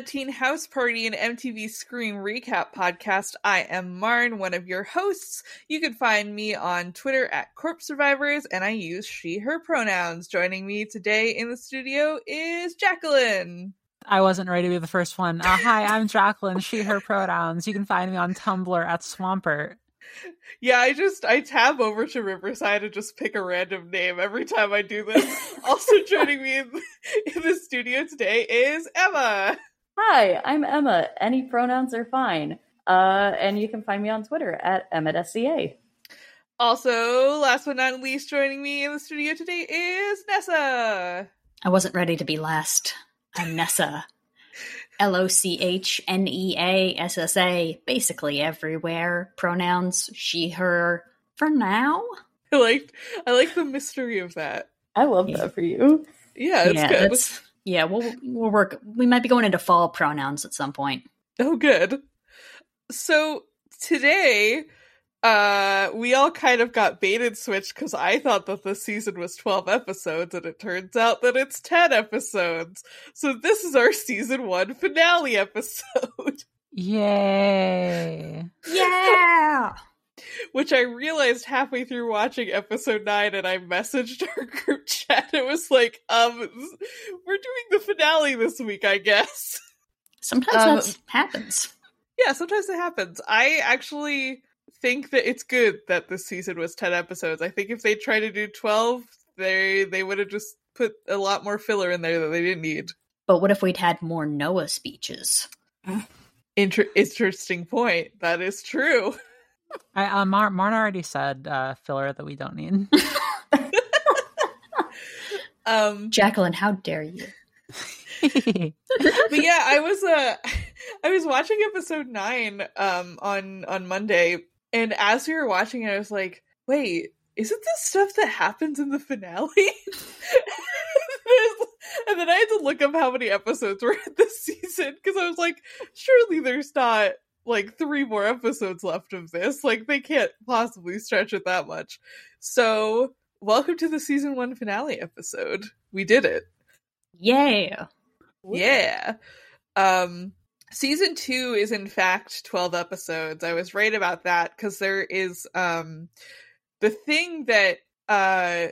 Teen House Party, an MTV Scream recap podcast. I am Marn, one of your hosts. You can find me on Twitter at Corpse Revivers, and I use she, her pronouns. Joining me today in the studio is Jacqueline. I wasn't ready to be the first one. Uh, hi, I'm Jacqueline, she, her pronouns. You can find me on Tumblr at Swampert. Yeah, I just I tab over to Riverside and just pick a random name every time I do this. also joining me in, in the studio today is Emma. Hi, I'm Emma. Any pronouns are fine. Uh, and you can find me on Twitter at EmmaSCA. Also, last but not least, joining me in the studio today is Neassa. I wasn't ready to be last. I'm Neassa. L O C H N E A S S A, basically everywhere. Pronouns she, her. For now. I like I like the mystery of that. I love Yeah. that for you. Yeah, it's yeah, good. that's- yeah, we'll we'll work. We might be going into fall pronouns at some point. Oh, good. So today, uh, we all kind of got baited switched because I thought that the season was 12 episodes and it turns out that it's 10 episodes. So this is our season one finale episode, Yay. Yeah. Which I realized halfway through watching episode nine and I messaged our group chat. It was like, um, we're doing the finale this week, I guess. Sometimes Um, that happens. Yeah, sometimes it happens. I actually think that it's good that this season was 10 episodes. I think if they tried to do 12, they they would have just put a lot more filler in there that they didn't need. But what if we'd had more Noah speeches? Inter- interesting point. That is true. I, uh, Mar- Marn already said uh, filler that we don't need. Um Jacqueline, how dare you? but yeah, I was uh I was watching episode 9 um on on Monday and as we were watching it I was like, "Wait, isn't this stuff that happens in the finale?" and then I had to look up how many episodes were in this season because I was like, surely there's not like three more episodes left of this. Like they can't possibly stretch it that much. So, welcome to the season 1 finale episode. We did it. Yeah. Yeah. Um season 2 is in fact 12 episodes. I was right about that cuz there is um the thing that uh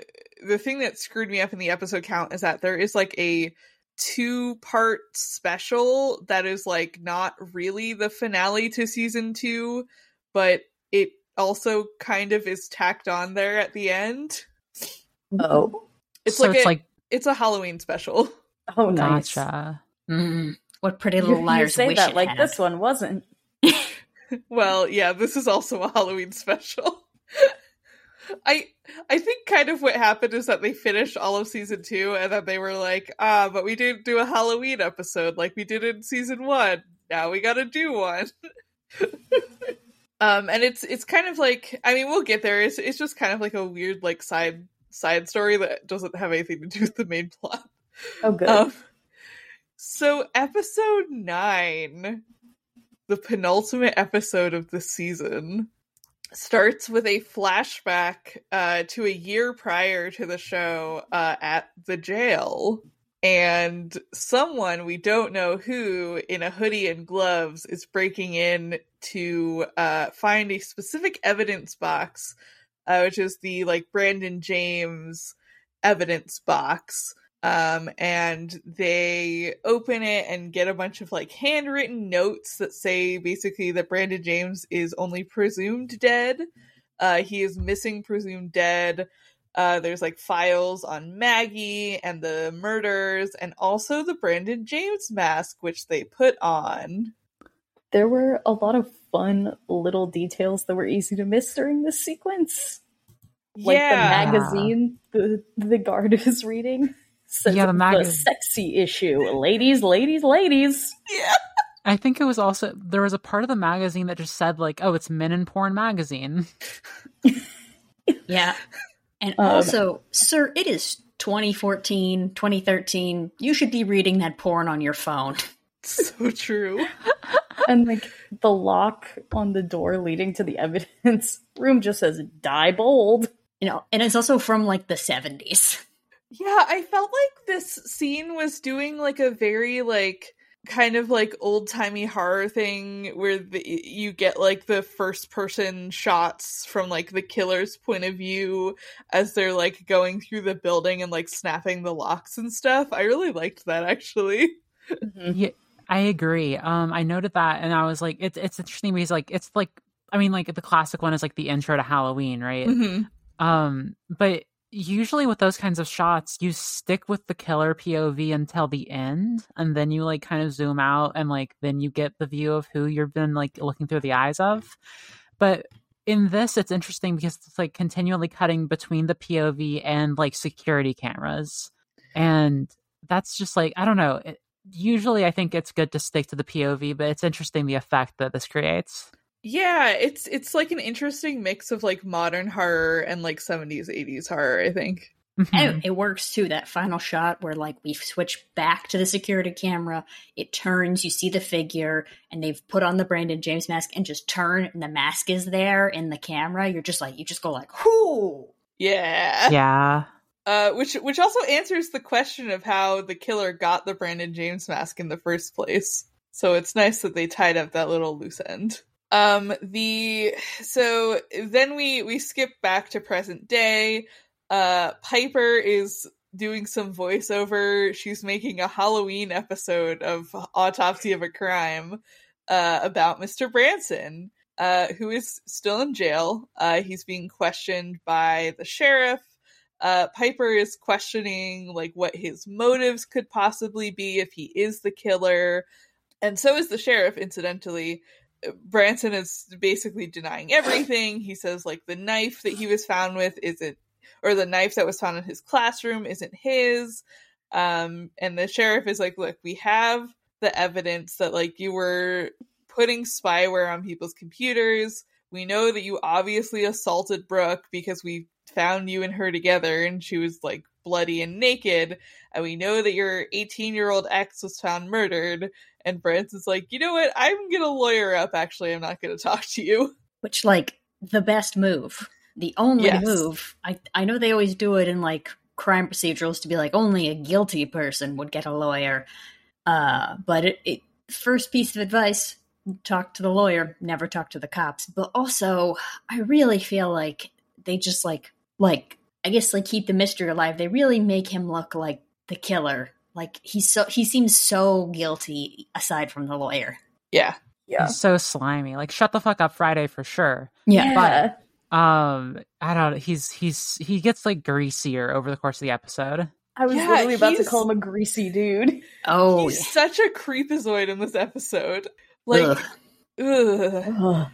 the thing that screwed me up in the episode count is that there is like a two part special that is like not really the finale to season 2, but it also kind of is tacked on there at the end. Oh. It's so like it's a, like, it's a Halloween special. Oh, nice. gotcha. Mm, what Pretty You, Little you Liars say wish that it like had. this one wasn't. Well, yeah, this is also a Halloween special. I I think kind of what happened is that they finished all of season two and then they were like, ah, but we didn't do a Halloween episode like we did in season one. Now we gotta do one. um and it's it's kind of like I mean we'll get there. It's it's just kind of like a weird like side side story that doesn't have anything to do with the main plot. Oh, good. Um, so episode nine, the penultimate episode of the season, starts with a flashback uh, to a year prior to the show uh, at the jail. And someone we don't know who in a hoodie and gloves is breaking in to uh, find a specific evidence box, uh, which is the like Brandon James evidence box um and they open it and get a bunch of like handwritten notes that say basically that Brandon James is only presumed dead uh he is missing presumed dead uh there's like files on Maggie and the murders and also the Brandon James mask which they put on there were a lot of fun little details that were easy to miss during this sequence. Like yeah the magazine the the guard is reading. Says Yeah, the the sexy issue. Ladies, ladies, ladies. yeah I think it was also, there was a part of the magazine that just said, like, oh, it's Men in Porn magazine. Yeah. And Um, also, sir, it is 2014, 2013. You should be reading that porn on your phone. so true And like the lock on the door leading to the evidence room just says Diebold. You know, and it's also from like the 70s. Yeah, I felt like this scene was doing like a very like kind of like old timey horror thing where the, you get like the first person shots from like the killer's point of view as they're like going through the building and like snapping the locks and stuff. I really liked that actually. Mhm. Yeah, I agree. Um, I noted that, and I was like, it's it's interesting because like it's like I mean like the classic one is like the intro to Halloween, right? Mhm. Um, but usually with those kinds of shots, you stick with the killer POV until the end, and then you like kind of zoom out, and like then you get the view of who you've been like looking through the eyes of. Mm-hmm. But in this, it's interesting because it's like continually cutting between the POV and like security cameras, and that's just like I don't know. It, usually, I think it's good to stick to the POV, but it's interesting the effect that this creates. Yeah, it's it's like an interesting mix of like modern horror and like 70s 80s horror, I think. And it works too. That final shot where like we switch back to the security camera, it turns, you see the figure, and they've put on the Brandon James mask and just turn, and the mask is there in the camera. You're just like, you just go like, whoo. Yeah. yeah. Uh, which which also answers the question of how the killer got the Brandon James mask in the first place. So it's nice that they tied up that little loose end. Um, the so then we we skip back to present day. Uh, Piper is doing some voiceover. She's making a Halloween episode of Autopsy of a Crime uh, about Mr. Branson, uh, who is still in jail. Uh, he's being questioned by the sheriff uh, Piper is questioning like what his motives could possibly be if he is the killer, and so is the sheriff. Incidentally, Branson is basically denying everything. He says like the knife that he was found with isn't, or the knife that was found in his classroom isn't his. Um, and the sheriff is like, look, we have the evidence that like you were putting spyware on people's computers. We know that you obviously assaulted Brooke because we found you and her together and she was like bloody and naked. And we know that your 18 year old ex was found murdered. And Branson's like, you know what? I'm going to lawyer up. Actually, I'm not going to talk to you. Which, like, the best move. The only Yes. move. I, I know they always do it in, like, crime procedurals to be like, only a guilty person would get a lawyer. Uh, but it, it first piece of advice talk to the lawyer, never talk to the cops. But also, I really feel like they just like like I guess like keep the mystery alive. They really make him look like the killer. Like he's so he seems so guilty aside from the lawyer. Yeah. Yeah. He's so slimy. Like shut the fuck up Friday for sure. Yeah. But Um I don't know. He's he's he gets like greasier over the course of the episode. I was Yeah, literally about to call him a greasy dude. Oh, He's such a creepazoid in this episode. Like, Ugh. ugh. Ugh.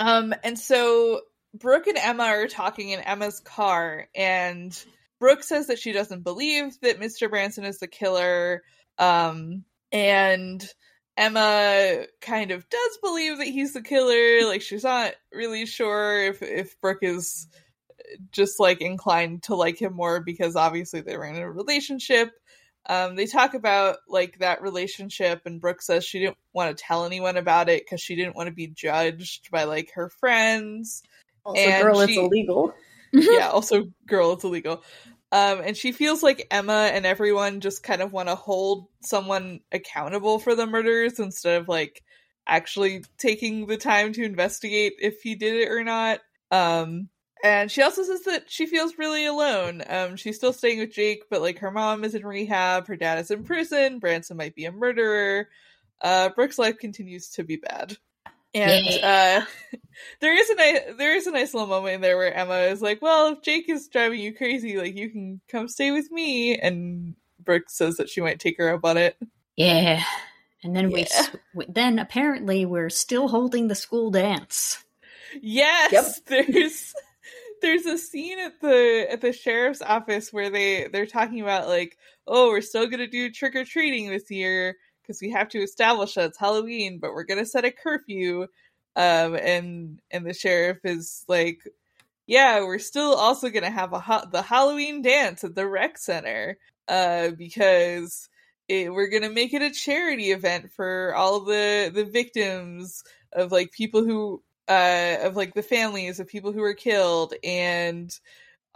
Um, and so Brooke and Emma are talking in Emma's car, and Brooke says that she doesn't believe that Mr. Branson is the killer. Um, and Emma kind of does believe that he's the killer. Like she's not really sure if if Brooke is just like inclined to like him more because obviously they were in a relationship. Um, they talk about like that relationship, and Brooke says she didn't want to tell anyone about it because she didn't want to be judged by like her friends. Also, And girl, it's illegal. Yeah, also, girl, it's illegal. Um, and she feels like Emma and everyone just kind of want to hold someone accountable for the murders instead of like actually taking the time to investigate if he did it or not. Um, and she also says that she feels really alone. Um, she's still staying with Jake, but like her mom is in rehab, her dad is in prison, Branson might be a murderer. Uh, Brooke's life continues to be bad. And uh, there is a nice there is a nice little moment in there where Emma is like, "Well, if Jake is driving you crazy, like you can come stay with me." And Brooke says that she might take her up on it. yeah. And then we Yeah. s- w then apparently we're still holding the school dance. Yes, Yep. there's there's a scene at the at the sheriff's office where they they're talking about like, "Oh, we're still gonna do trick or treating this year because we have to establish that it's Halloween, but we're gonna set a curfew." Um, and and the sheriff is like, "Yeah, we're still also gonna have a the Halloween dance at the rec center, uh, because." It, we're gonna make it a charity event for all the the victims of like people who uh of like the families of people who were killed and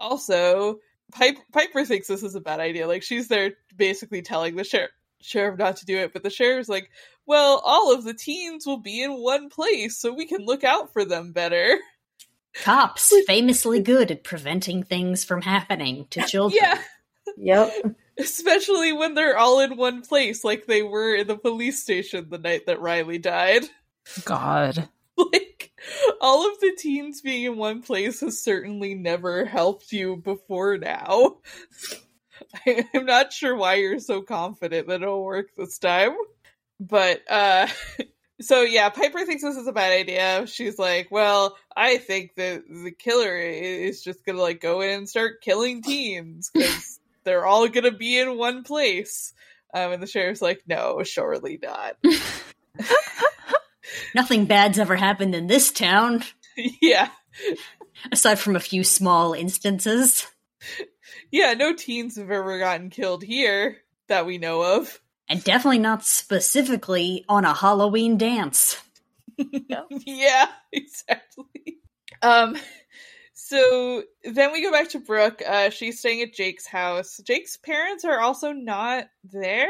also Pipe, Piper thinks this is a bad idea like she's there basically telling the sheriff sheriff not to do it, but the sheriff's like, well, all of the teens will be in one place, so we can look out for them better. Cops famously good at preventing things from happening to children. Yeah, Yep. especially when they're all in one place, like they were in the police station the night that Riley died. God. like all of the teens being in one place has certainly never helped you before now. I'm not sure why you're so confident that it'll work this time. But uh so yeah, Piper thinks this is a bad idea. She's like, "Well, I think that the killer is just going to like go in and start killing teens cuz they're all going to be in one place." Um and the sheriff's like, "No, surely not." Nothing bad's ever happened in this town, yeah. aside from a few small instances. Yeah, no teens have ever gotten killed here that we know of. And definitely not specifically on a Halloween dance. yeah, exactly. Um so then we go back to Brooke. Uh she's staying at Jake's house. Jake's parents are also not there.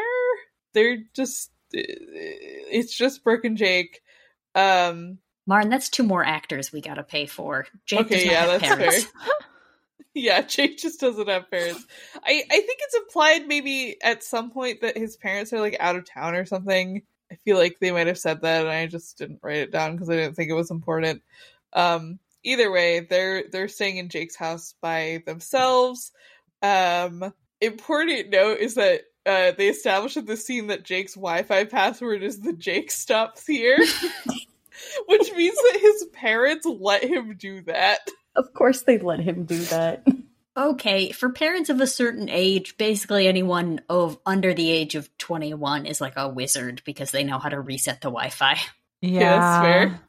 They're just it's just Brooke and Jake. Um Martin, that's two more actors we gotta pay for. Jake Okay, yeah, that's parents. yeah, Jake just doesn't have parents. I I think it's implied maybe at some point that his parents are like out of town or something. I feel like they might have said that, and I just didn't write it down because I didn't think it was important. Um, either way, they're they're staying in Jake's house by themselves. Um, important note is that uh, they established in the scene that Jake's Wi-Fi password is the Jake stops here, which means that his parents let him do that. Of course they let him do that. Okay, for parents of a certain age, basically anyone of under the age of 21 is like a wizard because they know how to reset the Wi-Fi. Yeah, that's fair.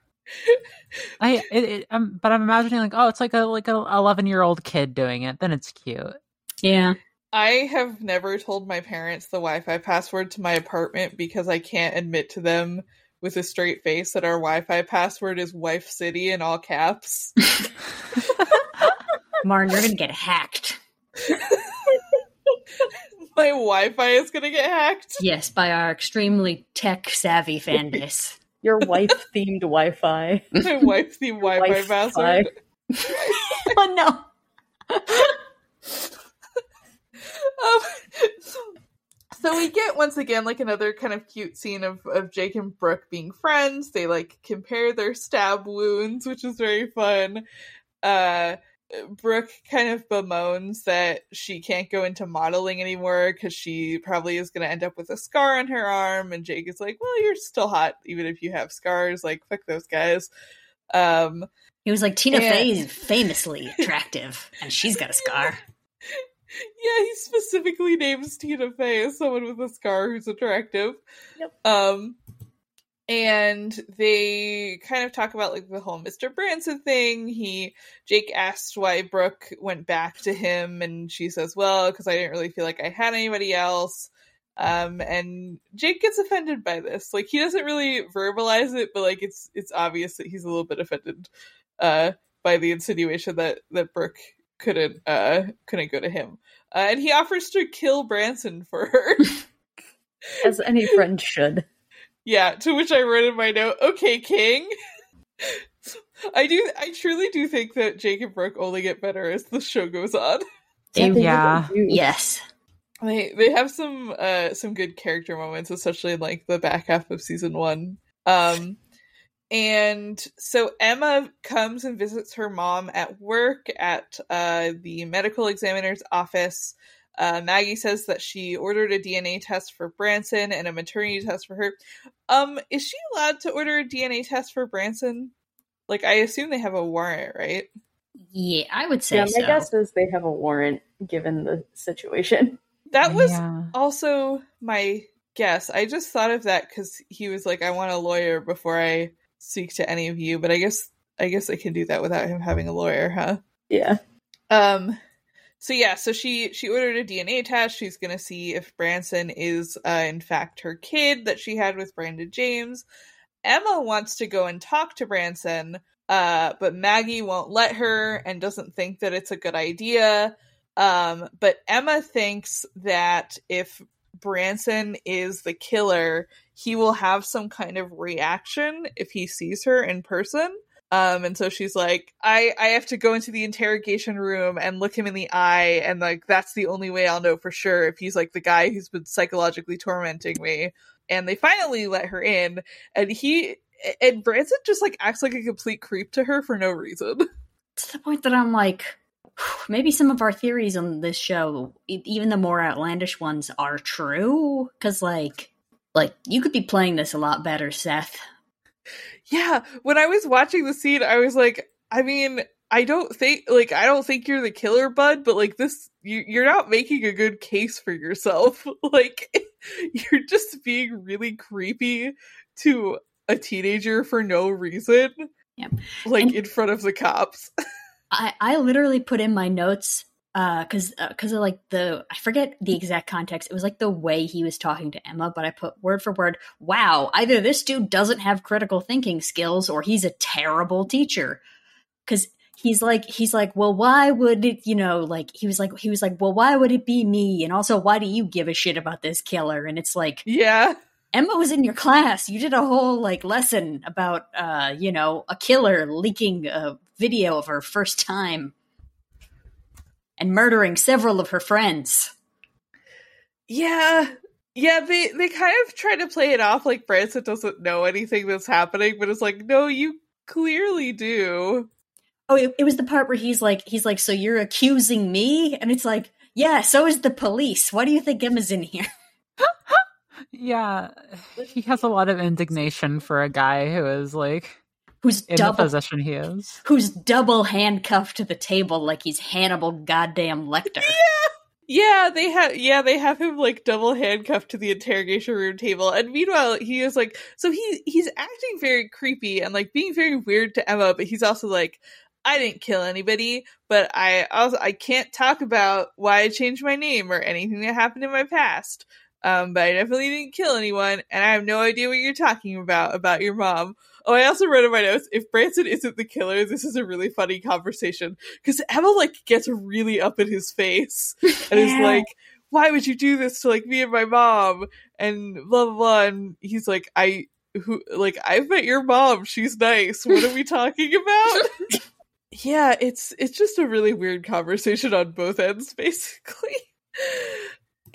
I it, it, um, but I'm imagining like, oh, it's like a like a 11 year old kid doing it. Then it's cute. Yeah. I have never told my parents the Wi Fi password to my apartment because I can't admit to them with a straight face that our Wi Fi password is Wife City in all caps. Martin, you're gonna get hacked. my Wi Fi is going to get hacked. Yes, by our extremely tech savvy fan base. Your wife themed Wi Fi. My wife themed Wi Fi Wi-Fi. password. oh no. Um, so we get once again like another kind of cute scene of, of Jake and Brooke being friends. They like compare their stab wounds, which is very fun. Uh Brooke kind of bemoans that she can't go into modeling anymore because she probably is going to end up with a scar on her arm. And Jake is like, "Well, you're still hot even if you have scars. Like, fuck those guys." Um, He was like Tina Yeah. Fey is famously attractive, and she's got a scar. Yeah, he specifically names Tina Fey as someone with a scar who's attractive. Yep. Um, and they kind of talk about like the whole Mr. Branson thing. He Jake asked why Brooke went back to him, and she says, "Well, because I didn't really feel like I had anybody else." Um, and Jake gets offended by this. Like he doesn't really verbalize it, but like it's it's obvious that he's a little bit offended uh, by the insinuation that that Brooke couldn't uh couldn't go to him. Uh, and he offers to kill Branson for her. As any friend should. yeah, to which I wrote in my note, "Okay, King." I do I truly do think that Jake and Brooke only get better as the show goes on. They- they yeah. Yes. They they have some uh some good character moments, especially in like the back half of season one. Um and so Emma comes and visits her mom at work at uh the medical examiner's office. Uh, Maggie says that she ordered a DNA test for Branson and a maternity test for her. Um, is she allowed to order a DNA test for Branson? Like, I assume they have a warrant, right? Yeah, I would say Yeah, my so. guess is they have a warrant given the situation. That was Yeah. also my guess. I just thought of that because he was like, "I want a lawyer before I speak to any of you." But I guess I guess I can do that without him having a lawyer, huh? Yeah. Um. So yeah, so she she ordered a DNA test. She's gonna see if Branson is uh, in fact her kid that she had with Brandon James. Emma wants to go and talk to Branson, uh, but Maggie won't let her and doesn't think that it's a good idea. Um, but Emma thinks that if Branson is the killer, he will have some kind of reaction if he sees her in person. Um, and so she's like, I, I have to go into the interrogation room and look him in the eye, and like that's the only way I'll know for sure if he's like the guy who's been psychologically tormenting me. And they finally let her in, and he and Branson just like acts like a complete creep to her for no reason. To the point that I'm like, maybe some of our theories on this show, even the more outlandish ones, are true. Because like, like you could be playing this a lot better, Seth. Yeah, when I was watching the scene, I was like, I mean, I don't think like I don't think you're the killer, bud, but like this, you, you're not making a good case for yourself. like, you're just being really creepy to a teenager for no reason. Yep. Like And- in front of the cops. I, I literally put in my notes because because of like the I forget the exact context. It was like the way he was talking to Emma, but I put word for word. Wow, either this dude doesn't have critical thinking skills, or he's a terrible teacher. Because he's like he's like, well, why would it? You know, like he was like he was like, well, why would it be me? And also, why do you give a shit about this killer? And it's like yeah. Emma was in your class. You did a whole like lesson about uh, you know, a killer leaking a video of her first time and murdering several of her friends. Yeah. Yeah, they they kind of try to play it off like Branson doesn't know anything that's happening, but it's like, no, you clearly do. Oh, it, it was the part where he's like he's like, "So you're accusing me?" And it's like, "Yeah, so is the police. Why do you think Emma's in here?" Yeah, he has a lot of indignation for a guy who is like Who's in the double position he is. who's double handcuffed to the table like he's Hannibal goddamn Lecter. Yeah. Yeah, they have yeah, they have him like double handcuffed to the interrogation room table. And meanwhile, he is like so he he's acting very creepy and like being very weird to Emma, but he's also like I didn't kill anybody, but I also I can't talk about why I changed my name or anything that happened in my past. Um, but I definitely didn't kill anyone, and I have no idea what you're talking about about your mom. Oh, I also wrote in my notes if Branson isn't the killer, this is a really funny conversation because Emma like gets really up in his face and is like, "Why would you do this to like me and my mom?" and blah blah blah. And he's like, "I who like I've met your mom. She's nice. What are we talking about?" yeah, it's it's just a really weird conversation on both ends, basically.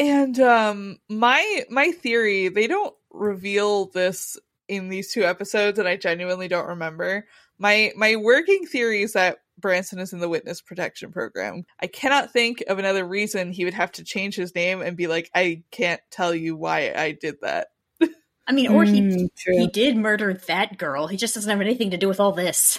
And um my my theory, they don't reveal this in these two episodes, and I genuinely don't remember. My my working theory is that Branson is in the witness protection program. I cannot think of another reason he would have to change his name and be like, I can't tell you why I did that. I mean, or he Mm, he did murder that girl. He just doesn't have anything to do with all this.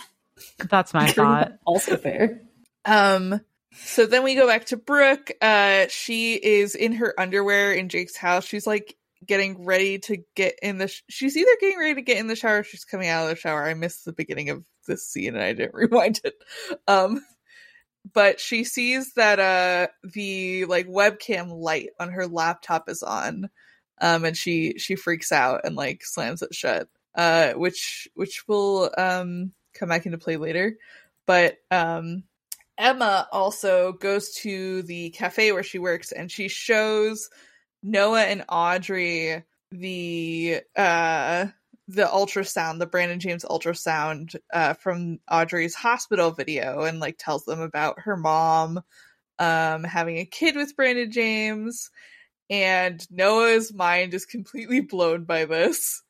That's my True, thought. also fair. Um so then we go back to Brooke. Uh she is in her underwear in Jake's house. She's like getting ready to get in the sh- she's either getting ready to get in the shower or she's coming out of the shower. I missed the beginning of this scene and I didn't rewind it. Um but she sees that uh the like webcam light on her laptop is on. Um and she she freaks out and like slams it shut. Uh which which will um come back into play later. But um Emma also goes to the cafe where she works and she shows Noah and Audrey the uh the ultrasound, the Brandon James ultrasound uh from Audrey's hospital video and like tells them about her mom um having a kid with Brandon James and Noah's mind is completely blown by this.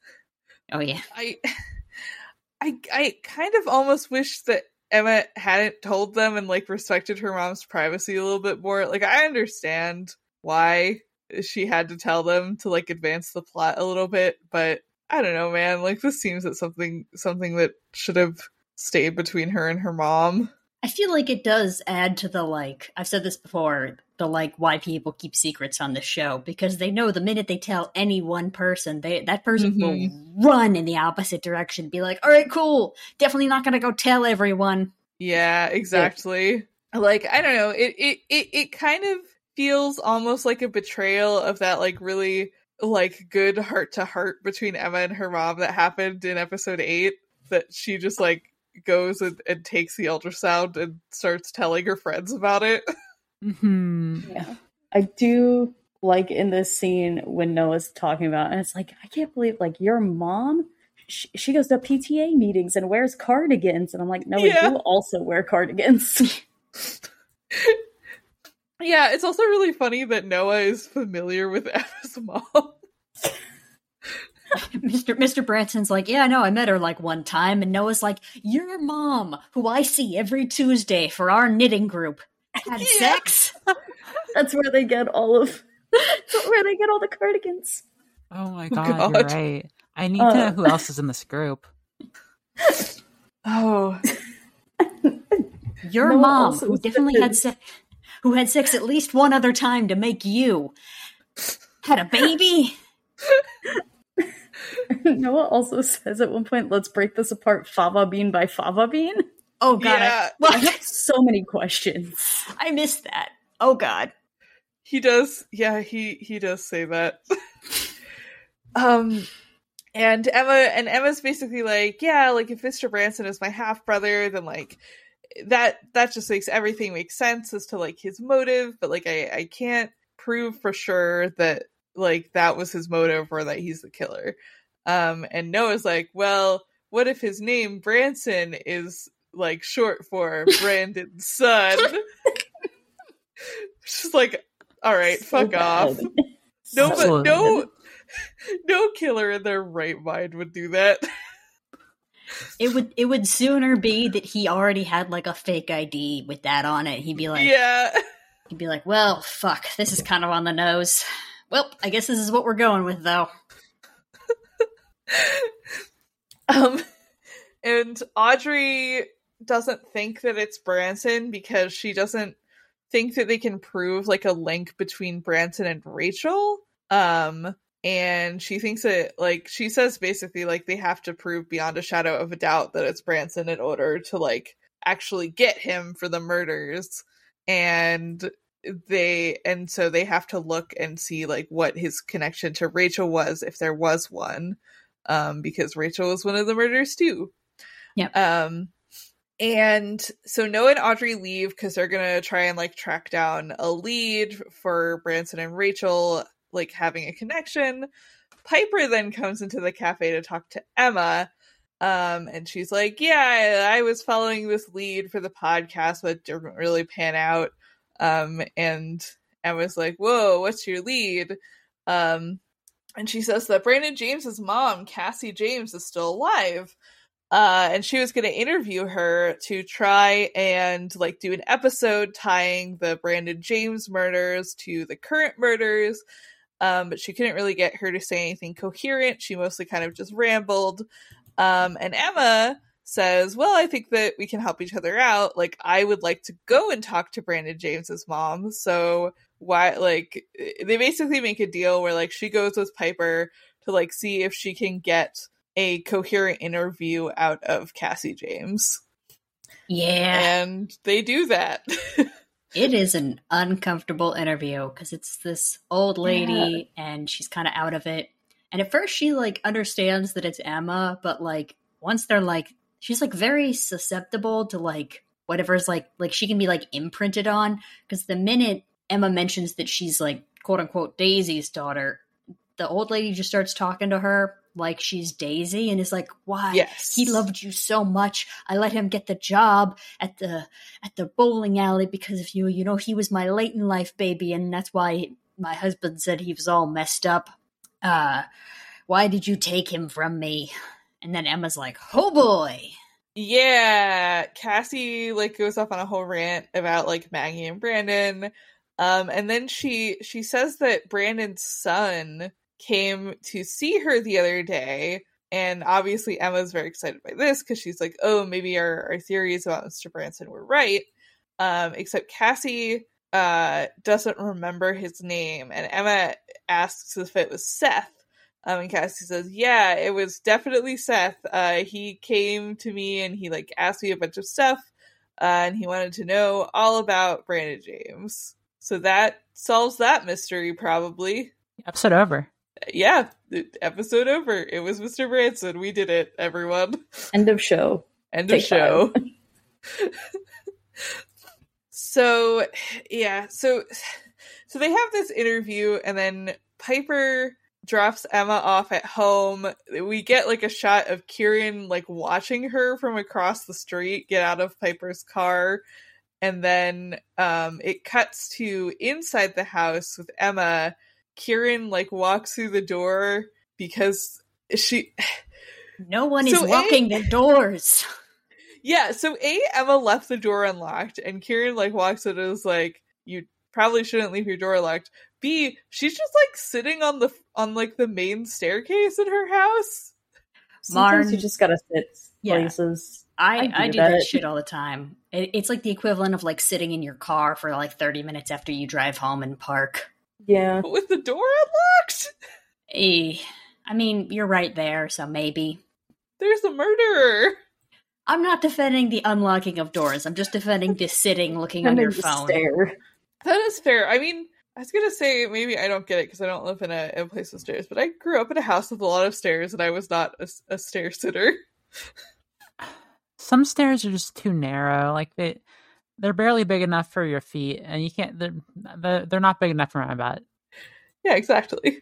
Oh yeah. I I I kind of almost wish that Emma hadn't told them and like respected her mom's privacy a little bit more. Like I understand why she had to tell them to like advance the plot a little bit, but I don't know, man. Like this seems that something something that should have stayed between her and her mom. I feel like it does add to the like I've said this before, the like why people keep secrets on the show because they know the minute they tell any one person, they that person will mm-hmm. run in the opposite direction, be like, "All right, cool. Definitely not going to go tell everyone." Yeah, exactly. Like I don't know, it it it it kind of feels almost like a betrayal of that like really like good heart to heart between Emma and her mom that happened in episode 8 that she just like goes and, and takes the ultrasound and starts telling her friends about it. hmm Yeah. I do like in this scene when Noah's talking about, and it's like, I can't believe, like, your mom, she, she goes to PTA meetings and wears cardigans. And I'm like, no, Yeah. you also wear cardigans. Yeah, it's also really funny that Noah is familiar with Emma's mom. Mr. Mr. Branson's like, yeah, no, I met her like one time, and Noah's like, your mom, who I see every Tuesday for our knitting group, had Yeah. sex. That's where they get all of, that's where they get all the cardigans. Oh my Oh, god, you're right. I need Uh. to know who else is in this group. Oh, Your Noah mom, who definitely had sex, who had sex at least one other time to make you, had a baby. Noah also says at one point, let's break this apart fava bean by fava bean. Oh god, Yeah. I, well, I have so many questions. I missed that. Oh god. he does. Yeah, he he does say that. um, and Emma and Emma's basically like, yeah, like if Mr. Branson is my half brother, then like that that just makes everything make sense as to like his motive. But like I I can't prove for sure that like that was his motive or that he's the killer. Um, and Noah's like, well, what if his name Branson is like short for Brandon's son? She's like, all right, So fuck bad. off. No, but no, no killer in their right mind would do that. It would it would sooner be that he already had like a fake ID with that on it. He'd be like yeah, he'd be like, "Well, fuck, this is kind of on the nose." Well, I guess this is what we're going with though. um, and Audrey doesn't think that it's Branson because she doesn't think that they can prove like a link between Branson and Rachel. Um, and she thinks that like she says basically like they have to prove beyond a shadow of a doubt that it's Branson in order to like actually get him for the murders. And they and so they have to look and see like what his connection to Rachel was if there was one um because Rachel was one of the murders too. Yeah. Um and so Noah and Audrey leave because they're gonna try and like track down a lead for Branson and Rachel like having a connection. Piper then comes into the cafe to talk to Emma. Um, and she's like, Yeah, I, I was following this lead for the podcast, but it didn't really pan out. Um, and was like, Whoa, what's your lead? Um, and she says that Brandon James's mom, Cassie James, is still alive. Uh, and she was going to interview her to try and like do an episode tying the Brandon James murders to the current murders. Um, but she couldn't really get her to say anything coherent. She mostly kind of just rambled. Um, and Emma says, Well, I think that we can help each other out. Like, I would like to go and talk to Brandon James's mom. So, why, like, eh, they basically make a deal where, like, she goes with Piper to, like, see if she can get a coherent interview out of Cassie James. Yeah, And they do that. it is an uncomfortable interview because it's this old lady and she's kind of out of it. And at first, she like understands that it's Emma, but like once they're like, she's like very susceptible to like whatever's like like she can be like imprinted on because the minute Emma mentions that she's like quote unquote Daisy's daughter, the old lady just starts talking to her like she's Daisy and is like, "Why? yes. He loved you so much. I let him get the job at the at the bowling alley because of you. You know, he was my late in life baby, and that's why my husband said he was all messed up. Uh, why did you take him from me? And then Emma's like, "Oh boy." Yeah, Cassie like goes off on a whole rant about like Maggie and Brandon. Um and then she she says that Brandon's son came to see her the other day and obviously Emma's very excited by this cuz she's like, "Oh, maybe our our theories about Mr. Branson were right." Um except Cassie uh doesn't remember his name and Emma asks if it was Seth um, and Cassie says, "Yeah, it was definitely Seth. Uh, he came to me and he like asked me a bunch of stuff, uh, and he wanted to know all about Brandon James. So that solves that mystery, probably. Episode over. Yeah, episode over. It was Mr. Branson. We did it, everyone. End of show. End Take of show. so, yeah. So so they have this interview, and then Piper drops Emma off at home. We get like a shot of Kieran like watching her from across the street get out of Piper's car. And then um, it cuts to inside the house with Emma. Kieran like walks through the door because she. No one So, is A- locking the doors. Yeah, so A, Emma left the door unlocked, and Kieran like walks in and is like, You probably shouldn't leave your door locked. B, she's just like sitting on the on like the main staircase in her house. Sometimes Marn- you just gotta sit Yeah. places. I, I I do do that. that. shit all the time. It, it's like the equivalent of like sitting in your car for like 30 minutes after you drive home and park. Yeah. But with the door unlocked, Eh, I mean, you're right there, so maybe. there's a murderer. I'm not defending the unlocking of doors. I'm just defending the sitting looking on your phone. stare. That is fair. I mean, I was gonna say maybe I don't get it because I don't live in a, a place with stairs, but I grew up in a house with a lot of stairs, and I was not a, a stair sitter. Some stairs are just too narrow. Like they, they're barely big enough for your feet, and you can't. They're they're, they're not big enough for my butt. Yeah, exactly. I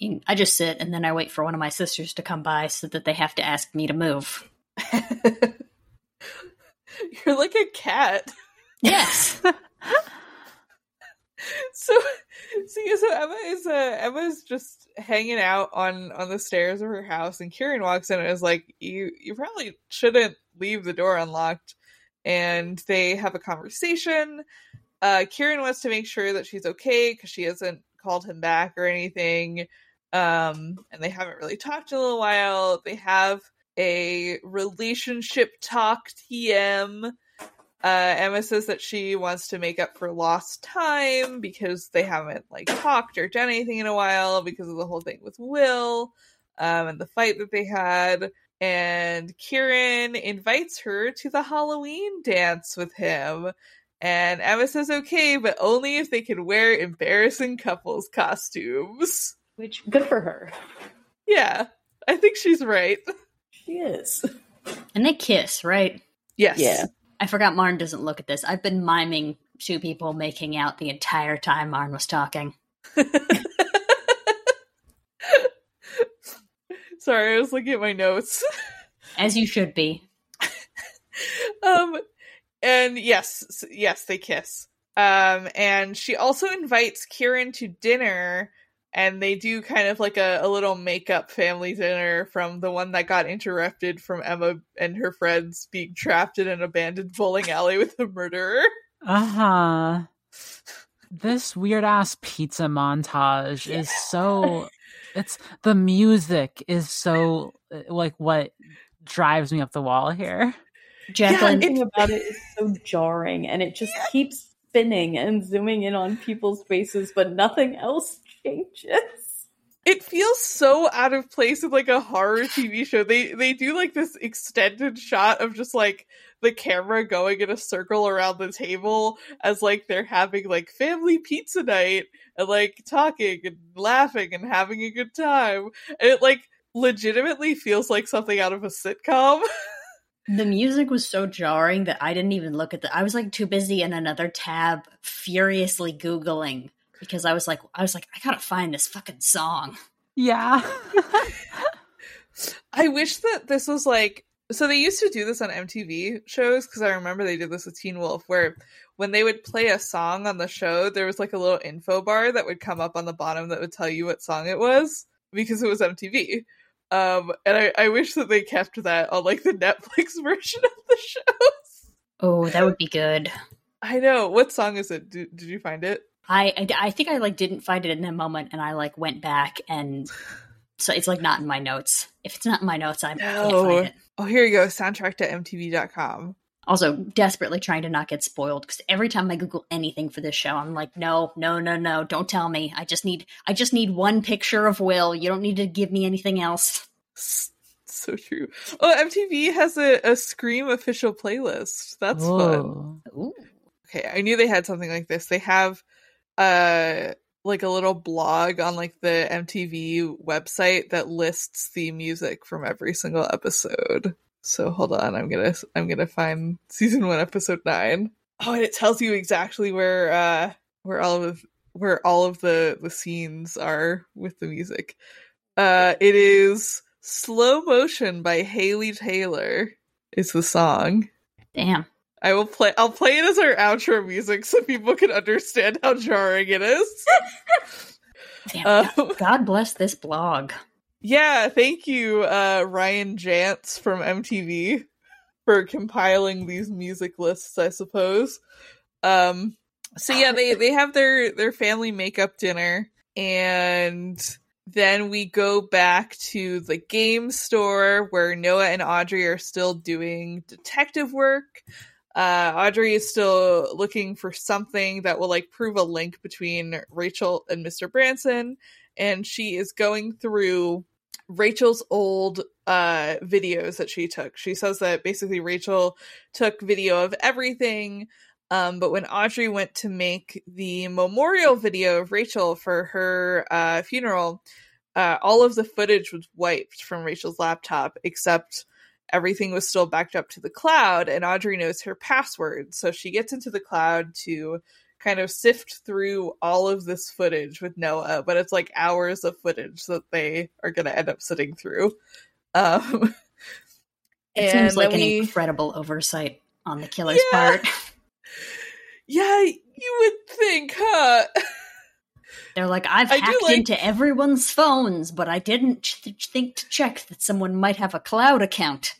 mean, I just sit and then I wait for one of my sisters to come by so that they have to ask me to move. You're like a cat. Yes. so see so emma is uh emma's just hanging out on on the stairs of her house and kieran walks in and is like you you probably shouldn't leave the door unlocked. And they have a conversation. Uh kieran wants to make sure that she's okay because she hasn't called him back or anything. Um and they haven't really talked in a little while. They have a relationship talk tm uh, Emma says that she wants to make up for lost time because they haven't like talked or done anything in a while because of the whole thing with Will um, and the fight that they had. And Kieran invites her to the Halloween dance with him. And Emma says okay, but only if they can wear embarrassing couples costumes. Which good for her. Yeah, I think she's right. She is. and they kiss, right? Yes. Yeah. I forgot Marn doesn't look at this. I've been miming two people making out the entire time Marn was talking. Sorry, I was looking at my notes. As you should be. um and yes yes they kiss um and she also invites kieran to dinner and they do kind of like a, a little makeup family dinner from the one that got interrupted from emma and her friends being trapped in an abandoned bowling alley with a murderer Uh huh. This weird ass pizza montage is so. It's the music is so uh, like what drives me up the wall here. Jacqueline, Yeah, Something about it is so jarring, and it just keeps spinning and zooming in on people's faces, but nothing else changes. it feels so out of place with like a horror tv show. They they do like this extended shot of just like the camera going in a circle around the table as like they're having like family pizza night and like talking and laughing and having a good time. And it like legitimately feels like something out of a sitcom. The music was so jarring that I didn't even look at the I was like too busy in another tab furiously Googling because I was like I was like, I gotta find this fucking song. Yeah. I wish that this was like so they used to do this on MTV shows because I remember they did this with Teen Wolf where when they would play a song on the show there was like a little info bar that would come up on the bottom that would tell you what song it was because it was MTV. Um and I, I wish that they kept that on like the Netflix version of the shows. Oh, that would be good. I know. What song is it? Did, did you find it? I, I I think I like didn't find it in a moment and I like went back and so it's like not in my notes. If it's not in my notes, I can't No. find it. Oh, here you go. Soundtrack to MTV.com. Also, desperately trying to not get spoiled because every time I Google anything for this show, I'm like, no, no, no, no, don't tell me. I just need, I just need one picture of Will. You don't need to give me anything else. So true. Oh, MTV has a, a Scream official playlist. That's fun. Ooh. Okay, I knew they had something like this. They have uh like a little blog on like the MTV website that lists the music from every single episode. So hold on, I'm gonna I'm gonna find season one episode nine. Oh, and it tells you exactly where uh where all of where all of the the scenes are with the music. Uh, it is "Slow Motion" by Haley Taylor. Is the song. Damn. I will play. I'll play it as our outro music so people can understand how jarring it is. Damn. Um, God bless this blog. yeah, thank you, uh, Ryan Jantz from MTV, for compiling these music lists. I suppose. Um, so yeah, they they have their their family makeup dinner, and then we go back to the game store where Noah and Audrey are still doing detective work. Uh, Audrey is still looking for something that will like prove a link between Rachel and Mr. Branson, and she is going through Rachel's old uh videos that she took. She says that basically Rachel took video of everything um, but when Audrey went to make the memorial video of Rachel for her uh, funeral, uh, all of the footage was wiped from Rachel's laptop, except everything was still backed up to the cloud, and Audrey knows her password. So she gets into the cloud to kind of sift through all of this footage with Noah, but it's like hours of footage that they are going to end up sitting through. Um, It seems like an we- incredible oversight on the killer's Yeah. part. Yeah, you would think, huh? They're like, I've I hacked like- into everyone's phones, but I didn't ch- think to check that someone might have a cloud account.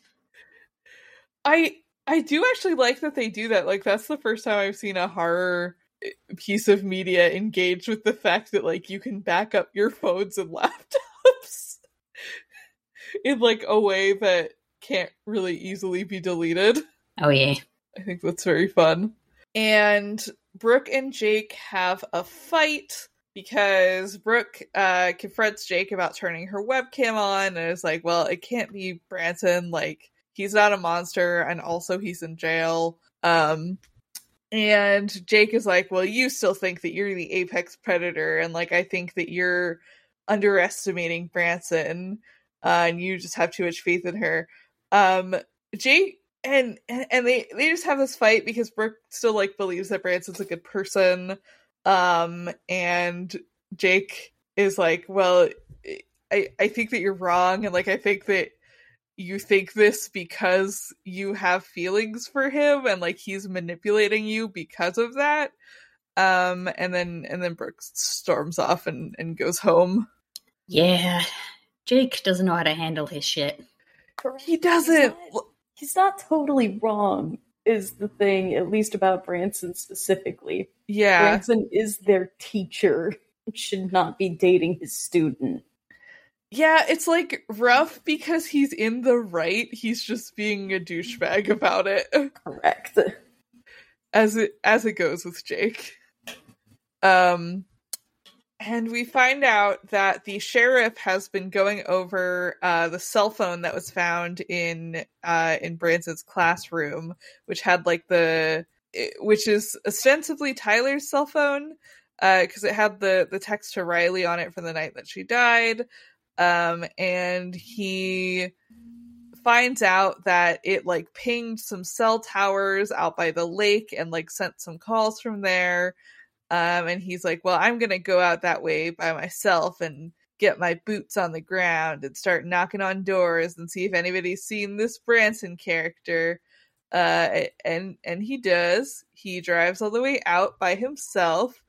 I I do actually like that they do that. Like that's the first time I've seen a horror eh, piece of media engage with the fact that like you can back up your phones and laptops in like a way that can't really easily be deleted. Oh, yeah. I think that's very fun. And Brooke and Jake have a fight because Brooke uh, confronts Jake about turning her webcam on and is like, well, it can't be Branson. Like, he's not a monster, and also he's in jail. Um, and Jake is like, well, you still think that you're the apex predator, and like, I think that you're underestimating Branson, uh, and you just have too much faith in her. Um, Jake and and they they just have this fight because Brooke still like believes that Branson's a good person, um, and Jake is like, well, I I think that you're wrong, and like I think that you think this because you have feelings for him, and like he's manipulating you because of that. Um, and then and then Brooke storms off and and goes home. Yeah. Jake doesn't know how to handle his shit. He doesn't. He's not, he's not totally wrong, is the thing, at least about Branson specifically. Yeah, Branson is their teacher. Should not be dating his student. Yeah, it's like rough because he's in the right. He's just being a douchebag about it, Correct. as it as it goes with Jake. Um, and we find out that the sheriff has been going over uh, the cell phone that was found in uh, in Branson's classroom, which had like the which is ostensibly Tyler's cell phone because it had the the text to Riley on it from the night that she died. Um and he finds out that it like pinged some cell towers out by the lake and like sent some calls from there um and he's like well i'm gonna go out that way by myself and get my boots on the ground and start knocking on doors and see if anybody's seen this branson character uh and and he does he drives all the way out by himself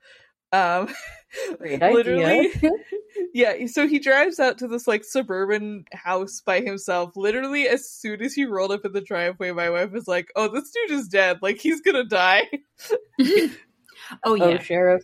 um literally yeah, so he drives out to this like suburban house by himself. Literally, as soon as he rolled up in the driveway, my wife was like, "Oh, this dude is dead. Like he's gonna die." oh, Oh, yeah. sheriff.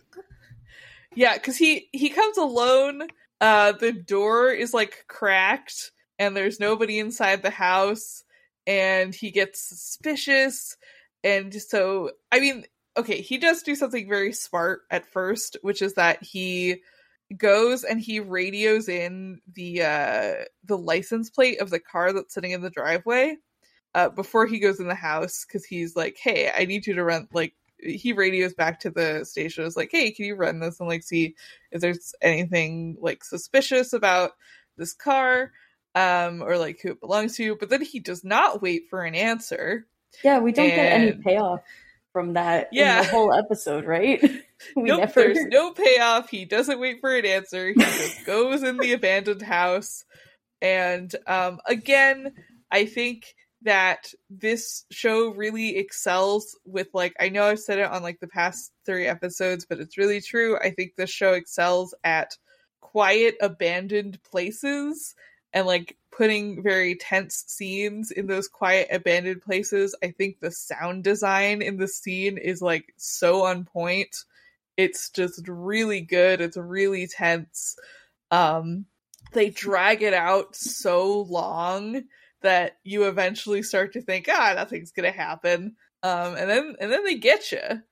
yeah, because he he comes alone. Uh, the door is like cracked, and there's nobody inside the house, and he gets suspicious, and so I mean, okay, he does do something very smart at first, which is that he goes and he radios in the uh the license plate of the car that's sitting in the driveway uh before he goes in the house because he's like hey i need you to run like he radios back to the station is like hey can you run this and like see if there's anything like suspicious about this car um or like who it belongs to but then he does not wait for an answer Yeah, we don't get any payoff. from that Yeah. the whole episode, right? we nope, never there's no payoff. He doesn't wait for an answer. He just goes in the abandoned house. And um, again, I think that this show really excels with like I know I've said it on like the past three episodes, but it's really true. I think this show excels at quiet, abandoned places and like putting very tense scenes in those quiet abandoned places. I think the sound design in the scene is like so on point. It's just really good. It's really tense. Um they drag it out so long that you eventually start to think, ah, nothing's gonna happen. Um, and then and then they get you.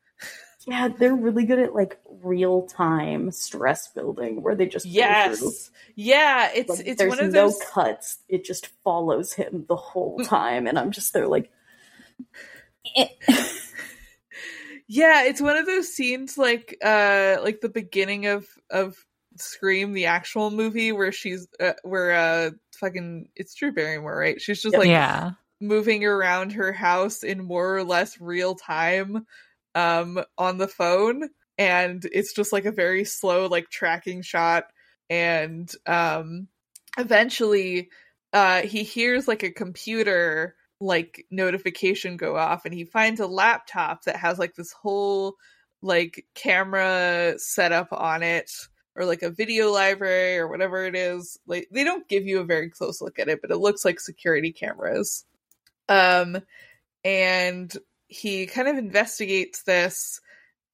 Yeah, they're really good at like real time stress building where they just. Yes, yeah. It's Like, it's there's one of no those. cuts. It just follows him the whole time, and I'm just there like, eh. Yeah, it's one of those scenes like uh like the beginning of of Scream, the actual movie, where she's uh, where uh fucking it's Drew Barrymore, right? She's just like yeah. moving around her house in more or less real time um on the phone and it's just like a very slow like tracking shot and um eventually uh he hears like a computer like notification go off and he finds a laptop that has like this whole like camera setup on it or like a video library or whatever it is like they don't give you a very close look at it but it looks like security cameras. Um and he kind of investigates this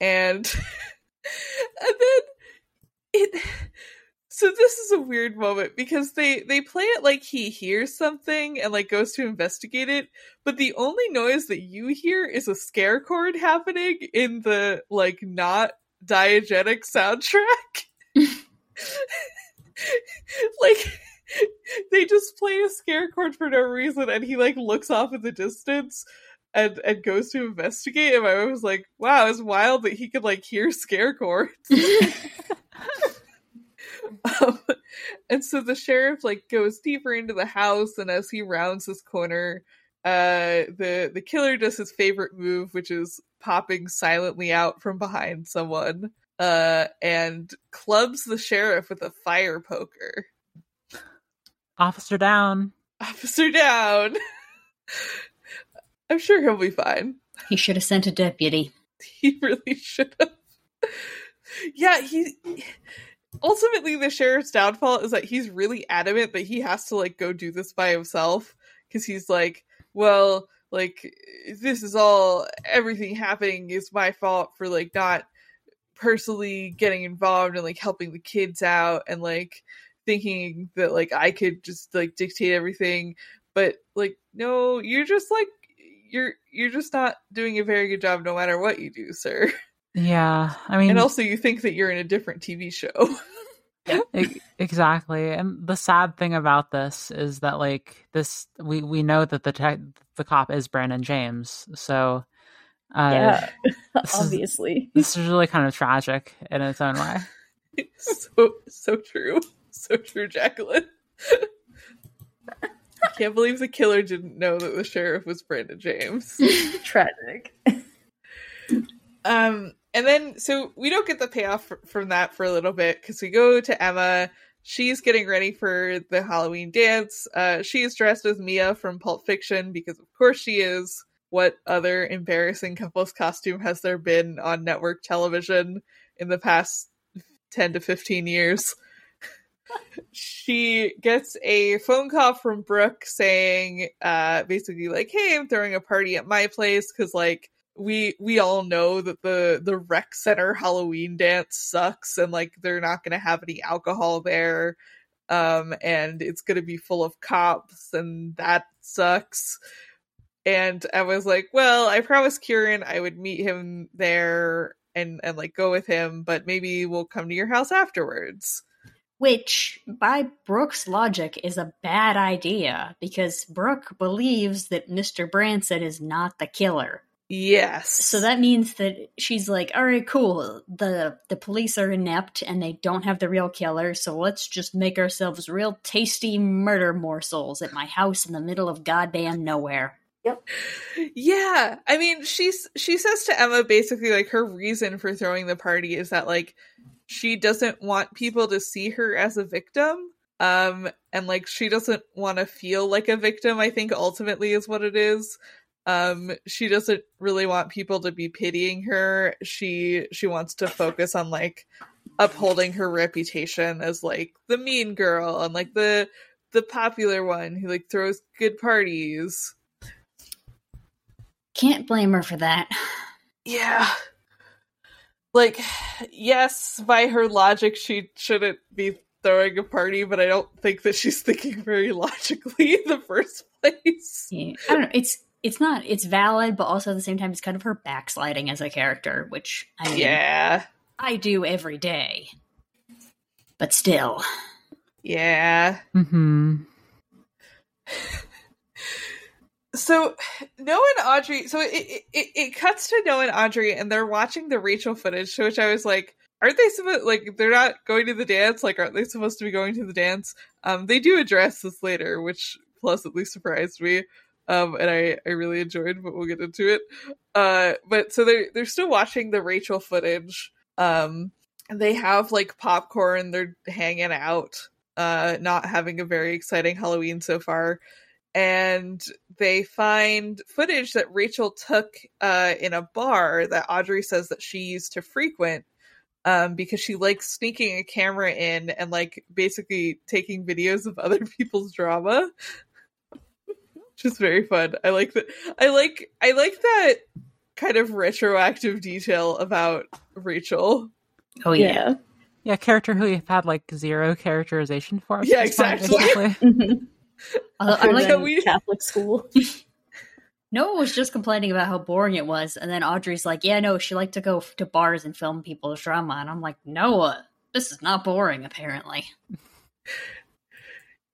and and then it so this is a weird moment because they they play it like he hears something and like goes to investigate it but the only noise that you hear is a scare chord happening in the like not diegetic soundtrack like they just play a scare chord for no reason and he like looks off in the distance and and goes to investigate and I was like wow it's wild that he could like hear scare chords um, and so the sheriff like goes deeper into the house and as he rounds this corner uh the the killer does his favorite move which is popping silently out from behind someone uh and clubs the sheriff with a fire poker Officer down. officer down i'm sure he'll be fine He should have sent a deputy. he really should have yeah he ultimately the sheriff's downfall is that he's really adamant that he has to like go do this by himself because he's like well like this is all everything happening is my fault for like not personally getting involved and like helping the kids out and like thinking that like I could just like dictate everything. But like no you're just like you're you're just not doing a very good job no matter what you do sir. Yeah. I mean, and also you think that you're in a different tv show. Exactly. And the sad thing about this is that like this we we know that the tech the cop is brandon james so uh yeah, this is- obviously. this is really kind of tragic in its own way so so true so true jacqueline I can't believe the killer didn't know that the sheriff was brandon james Tragic. Um, and then so we don't get the payoff f- from that for a little bit because we go to Emma. She's getting ready for the Halloween dance. Uh, she is dressed as Mia from Pulp Fiction because, of course, she is. What other embarrassing couple's costume has there been on network television in the past 10 to 15 years? she gets a phone call from Brooke saying, uh, basically, like, hey, I'm throwing a party at my place because, like, we we all know that the the rec center Halloween dance sucks and like they're not going to have any alcohol there um and it's going to be full of cops and that sucks and I was like well I promised Kieran I would meet him there and and like go with him but maybe we'll come to your house afterwards Which, by Brooke's logic, is a bad idea because Brooke believes that Mr. Branson is not the killer. yes So that means that she's like, all right, cool. The the police are inept and they don't have the real killer, so let's just make ourselves real tasty murder morsels at my house in the middle of goddamn nowhere. Yep. Yeah. I mean, she's she says to Emma basically like her reason for throwing the party is that like she doesn't want people to see her as a victim. Um and like she doesn't want to feel like a victim, I think ultimately is what it is. Um she doesn't really want people to be pitying her. She she wants to focus on like upholding her reputation as like the mean girl and like the the popular one who like throws good parties. Can't blame her for that. Yeah. Like, yes, by her logic, she shouldn't be throwing a party, but I don't think that she's thinking very logically in the first place. Yeah. I don't know. It's it's not. It's valid, but also at the same time, it's kind of her backsliding as a character, which I mean, Yeah. I do every day. But still, Yeah. Mm-hmm. So Noah and Audrey, so it, it it cuts to Noah and Audrey, and they're watching the Rachel footage. To which I was like, "Aren't they supposed like they're not going to the dance? Like, aren't they supposed to be going to the dance?" Um, they do address this later, which pleasantly surprised me. Um, and I I really enjoyed, but we'll get into it. Uh, but so they're they're still watching the Rachel footage. Um, they have like popcorn. They're hanging out. Uh, not having a very exciting Halloween so far and they find footage that Rachel took uh, in a bar that Audrey says that she used to frequent um, because she likes sneaking a camera in and like basically taking videos of other people's drama. Which is very fun. I like that. I like. I like that kind of retroactive detail about Rachel. oh yeah, Yeah. Yeah, character who you've had like zero characterization for. Yeah, this point, exactly. Although I like we- Catholic school. Noah was just complaining about how boring it was, and then Audrey's like, "Yeah, no, she liked to go to bars and film people's drama," and I'm like, "Noah, this is not boring, apparently."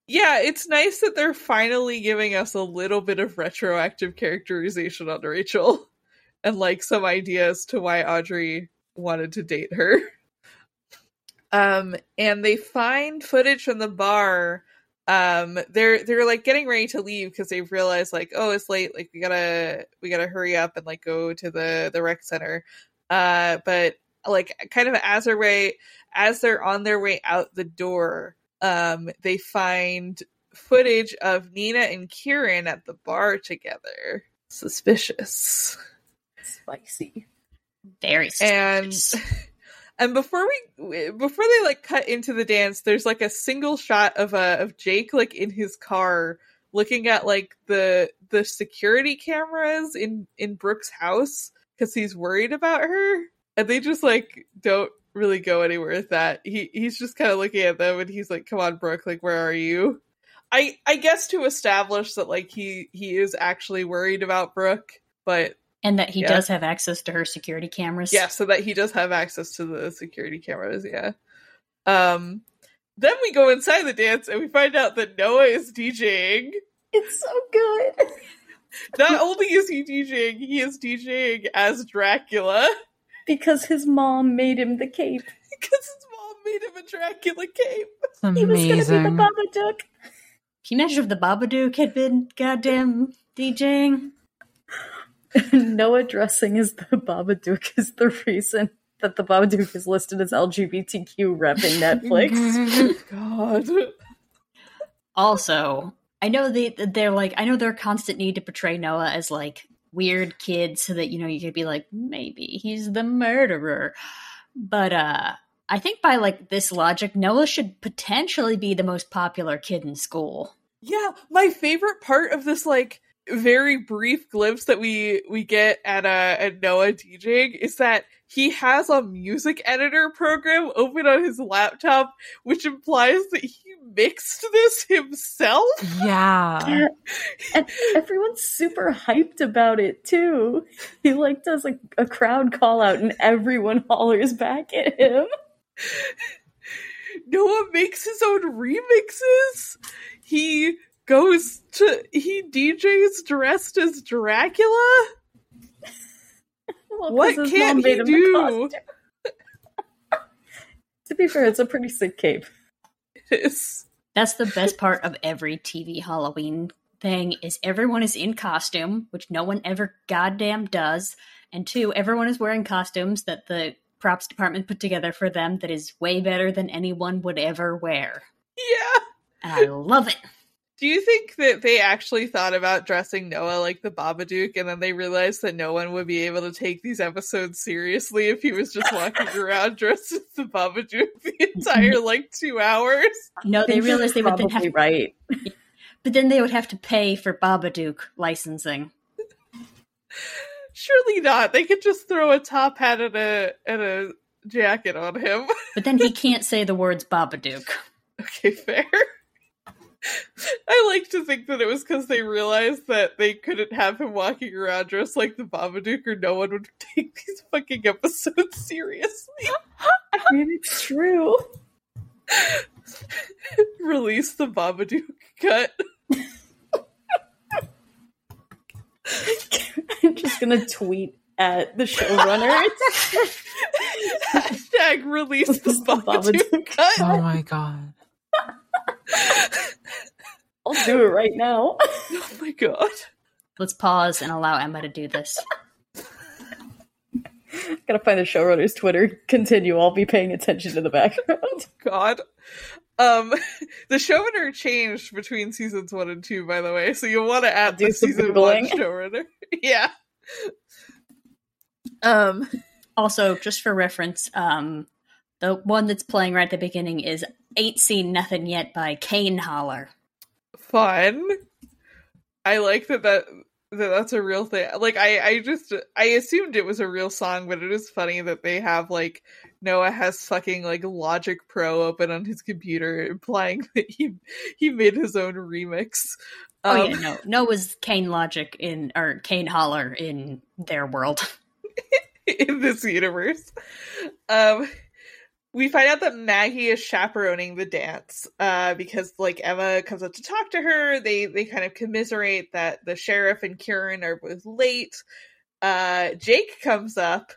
Yeah, it's nice that they're finally giving us a little bit of retroactive characterization on Rachel and like some ideas to why Audrey wanted to date her. Um and they find footage from the bar. Um they're they're like getting ready to leave because they've realized like, oh, it's late, like we gotta we gotta hurry up and like go to the the rec center. Uh but like kind of as their way as they're on their way out the door, um, they find footage of Nina and Kieran at the bar together. Suspicious. Spicy. Very suspicious. and before we before they like cut into the dance, there's like a single shot of uh of Jake like in his car looking at like the the security cameras in in Brooke's house because he's worried about her. And they just like don't really go anywhere with that. He he's just kind of looking at them and he's like, "Come on, Brooke, like where are you?" I I guess to establish that like he he is actually worried about Brooke, but and that he yeah. does have access to her security cameras. yeah, so that he does have access to the security cameras, yeah. Um then we go inside the dance and we find out that Noah is DJing. It's so good. Not only is he DJing, he is DJing as Dracula because his mom made him the cape. because his mom made him a Dracula cape. It's He was gonna be the amazing. Babadook. Can you imagine if the Babadook had been goddamn DJing? Noah dressing as the Babadook is the reason that the Babadook is listed as LGBTQ repping Netflix. God. Also, I know they they're like I know their constant need to portray Noah as like weird kid so that you know you could be like maybe he's the murderer. But uh I think by like this logic Noah should potentially be the most popular kid in school. Yeah, my favorite part of this like very brief glimpse that we we get at uh at Noah DJing is that he has a music editor program open on his laptop, which implies that he mixed this himself. Yeah. Yeah. and everyone's super hyped about it too. He like does like a crowd call out and everyone hollers back at him. Noah makes his own remixes. He goes to he DJs dressed as Dracula. Well, 'cause What can't he do? to be fair, it's a pretty sick cape. It's- That's the best part of every TV Halloween thing is everyone is in costume, which no one ever goddamn does. And two, everyone is wearing costumes that the props department put together for them that is way better than anyone would ever wear. Yeah. And I love it. Do you think that they actually thought about dressing Noah like the Babadook and then they realized that no one would be able to take these episodes seriously if he was just walking around dressed as the Babadook the entire mhm. like two hours? No, they realized they would then probably have, right. but then they would have to pay for Babadook licensing. Surely not. They could just throw a top hat and a and a jacket on him. But then he can't say the words Babadook. Okay, fair. I like to think that it was because they realized that they couldn't have him walking around dressed like the Babadook, or no one would take these fucking episodes seriously. I mean, it's true. Release the Babadook cut. I'm just gonna tweet at the showrunner. Hashtag release the Release the Babadook Babadook. cut. Oh my god. I'll do it right now. Oh my god. Let's pause and allow Emma to do this. Gotta find the showrunner's Twitter. Continue. I'll be paying attention to the background. God. Um, the showrunner changed between seasons one and two, by the way, so you'll want to add Do the some season one showrunner. yeah. Um, Also, just for reference, um, the one that's playing right at the beginning is Ain't Seen Nothing Yet by Kane Holler. fun. I like that that. That that's a real thing. Like I, I just I assumed it was a real song, but it is funny that they have like Noah has fucking like Logic Pro open on his computer, implying that he he made his own remix. Oh Um, yeah, no, no was Kane Logic in or Kane Holler in their world. in this universe. Um, we find out that Maggie is chaperoning the dance uh, because, like, Emma comes up to talk to her. They they kind of commiserate that the sheriff and Kieran are both late. Uh, Jake comes up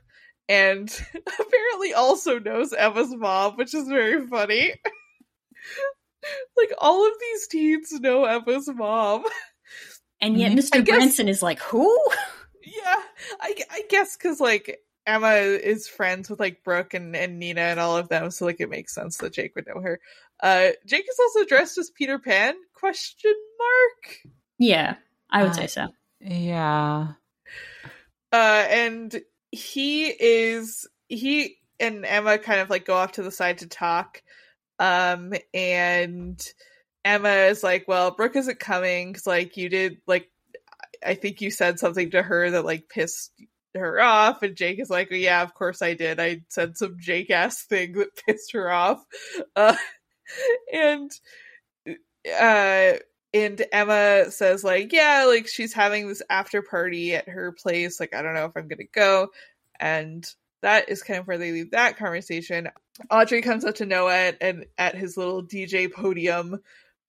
and apparently also knows Emma's mom, which is very funny. like all of these teens know Emma's mom. And yet. Mr. I guess- is like, who? Yeah, I, I guess because like Emma is friends with like Brooke and, and Nina and all of them, so like it makes sense that Jake would know her. Uh, Jake is also dressed as Peter Pan? Question mark. Yeah, I would Uh, say so. Yeah. Uh, and he is he and Emma kind of like go off to the side to talk. Um, and Emma is like, "Well, Brooke isn't coming because like you did like I think you said something to her that like pissed her off." And Jake is like, "Yeah, of course I did. I said some Jake ass thing that pissed her off." Uh, and uh and Emma says like, yeah, like she's having this after party at her place. Like, I don't know if I'm gonna go. And that is kind of where they leave that conversation. Audrey comes up to Noah at, and at his little DJ podium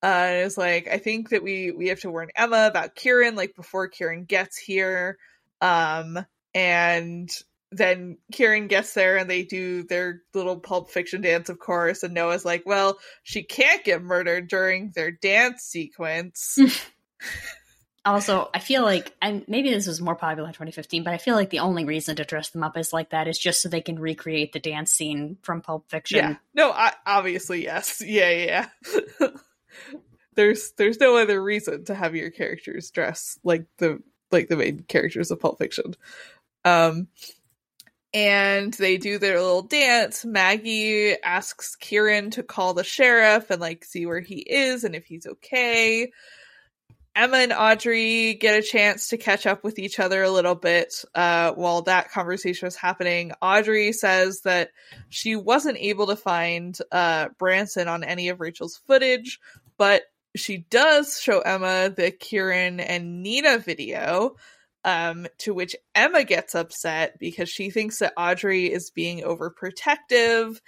uh, and is like, I think that we we have to warn Emma about Kieran like before Kieran gets here. Um, and then Kieran gets there and they do their little pulp fiction dance, of course. And Noah's like, well, she can't get murdered during their dance sequence. Also, I feel like I maybe this was more popular in 2015, but I feel like the only reason to dress them up as like that is just so they can recreate the dance scene from Pulp Fiction. yeah. No, I, obviously, yes. Yeah, yeah. yeah. there's there's no other reason to have your characters dress like the like the main characters of Pulp Fiction. Um and they do their little dance. Maggie asks Kieran to call the sheriff and like see where he is and if he's okay. Emma and Audrey get a chance to catch up with each other a little bit uh, while that conversation was happening. Audrey says that she wasn't able to find uh, Branson on any of Rachel's footage, but she does show Emma the Kieran and Nina video, um, to which Emma gets upset because she thinks that Audrey is being overprotective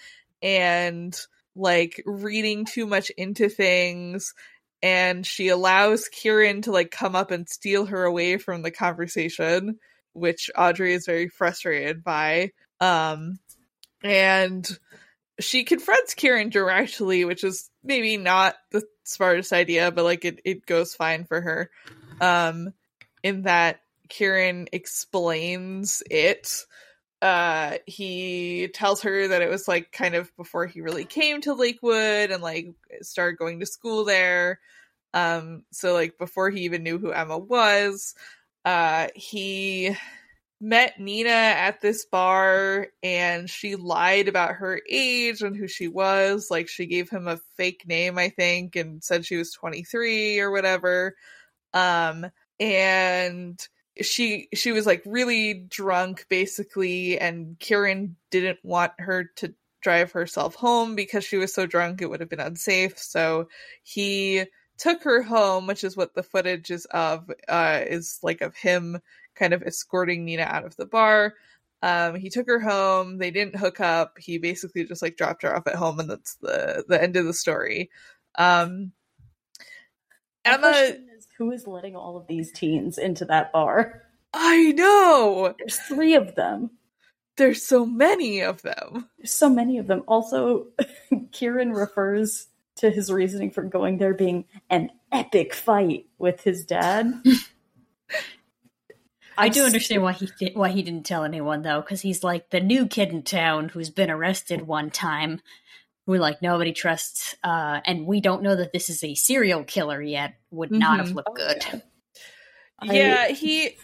and like reading too much into things and she allows Kieran to like come up and steal her away from the conversation, which Audrey is very frustrated by. Um and she confronts Kieran directly, which is maybe not the smartest idea, but like it, it goes fine for her. Um, in that Kieran explains it. Uh, he tells her that it was like kind of before he really came to Lakewood and like started going to school there. Um, so like before he even knew who Emma was, uh, he met Nina at this bar and she lied about her age and who she was. Like she gave him a fake name, I think, and said she was 23 or whatever. Um, and she she was like really drunk basically and Kieran didn't want her to drive herself home because she was so drunk it would have been unsafe. So he took her home, which is what the footage is of, uh, is like of him kind of escorting Nina out of the bar. Um, he took her home. They didn't hook up. He basically just like dropped her off at home, and that's the the end of the story. Um, Emma, who is letting all of these teens into that bar? I know There's three of them. there's so many of them. There's so many of them. Also, Kieran refers to his reasoning for going there being an epic fight with his dad. I do understand why he did, why he didn't tell anyone though, because he's like the new kid in town who's been arrested one time, who like nobody trusts, uh, and we don't know that this is a serial killer yet. Would not have Mhm. looked good. I- yeah, he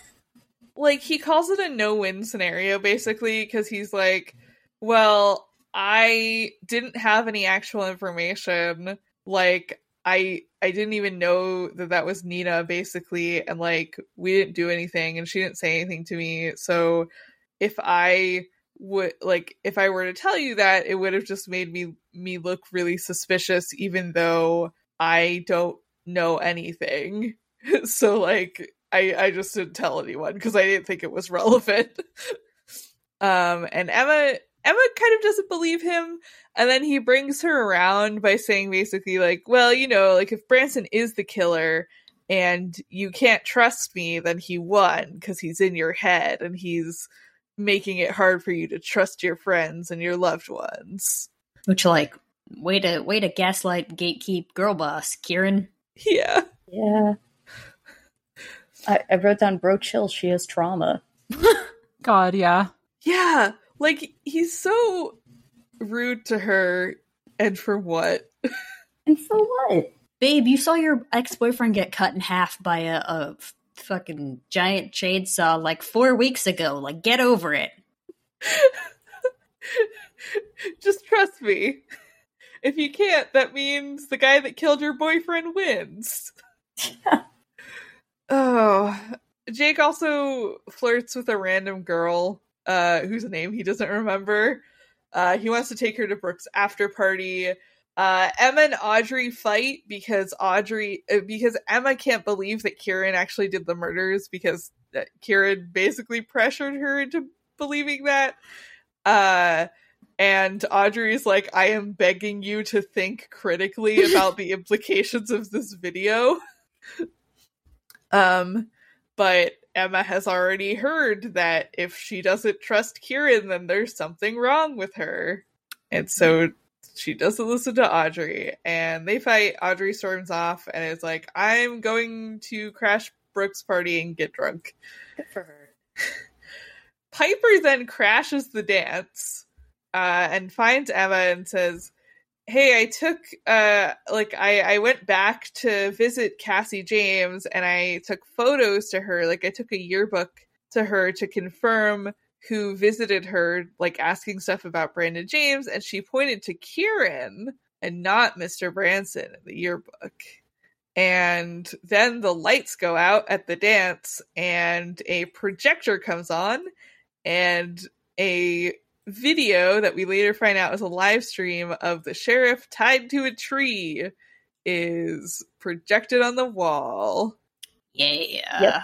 like he calls it a no-win scenario basically because he's like, well, I didn't have any actual information. Like I I didn't even know that that was Nina basically and like we didn't do anything and she didn't say anything to me. So if I would like if I were to tell you that it would have just made me me look really suspicious even though I don't know anything. so like I I just didn't tell anyone because I didn't think it was relevant. um and Emma Emma kind of doesn't believe him and then he brings her around by saying basically like, well, you know, like if Branson is the killer and you can't trust me, then he won because he's in your head and he's making it hard for you to trust your friends and your loved ones. Which like way to way to gaslight gatekeep girl boss Kieran. Yeah. Yeah. I, I wrote down, bro, chill. She has trauma. God, yeah. Yeah. Like he's so rude to her and for what? And for what? Babe, you saw your ex boyfriend get cut in half by a, a fucking giant chainsaw like four weeks ago. Like, get over it. Just trust me. If you can't, that means the guy that killed your boyfriend wins. oh. Jake also flirts with a random girl, uh, whose name he doesn't remember. Uh, he wants to take her to Brooke's after party. Uh, Emma and Audrey fight because Audrey, uh, because Emma can't believe that Kieran actually did the murders because uh, Kieran basically pressured her into believing that. Uh, and Audrey's like, I am begging you to think critically about the implications of this video. um, but Emma has already heard that if she doesn't trust Kieran, then there's something wrong with her. And so she doesn't listen to Audrey. And they fight. Audrey storms off and is like, I'm going to crash Brooke's party and get drunk. Good for her. Piper then crashes the dance uh, and finds Emma and says, "Hey, I took uh, like I I went back to visit Cassie James and I took photos to her. Like I took a yearbook to her to confirm who visited her, like asking stuff about Brandon James, and she pointed to Kieran and not Mr. Branson in the yearbook." And then the lights go out at the dance, and a projector comes on, and a video that we later find out is a live stream of the sheriff tied to a tree is projected on the wall. Yeah. Yep.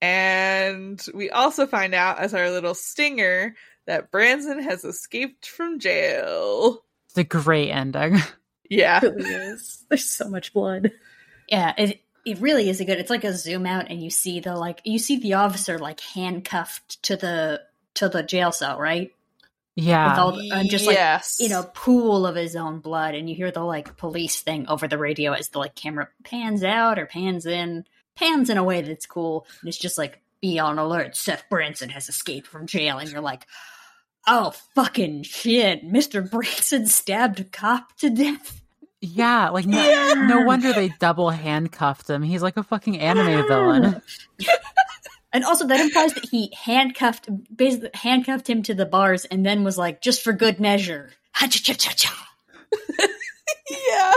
And we also find out as our little stinger that Branson has escaped from jail. The a great ending. Yeah. It really is. There's so much blood. Yeah, it it really is a good. It's like a zoom out, and you see the like you see the officer like handcuffed to the to the jail cell, right? Yeah. with all the, and just like yes. you know pool of his own blood and you hear the like police thing over the radio as the like camera pans out or pans in pans in a way that's cool and it's just like be on alert seth branson has escaped from jail and you're like oh fucking shit mr branson stabbed a cop to death Yeah, like no, no wonder they double handcuffed him. He's like a fucking anime villain. and also that implies that he handcuffed basically handcuffed him to the bars and then was like just for good measure Ha-cha-cha-cha-cha. yeah.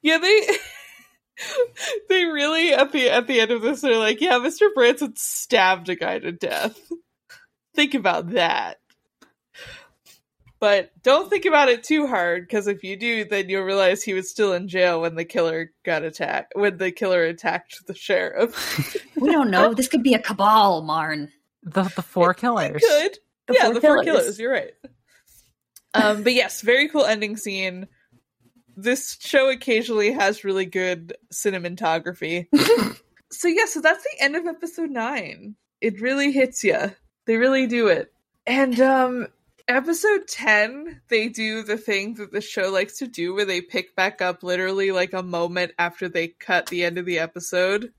Yeah, they they really at the at the end of this they're like, yeah, Mr. Branson stabbed a guy to death. think about that. But don't think about it too hard, because if you do, then you'll realize he was still in jail when the killer got attacked. When the killer attacked the sheriff. we don't know this could be a cabal marn The the four killers. Good. The yeah, four the four killers. killers. You're right. Um, but yes, very cool ending scene. This show occasionally has really good cinematography. so yeah, so that's the end of episode nine. It really hits you. They really do it. And um, episode ten, they do the thing that the show likes to do, where they pick back up literally like a moment after they cut the end of the episode.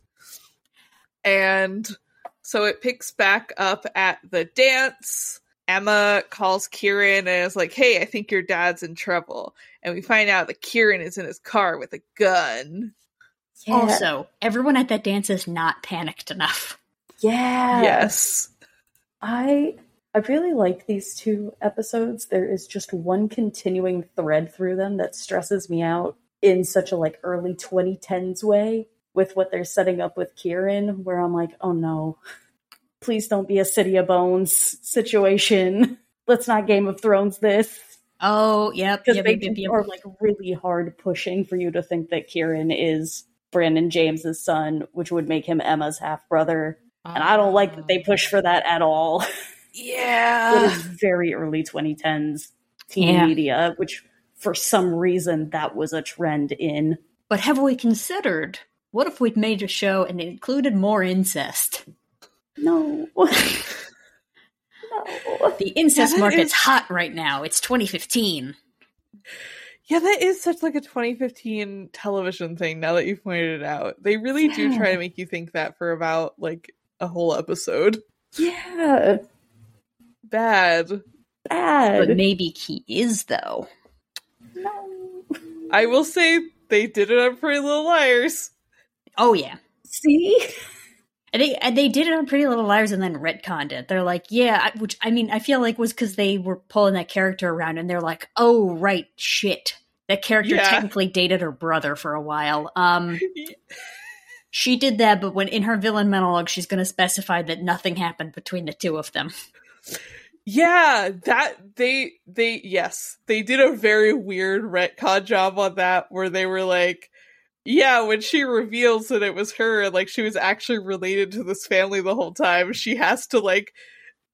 And so it picks back up at the dance. Emma calls Kieran and is like, Hey, I think your dad's in trouble. And we find out that Kieran is in his car with a gun. Yeah. Also, everyone at that dance is not panicked enough. yeah. Yes. I I really like these two episodes. There is just one continuing thread through them that stresses me out in such a like early 2010s way with what they're setting up with Kieran, where I'm like, oh no, please don't be a City of Bones situation. Let's not Game of Thrones this. Oh, yep. Because yep, they yep, yep, are like really hard pushing for you to think that Kieran is Brandon James's son, which would make him Emma's half brother. And I don't like that they push for that at all. it Yeah. is very early 2010s teen Yeah. media, which for some reason that was a trend in. But have we considered what if we'd made a show and it included more incest? No. no. The incest Yeah, market's is- hot right now. It's 2015. Yeah, that is such like a 2015 television thing now that you've pointed it out. They really do try to make you think that for about like a whole episode. Yeah. Bad. Bad. But maybe he is, though. no. I will say they did it on Pretty Little Liars. Oh, yeah. See? And they, and they did it on Pretty Little Liars and then retconned it. They're like, yeah, I- which I mean, I feel like was because they were pulling that character around and they're like, oh, right, shit. That character Yeah. technically dated her brother for a while. Um, she did that, but when in her villain monologue, she's going to specify that nothing happened between the two of them. Yeah, that they they yes, they did a very weird retcon job on that where they were like yeah, when she reveals that it was her, like she was actually related to this family the whole time, she has to like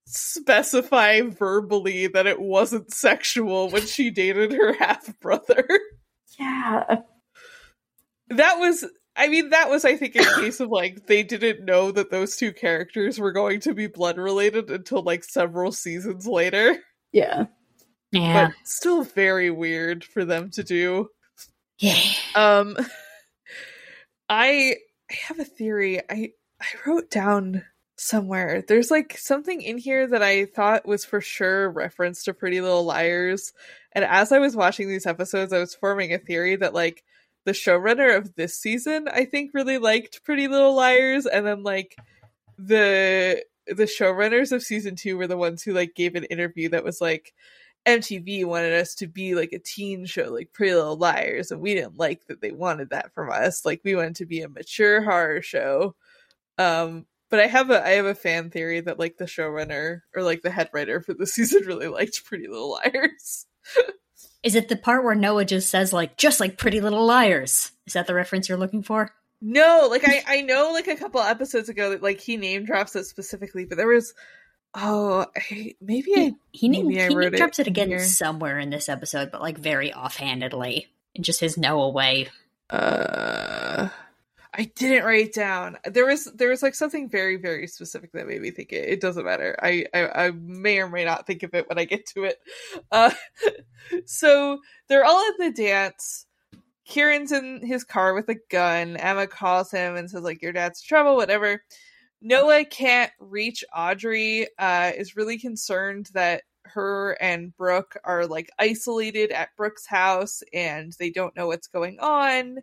specify verbally that it wasn't sexual when she dated her half brother. Yeah. that was I mean that was I think a case of like they didn't know that those two characters were going to be blood related until like several seasons later. Yeah. Yeah. but still very weird for them to do. yeah. Um I I have a theory. I I wrote down somewhere. There's like something in here that I thought was for sure reference to Pretty Little Liars. And as I was watching these episodes, I was forming a theory that like the showrunner of this season, I think, really liked Pretty Little Liars, and then like the the showrunners of season two were the ones who like gave an interview that was like MTV wanted us to be like a teen show like Pretty Little Liars, and we didn't like that they wanted that from us. Like we wanted to be a mature horror show. Um, but I have a I have a fan theory that like the showrunner or like the head writer for the season really liked Pretty Little Liars. Is it the part where Noah just says, like, just like Pretty Little Liars? Is that the reference you're looking for? No, like I I know like a couple episodes ago that like he name drops it specifically, but there was oh I, maybe I He, Maybe I he wrote name it drops it again here. somewhere in this episode, but like very offhandedly. In just his Noah way. uh I didn't write down. There was there was like something very very specific that made me think it. It doesn't matter. I I, I may or may not think of it when I get to it. Uh, so they're all at the dance. Kieran's in his car with a gun. Emma calls him and says like your dad's in trouble, whatever. Noah can't reach Audrey. Uh, is really concerned that her and Brooke are like isolated at Brooke's house and they don't know what's going on.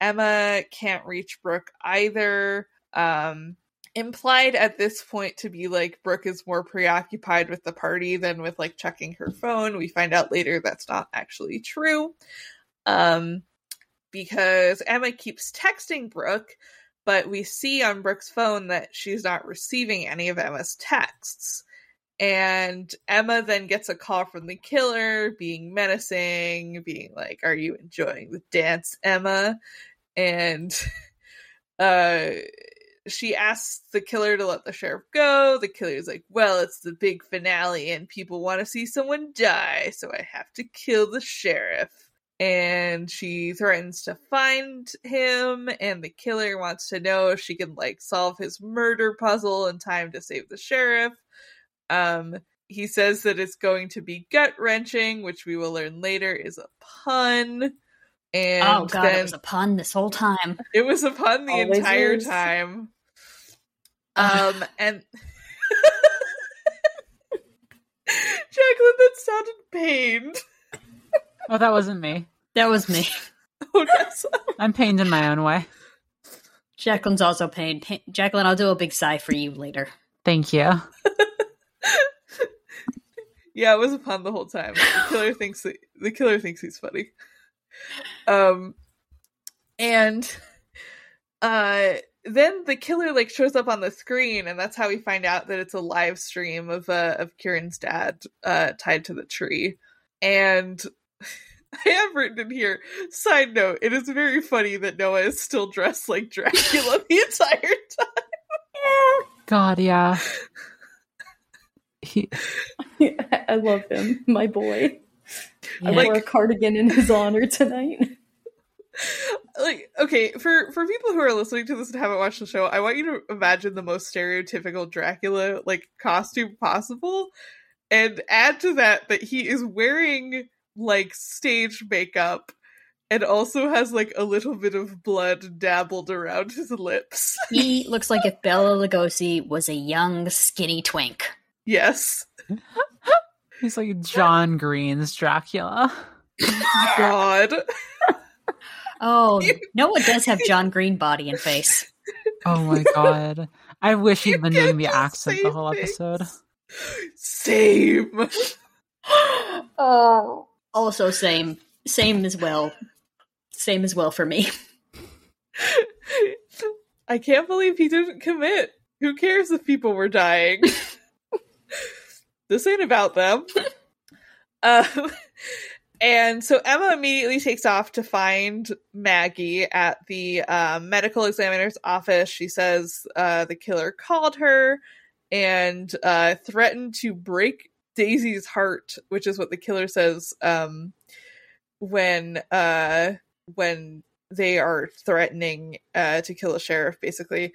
Emma can't reach Brooke either. Um, implied at this point to be like Brooke is more preoccupied with the party than with like checking her phone. We find out later that's not actually true. Um, because Emma keeps texting Brooke, but we see on Brooke's phone that she's not receiving any of Emma's texts. And Emma then gets a call from the killer, being menacing, being like, Are you enjoying the dance, Emma? And uh she asks the killer to let the sheriff go. The killer's like, Well, it's the big finale and people want to see someone die, so I have to kill the sheriff. And she threatens to find him, and the killer wants to know if she can like solve his murder puzzle in time to save the sheriff. Um, he says that it's going to be gut wrenching, which we will learn later is a pun. And oh god, then it was a pun this whole time. it was a pun the Always entire is. time. Um, and Jacqueline, that sounded pained. Oh, that wasn't me. That was me. Oh, I'm pained in my own way. Jacqueline's also pained. Pa- Jacqueline, I'll do a big sigh for you later. Thank you. yeah, it was a pun the whole time. The killer thinks that, the killer thinks he's funny. Um, and uh, then the killer like shows up on the screen, and that's how we find out that it's a live stream of uh of Kieran's dad uh tied to the tree. And I have written in here. Side note: It is very funny that Noah is still dressed like Dracula the entire time. God, yeah. He, I love him, my boy. I Yeah. like- wore a cardigan in his honor tonight. like okay for for people who are listening to this and haven't watched the show i want you to imagine the most stereotypical dracula like costume possible and add to that that he is wearing like stage makeup and also has like a little bit of blood dabbled around his lips he looks like if Bela Lugosi was a young, skinny twink. yes he's like John Green's Dracula. god Oh, Noah does have John Green body and face. Oh my god. I wish he'd been doing the accent the whole episode. same Oh. Also, same, same as well. Same as well for me. I can't believe he didn't commit. Who cares if people were dying? this ain't about them. Um, and so Emma immediately takes off to find Maggie at the uh, medical examiner's office. She says uh, the killer called her and uh, threatened to break Daisy's heart, which is what the killer says um, when uh, when they are threatening uh, to kill a sheriff, basically.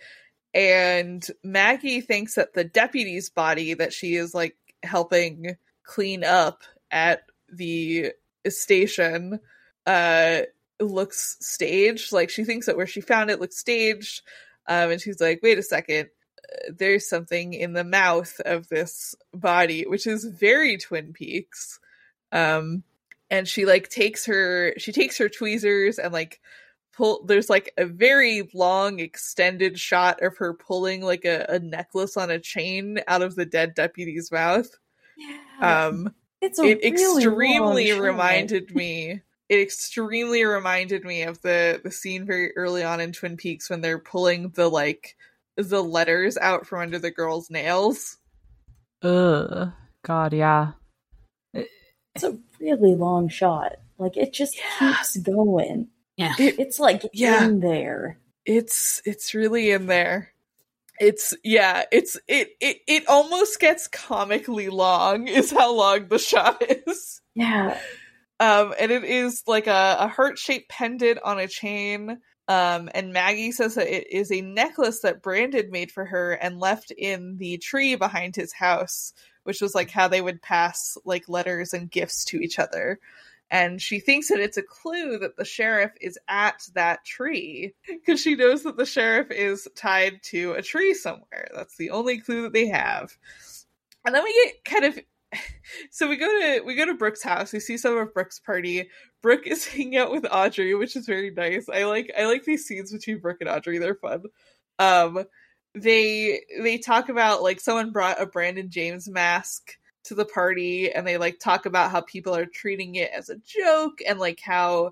And Maggie thinks that the deputy's body that she is like helping clean up at the station uh looks staged. Like she thinks that where she found it looks staged. Um and she's like wait a second there's something in the mouth of this body which is very twin peaks. Um and she like takes her she takes her tweezers and like pull there's like a very long extended shot of her pulling like a, a necklace on a chain out of the dead deputy's mouth. Um it's a it really extremely reminded me it extremely reminded me of the the scene very early on in twin peaks when they're pulling the like the letters out from under the girl's nails Ugh. God, yeah. It's a really long shot. Like it just Yeah. keeps going. Yeah. It's like Yeah. in there. it's it's really in there it's yeah it's it it, it almost gets comically long is how long the shot is Yeah. um and it is like a, a heart-shaped pendant on a chain Um, and Maggie says that it is a necklace that Brandon made for her and left in the tree behind his house, which was like how they would pass like letters and gifts to each other. And she thinks that it's a clue that the sheriff is at that tree because she knows that the sheriff is tied to a tree somewhere. That's the only clue that they have. And then we get kind of so we go to we go to Brooke's house. We see some of Brooke's party. Brooke is hanging out with Audrey, which is very nice. I like I like these scenes between Brooke and Audrey. They're fun. Um, they they talk about like someone brought a Brandon James mask to the party, and they like talk about how people are treating it as a joke, and like how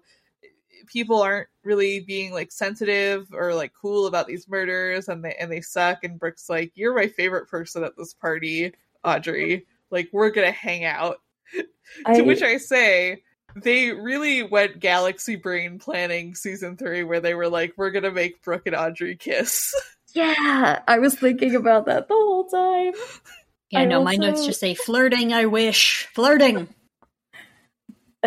people aren't really being like sensitive or like cool about these murders, and they and they suck. And Brooke's like, "You're my favorite person at this party, Audrey." Like we're gonna hang out. I, to which i say they really went galaxy brain planning season three where they were like we're gonna make brooke and audrey kiss. Yeah i was thinking about that the whole time. Yeah I know also... my notes just say flirting i wish. Flirting.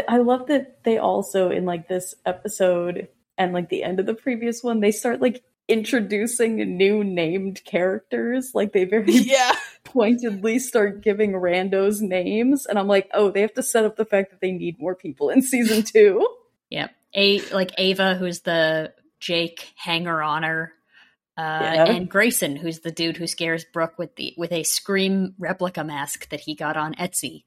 I love that they also in like this episode and like the end of the previous one they start like introducing new named characters. Like they very yeah. Pointedly start giving randos names, and I'm like, oh, they have to set up the fact that they need more people in season two. Yep, a like Ava, who's the Jake hanger oner. Uh, yeah. and Grayson, who's the dude who scares Brooke with the with a scream replica mask that he got on Etsy.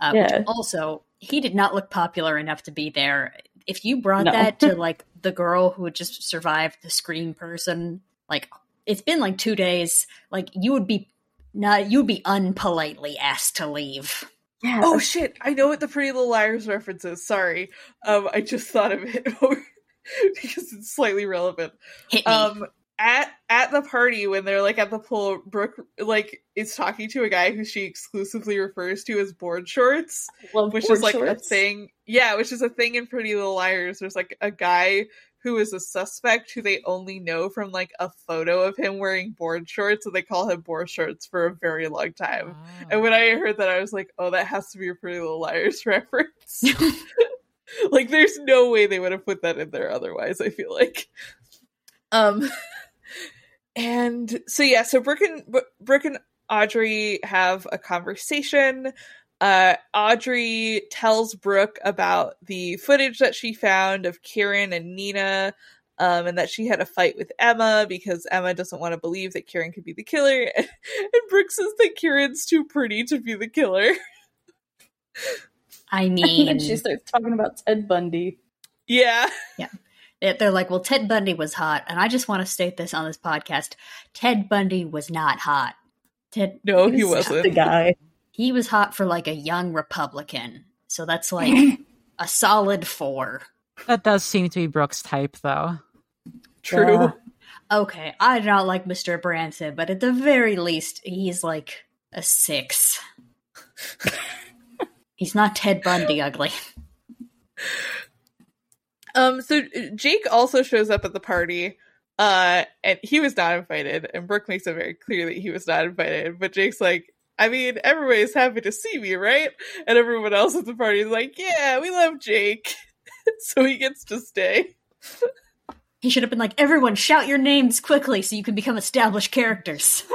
Uh, yeah. also, he did not look popular enough to be there if you brought no. that to like the girl who just survived the scream person, like it's been like two days, like you would be not you would be unpolitely asked to leave. Yeah. Oh shit! I know what the Pretty Little Liars reference is. Sorry, um, I just thought of it because it's slightly relevant. Hit me. Um, at at the party when they're like at the pool, Brooke like is talking to a guy who she exclusively refers to as board shorts, which is like shorts. a thing. Yeah, which is a thing in Pretty Little Liars. There's like a guy who is a suspect who they only know from like a photo of him wearing board shorts, so they call him board shorts for a very long time. And when I heard that, I was like, oh, that has to be a Pretty Little Liars reference. like, there's no way they would have put that in there otherwise. I feel like. Um and so yeah, so Brooke and Brooke and Audrey have a conversation. Uh, Audrey tells Brooke about the footage that she found of Kieran and Nina, um, and that she had a fight with Emma because Emma doesn't want to believe that Kieran could be the killer. and Brooke says that Kieran's too pretty to be the killer. I mean, and she starts talking about Ted Bundy. Yeah. Yeah they're like, well, Ted Bundy was hot, and I just want to state this on this podcast: Ted Bundy was not hot. Ted, no, he, was not the guy. He was hot for like a young Republican, so that's like a solid four. That does seem to be Brooke's type, though. True. Yeah. Okay, I do not like Mr. Branson, but at the very least, he's like a six. he's not Ted Bundy ugly. Um, so uh, Jake also shows up at the party, uh, and he was not invited, and Brooke makes it very clear that he was not invited. But Jake's like, I mean, everybody's happy to see me, right? And everyone else at the party is like, Yeah, we love Jake, so he gets to stay. he should have been like, Everyone, shout your names quickly so you can become established characters.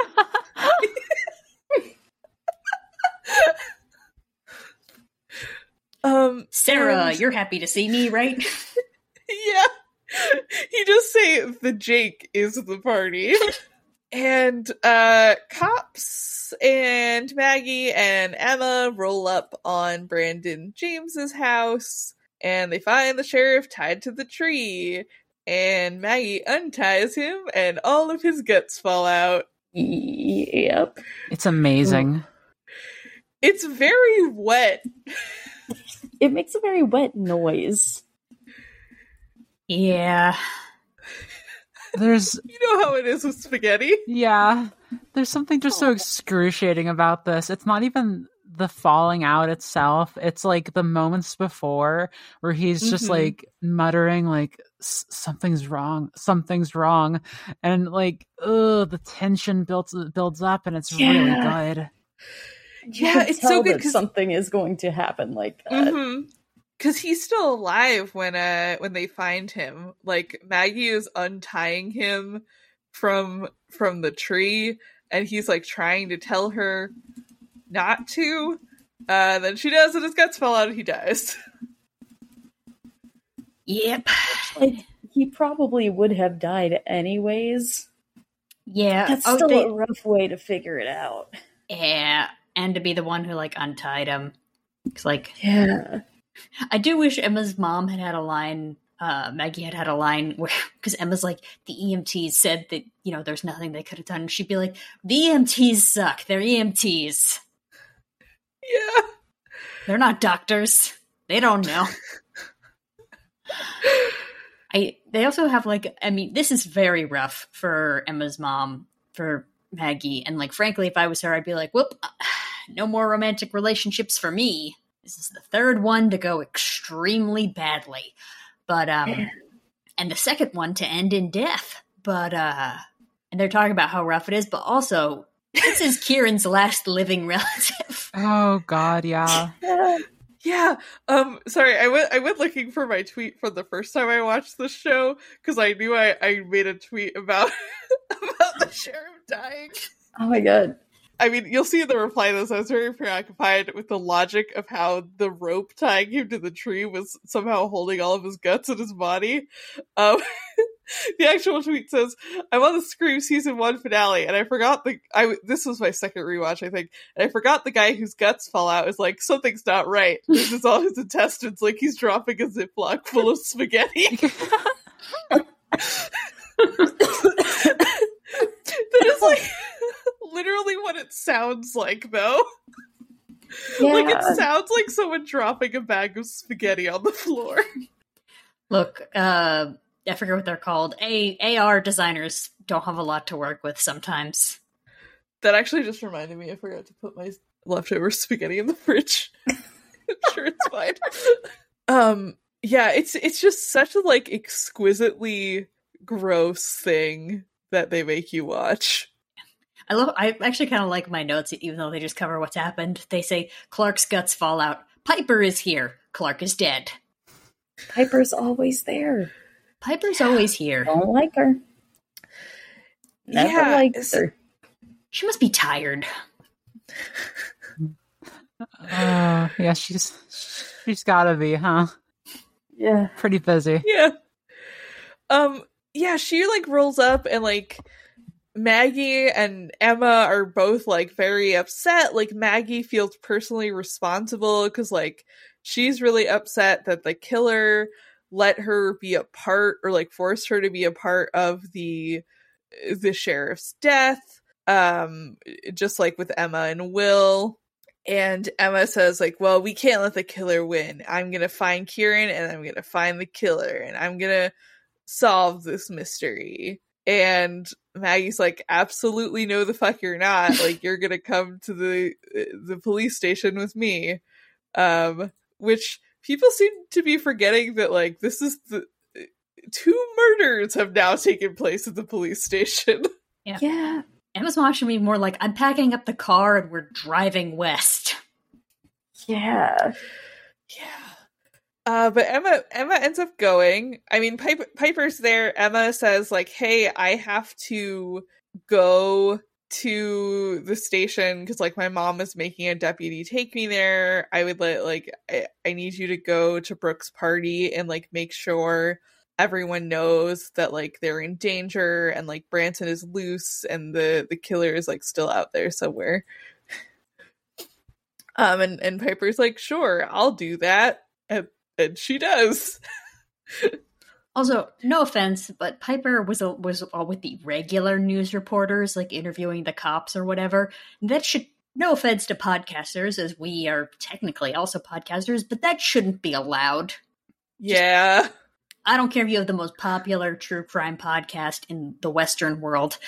um, Sarah, and... you're happy to see me, right? yeah. He just say the Jake is the party. And uh cops and Maggie and Emma roll up on Brandon James's house and they find the sheriff tied to the tree and Maggie unties him and all of his guts fall out. Yep. It's amazing. It's very wet. it makes a very wet noise. Yeah. There's You know how it is with spaghetti. Yeah. There's something just so excruciating about this. It's not even the falling out itself. It's like the moments before where he's just mm-hmm. like muttering like something's wrong, something's wrong, and like oh the tension builds builds up, and it's yeah. really good. yeah, it's so good because something is going to happen. Like, uh, mm-hmm because he's still alive when uh when they find him. Like Maggie is untying him from from the tree, and he's like trying to tell her not to. Uh, then she does, and his guts fall out, and he dies. Yep. Like he probably would have died anyways. Yeah. That's oh, still they- a rough way to figure it out. yeah. And to be the one who like untied him. It's like Yeah. I do wish Emma's mom had had a line. Uh, Maggie had had a line where because Emma's like the EMTs said that you know there's nothing they could have done. She'd be like, the EMTs suck. They're EMTs. Yeah. They're not doctors. They don't know. I they also have like I mean this is very rough for Emma's mom for Maggie and like frankly if I was her I'd be like whoop no more romantic relationships for me. This is the third one to go extremely badly. But um and the second one to end in death. But uh and they're talking about how rough it is but also this is Kieran's last living relative. Oh God, yeah. Yeah. Yeah. Um sorry, I went I went looking for my tweet from the first time I watched the show because I knew I, I made a tweet about about the sheriff dying. Oh my god. I mean, you'll see in the reply to this, I was very preoccupied with the logic of how the rope tying him to the tree was somehow holding all of his guts in his body. Um, the actual tweet says, I'm on the Scream season one finale, and I forgot the, I, this was my second rewatch, I think, and I forgot the guy whose guts fall out is like, something's not right. This is all his intestines, like he's dropping a Ziploc full of spaghetti. that is like literally what it sounds like though Yeah. like it sounds like someone dropping a bag of spaghetti on the floor Look, uh, I forget what they're called. A AR designers don't have a lot to work with sometimes. that actually just reminded me i forgot to put my leftover spaghetti in the fridge sure it's fine um yeah it's it's just such a like exquisitely gross thing that they make you watch I love. I actually kind of like my notes, even though they just cover what's happened. They say Clark's guts fall out. Piper is here. Clark is dead. Piper's always there. Piper's always here. Don't like her. Never Yeah, liked her. She must be tired. Uh, yeah, she's she's gotta be, huh? Yeah. Pretty busy. yeah um yeah she like rolls up and like maggie and emma are both like very upset like maggie feels personally responsible because like she's really upset that the killer let her be a part or like forced her to be a part of the the sheriff's death um just like with emma and will and Emma says, like, well, we can't let the killer win. I'm gonna find Kieran and I'm gonna find the killer and I'm gonna solve this mystery. And Maggie's like, absolutely no the fuck you're not. Like you're gonna come to the the police station with me. Um which people seem to be forgetting that like this is the two murders have now taken place at the police station. Yeah. yeah. Emma's watching me more like I'm packing up the car and we're driving west. Yeah. Yeah. Uh, but Emma Emma ends up going. I mean, Piper, Piper's there. Emma says like, "Hey, I have to go to the station because like my mom is making a deputy take me there. I would let like I, I need you to go to Brooke's party and like make sure everyone knows that like they're in danger and like Branson is loose and the the killer is like still out there somewhere." Um, and, and Piper's like, sure, I'll do that. And, and she does. Also, no offense, but Piper was a, was all with the regular news reporters, like interviewing the cops or whatever. That should no offense to podcasters, as we are technically also podcasters, but that shouldn't be allowed. Yeah. I don't care if you have the most popular true crime podcast in the Western world.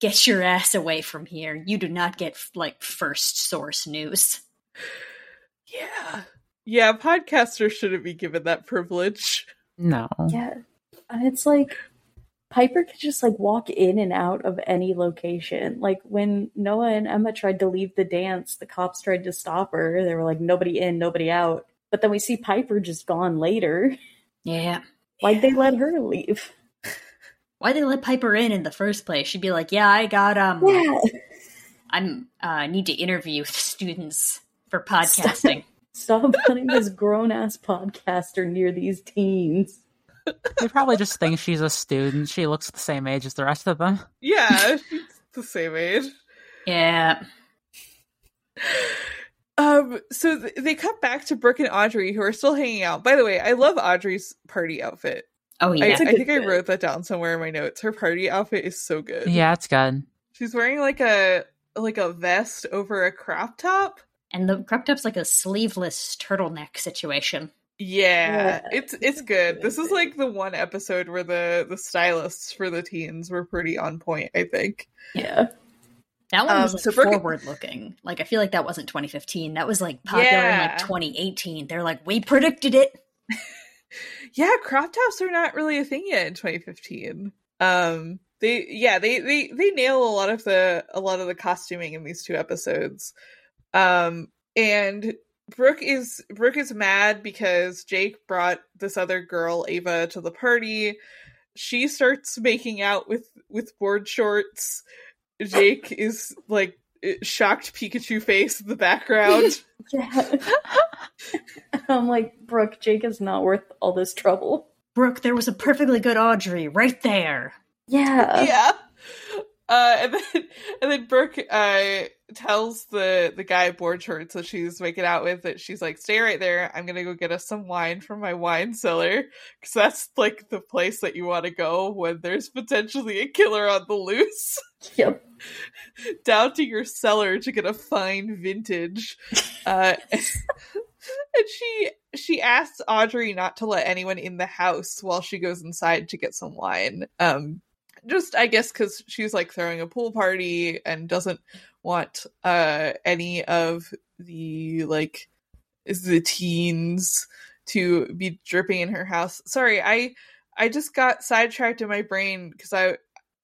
Get your ass away from here. You do not get like first source news. Yeah. Yeah, podcasters shouldn't be given that privilege. No. Yeah. And it's like Piper could just like walk in and out of any location. Like when Noah and Emma tried to leave the dance, the cops tried to stop her. They were like, nobody in, nobody out. But then we see Piper just gone later. Yeah. Why'd they let her leave? Why'd they let Piper in in the first place? She'd be like, "Yeah, I got um, Yeah. I'm uh need to interview students for podcasting." Stop putting this grown ass podcaster near these teens. They probably just think she's a student. She looks the same age as the rest of them. Yeah, she's the same age. yeah. Um, so th- they cut back to Brooke and Audrey, who are still hanging out. By the way, I love Audrey's party outfit. Oh I, yeah. It's a I good think I wrote that down somewhere in my notes. Her party outfit is so good. Yeah, it's good. she's wearing like a like a vest over a crop top. And the crop top's like a sleeveless turtleneck situation. Yeah, Yeah, it's it's it's good. good This is like the one episode where the the stylists for the teens were pretty on point. I think. Yeah. That one Um, was like so Brooke- forward looking. Like I feel like that wasn't 2015. That was like popular in like 2018. They're like, we predicted it. Yeah, crop tops are not really a thing yet in 2015. Um, they yeah they they they nail a lot of the a lot of the costuming in these two episodes. Um, and Brooke is Brooke is mad because Jake brought this other girl Ava to the party. She starts making out with with board shorts. Jake is like shocked Pikachu face in the background. Yeah. I'm like, Brooke, Jake is not worth all this trouble. Brooke, there was a perfectly good Audrey right there. Yeah. yeah. Uh, and then and then Brooke uh tells the the guy board shorts that she's making out with that she's like, stay right there. I'm gonna go get us some wine from my wine cellar because that's like the place that you want to go when there's potentially a killer on the loose. Yep. Down to your cellar to get a fine vintage. Uh, and she she asks Audrey not to let anyone in the house while she goes inside to get some wine. Um, just I guess because she's like throwing a pool party and doesn't want uh any of the like the teens to be dripping in her house. Sorry, I I just got sidetracked in my brain because I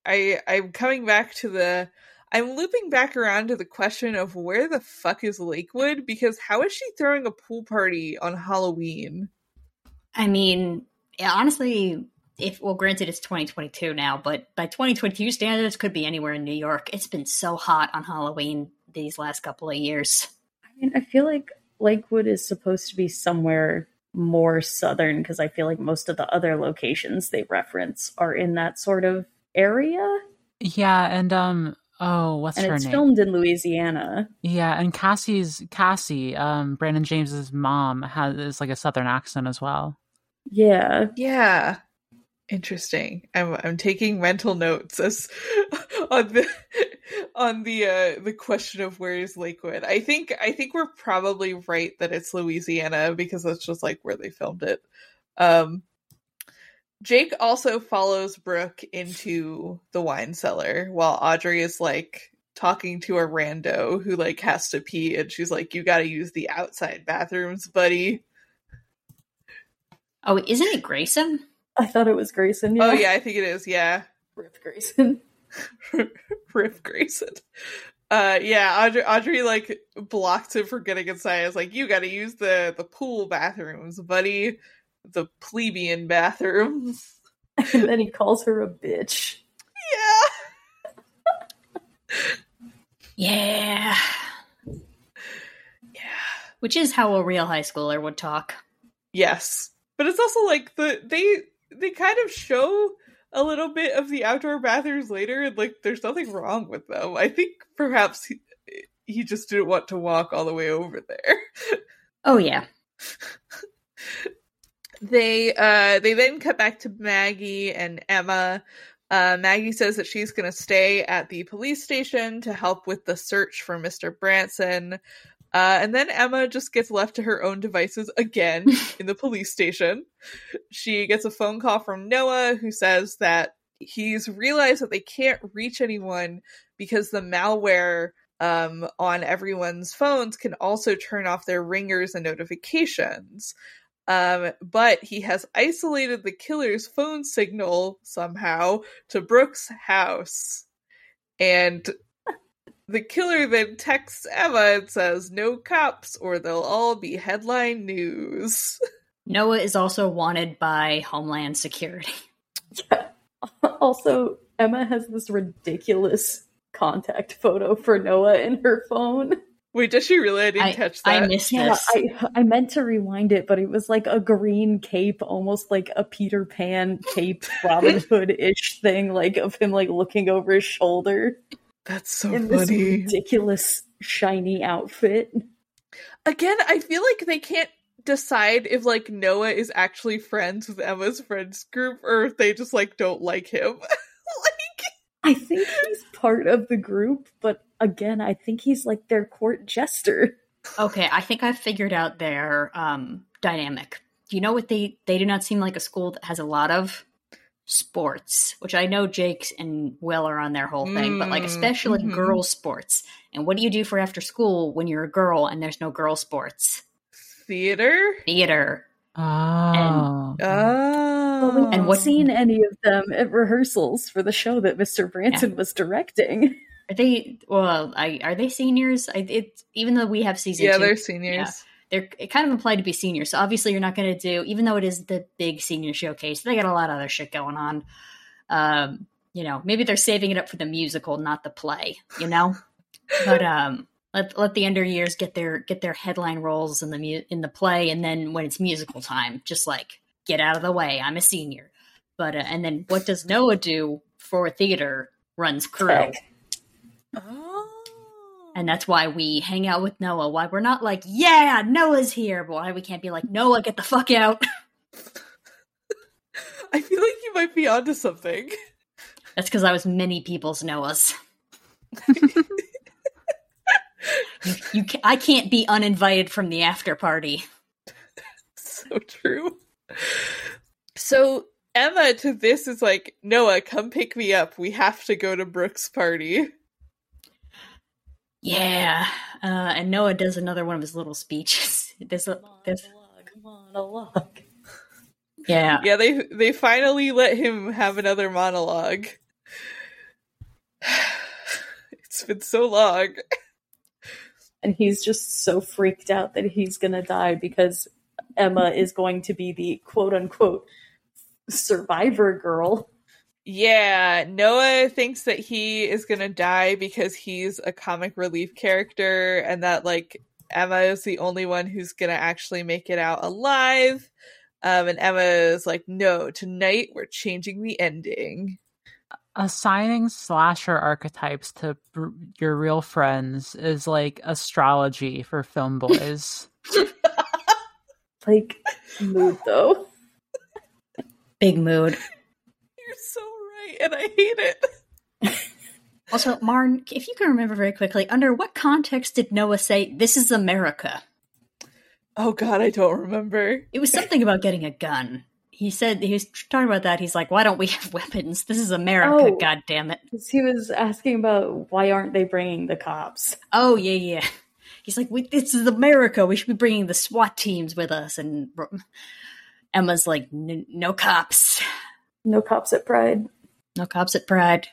I I'm coming back to the I'm looping back around to the question of where the fuck is Lakewood because how is she throwing a pool party on Halloween? I mean, honestly, if well, granted, it's 2022 now, but by 2022 standards, could be anywhere in New York. It's been so hot on Halloween these last couple of years. I mean, I feel like Lakewood is supposed to be somewhere more southern because I feel like most of the other locations they reference are in that sort of area. Yeah, and um, oh, what's and her it's name? filmed in Louisiana. Yeah, and Cassie's Cassie, um, Brandon James's mom has is like a southern accent as well. Yeah. Yeah. Interesting. I'm I'm taking mental notes as on the on the uh the question of where is Lakewood. I think I think we're probably right that it's Louisiana because that's just like where they filmed it. Um Jake also follows Brooke into the wine cellar while Audrey is like talking to a rando who like has to pee and she's like you got to use the outside bathrooms, buddy. Oh, isn't it Grayson? I thought it was Grayson. Yeah. Oh yeah, I think it is. Yeah. Rip Grayson. Rip Grayson. Uh yeah, Audrey, Audrey like blocked him from getting inside. It's like you got to use the the pool bathrooms, buddy. The plebeian bathrooms. and then he calls her a bitch. Yeah. Yeah. Yeah. Which is how a real high schooler would talk. Yes. But it's also like the they they kind of show a little bit of the outdoor bathrooms later and like there's nothing wrong with them. I think perhaps he, he just didn't want to walk all the way over there. Oh, yeah. they uh they then cut back to Maggie and Emma. Uh, Maggie says that she's going to stay at the police station to help with the search for Mr. Branson. Uh, and then Emma just gets left to her own devices again in the police station. She gets a phone call from Noah who says that he's realized that they can't reach anyone because the malware um, on everyone's phones can also turn off their ringers and notifications. Um, but he has isolated the killer's phone signal somehow to Brooke's house. And the killer then texts Emma and says, No cops, or they'll all be headline news. Noah is also wanted by Homeland Security. Yeah. Also, Emma has this ridiculous contact photo for Noah in her phone. Wait, does she really? I didn't I, catch that. I missed Yeah, this. I I meant to rewind it, but it was like a green cape, almost like a Peter Pan cape, Robin Hood ish thing, like of him like looking over his shoulder That's so in this ridiculous shiny outfit. Again, I feel like they can't decide if like Noah is actually friends with Emma's friends group or if they just like don't like him. like I think he's part of the group, but again, I think he's like their court jester. Okay, I think I've figured out their um, dynamic. Do you know what they they do not seem like a school that has a lot of sports, which I know Jake's and Will are on their whole thing, but like Mm, especially mhm. girl sports. And what do you do for after school when you're a girl and there's no girl sports? theater? Theater. Oh. Oh. But we And haven't what- seen any of them at rehearsals for the show that Mr. Branson was directing. Are they well? I are they seniors? I it even though we have season yeah, two, they're seniors. They're it kind of implied to be seniors. So obviously you're not going to do, even though it is the big senior showcase, they got a lot of other shit going on. Um, you know, maybe they're saving it up for the musical, not the play. You know, but um, let let the under years get their get their headline roles in the mu- in the play, and then when it's musical time, just like get out of the way. I'm a senior. But uh, and then what does Noah do for theater? Runs crew. Oh. And that's why we hang out with Noah. Why we're not like, yeah, Noah's here. But why we can't be like, Noah, get the fuck out. I feel like you might be onto something. That's because I was many people's Noahs. you, you ca- I can't be uninvited from the after party. so true. So Emma to this is like, Noah, come pick me up. We have to go to Brooke's party. Yeah. Uh, and Noah does another one of his little speeches. There's a, Come there's, a log, come on, a log. yeah. Yeah, they they finally let him have another monologue. it's been so long. And he's just so freaked out that he's gonna die because Emma is going to be the quote unquote survivor girl. Yeah, Noah thinks that he is gonna die because he's a comic relief character and that like Emma is the only one who's gonna actually make it out alive. Um, and Emma is like, no, tonight we're changing the ending. Assigning slasher archetypes to br- your real friends is like astrology for film boys. Like mood though. Big mood. You're so right, and I hate it. Also, Marn, if you can remember very quickly, under what context did Noah say, this is America? Oh god, I don't remember. It was something about getting a gun. He said he was talking about that. He's like, "Why don't we have weapons? This is America, Oh. God damn it. He was asking about why aren't they bringing the cops? Oh yeah, yeah. He's like, "This is America. We should be bringing the SWAT teams with us." And Emma's like, "No cops, No cops at Pride. No cops at Pride."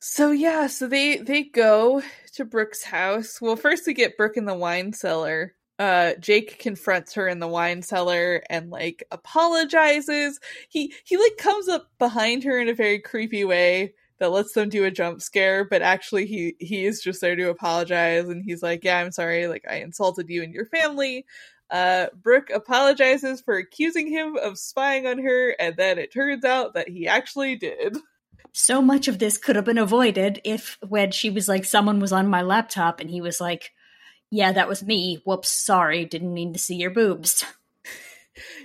So yeah, so they they go to Brooke's house. Well, first we get Brooke in the wine cellar. Uh Jake confronts her in the wine cellar and like apologizes. He he like comes up behind her in a very creepy way that lets them do a jump scare, but actually he he is just there to apologize and he's like, "Yeah, I'm sorry. Like I insulted you and your family." Uh Brooke apologizes for accusing him of spying on her and then it turns out that he actually did. So much of this could have been avoided if, when she was like, "Someone was on my laptop," and he was like, "Yeah, that was me. Whoops, sorry, didn't mean to see your boobs."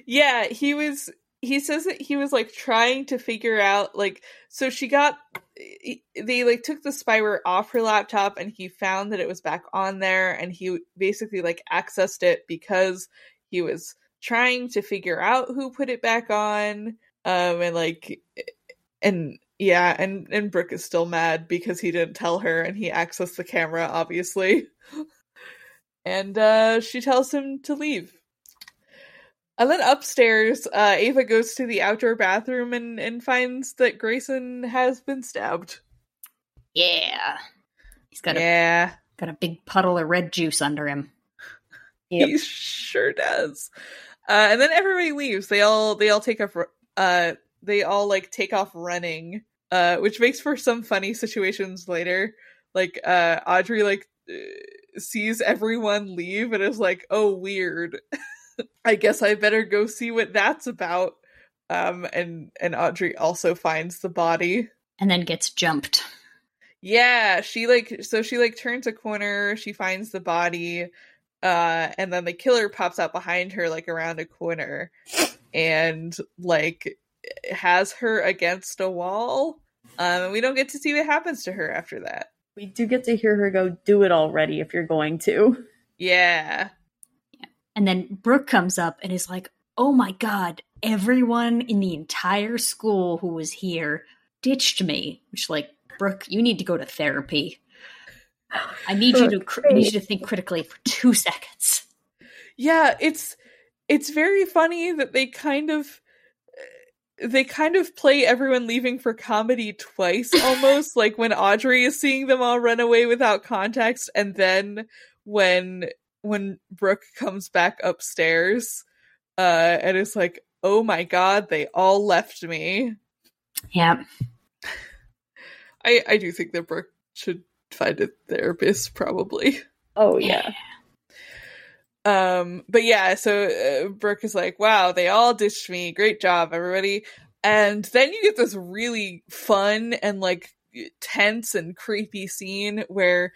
Yeah, he was he says that he was like trying to figure out like so she got they like took the spyware off her laptop and he found that it was back on there and he basically like accessed it because he was trying to figure out who put it back on um and like and yeah and and Brooke is still mad because he didn't tell her and he accessed the camera obviously. And uh she tells him to leave and then upstairs, uh, Ava goes to the outdoor bathroom and, and finds that Grayson has been stabbed. Yeah. He's got a yeah, got a big puddle of red juice under him. Yep. he sure does. Uh, and then everybody leaves. They all they all take off. Uh, they all like take off running, uh, which makes for some funny situations later. Like uh, Audrey like uh, sees everyone leave and is like, "Oh, weird. I guess I better go see what that's about." Um, and and Audrey also finds the body. And then gets jumped. Yeah, she like so she like turns a corner, she finds the body, uh, and then the killer pops out behind her like around a corner and like has her against a wall. Um, and we don't get to see what happens to her after that. We do get to hear her go, do it already if you're going to. Yeah. And then Brooke comes up and is like, "Oh my god, everyone in the entire school who was here ditched me." Which like, Brooke, you need to go to therapy. I need you to cr- I need you to think critically for 2 seconds. Yeah, it's it's very funny that they kind of they kind of play everyone leaving for comedy twice almost like when Audrey is seeing them all run away without context and then when when Brooke comes back upstairs uh and is like oh my god they all left me Yeah. I I do think that Brooke should find a therapist probably Oh, yeah. Um, but yeah, so uh, Brooke is like, wow, they all ditched me. Great job, everybody. And then you get this really fun and like tense and creepy scene where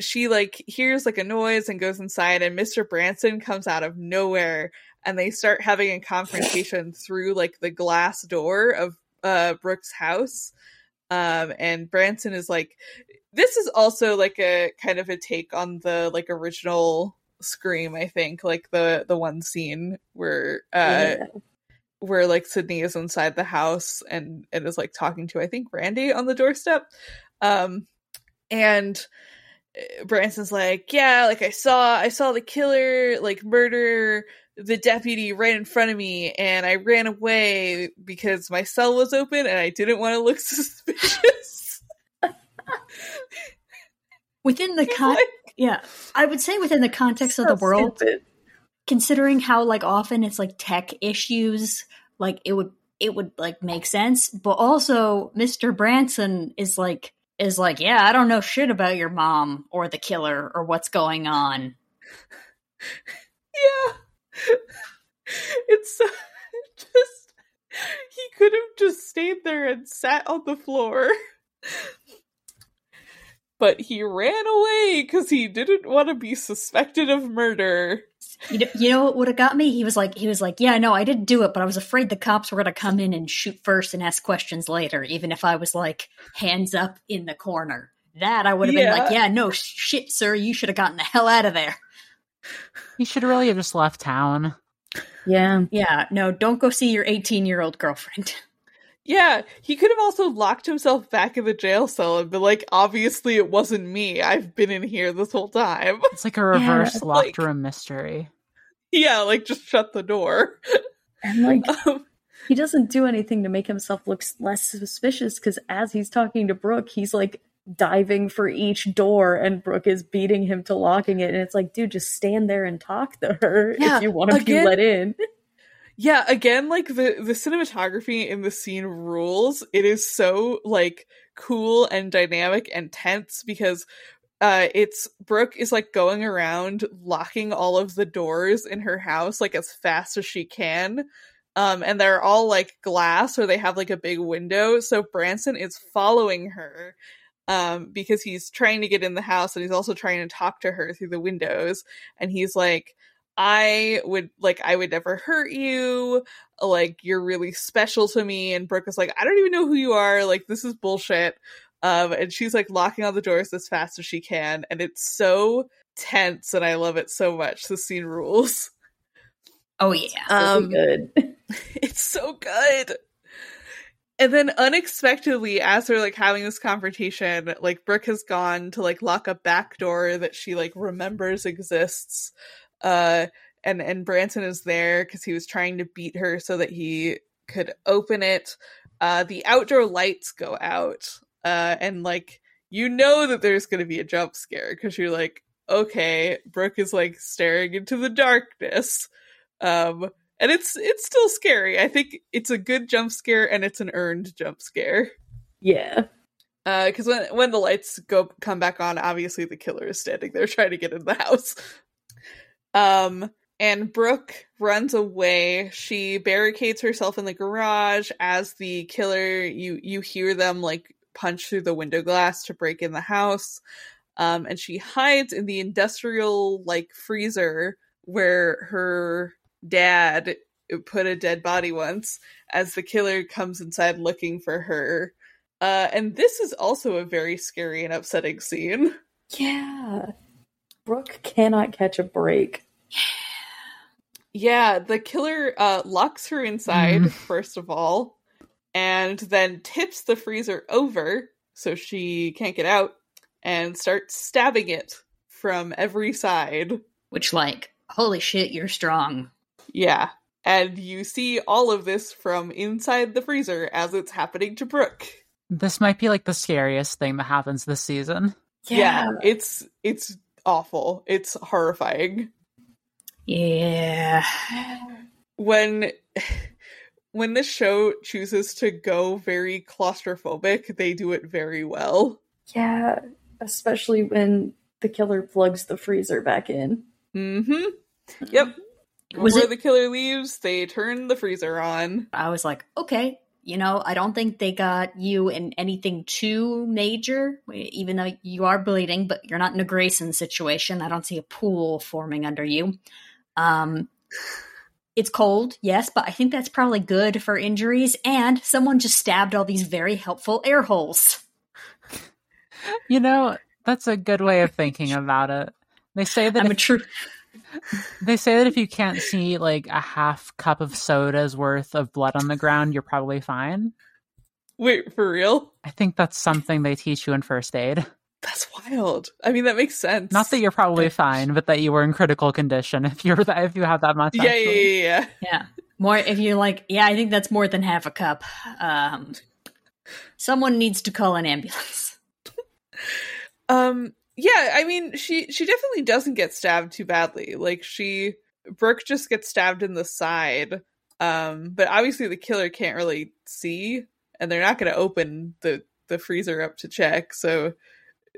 she like hears like a noise and goes inside and Mr. Branson comes out of nowhere and they start having a confrontation through like the glass door of uh Brooke's house. Um and Branson is like this is also like a kind of a take on the like original scream i think like the the one scene where uh Yeah. where like sidney is inside the house and and is like talking to i think randy on the doorstep um and branson's like yeah like i saw i saw the killer like murder the deputy right in front of me and i ran away because my cell was open and i didn't want to look suspicious Within the con- Like, yeah, I would say within the context of the world, stupid. considering how like often it's like tech issues, like it would it would like make sense. But also, Mr. Branson is like is like, yeah, I don't know shit about your mom or the killer or what's going on. Yeah. It's just he could have just stayed there and sat on the floor. But he ran away because he didn't want to be suspected of murder. You know, you know what would have got me? He was like, he was like, yeah, no, I didn't do it, but I was afraid the cops were gonna come in and shoot first and ask questions later, even if I was like hands up in the corner. That I would have been like, Yeah. yeah, no shit, sir, you should have gotten the hell out of there. You should really have just left town. Yeah. Yeah, no, don't go see your 18 year old girlfriend. Yeah, he could have also locked himself back in the jail cell and been like, obviously it wasn't me. I've been in here this whole time. It's like a reverse Yeah, locked like- room mystery. yeah, like just shut the door. And like, Um, he doesn't do anything to make himself look less suspicious because as he's talking to Brooke, he's like diving for each door and Brooke is beating him to locking it. And it's like, dude, just stand there and talk to her Yeah, if you want to be let in. Yeah, again, like the the cinematography in the scene rules. It is so like cool and dynamic and tense because uh it's Brooke is like going around locking all of the doors in her house like as fast as she can. Um and they're all like glass or they have like a big window. So Branson is following her um because he's trying to get in the house and he's also trying to talk to her through the windows and he's like I would like I would never hurt you. Like you're really special to me. And Brooke is like, I don't even know who you are. Like this is bullshit. Um, and she's like locking all the doors as fast as she can, and it's so tense, and I love it so much. The scene rules. Oh, yeah. Um, good. it's so good. And then unexpectedly, as they're like having this confrontation, like Brooke has gone to like lock a back door that she like remembers exists. Uh and and Branson is there because he was trying to beat her so that he could open it. Uh the outdoor lights go out. Uh and like you know that there's going to be a jump scare because you're like, okay, Brooke is like staring into the darkness. Um, and it's it's still scary. I think it's a good jump scare and it's an earned jump scare. Yeah. Uh because when when the lights go come back on, obviously the killer is standing there trying to get in the house. Um, and Brooke runs away. She barricades herself in the garage as the killer. You you hear them like punch through the window glass to break in the house. Um, and she hides in the industrial like freezer where her dad put a dead body once as the killer comes inside looking for her. Uh, and this is also a very scary and upsetting scene. Yeah. Brooke cannot catch a break. Yeah, the killer uh, locks her inside, Mhm. first of all, and then tips the freezer over so she can't get out and starts stabbing it from every side. Which, like, holy shit, you're strong. Yeah. And you see all of this from inside the freezer as it's happening to Brooke. This might be like the scariest thing that happens this season. Yeah, it's it's awful. It's horrifying. Yeah. When when this show chooses to go very claustrophobic, they do it very well. Yeah. Especially when the killer plugs the freezer back in. Mm-hmm. Yep. Was Before it- the killer leaves, they turn the freezer on. I was like, okay, you know, I don't think they got you in anything too major, even though you are bleeding, but you're not in a Grayson situation. I don't see a pool forming under you. Um, it's cold, yes, but I think that's probably good for injuries. And someone just stabbed all these very helpful air holes. You know, that's a good way of thinking about it. They say that I'm a true. They say that if you can't see like a half cup of soda's worth of blood on the ground, you're probably fine. Wait, for real? I think that's something they teach you in first aid. That's wild. I mean, that makes sense. Not that you're probably fine, but that you were in critical condition if you're that if you have that much. Yeah, yeah, actually. yeah, yeah. Yeah. More if you're like, yeah, I think that's more than half a cup. Um, someone needs to call an ambulance. Um, yeah, I mean, she she definitely doesn't get stabbed too badly. Like she Brooke just gets stabbed in the side. Um, but obviously the killer can't really see, and they're not going to open the the freezer up to check. So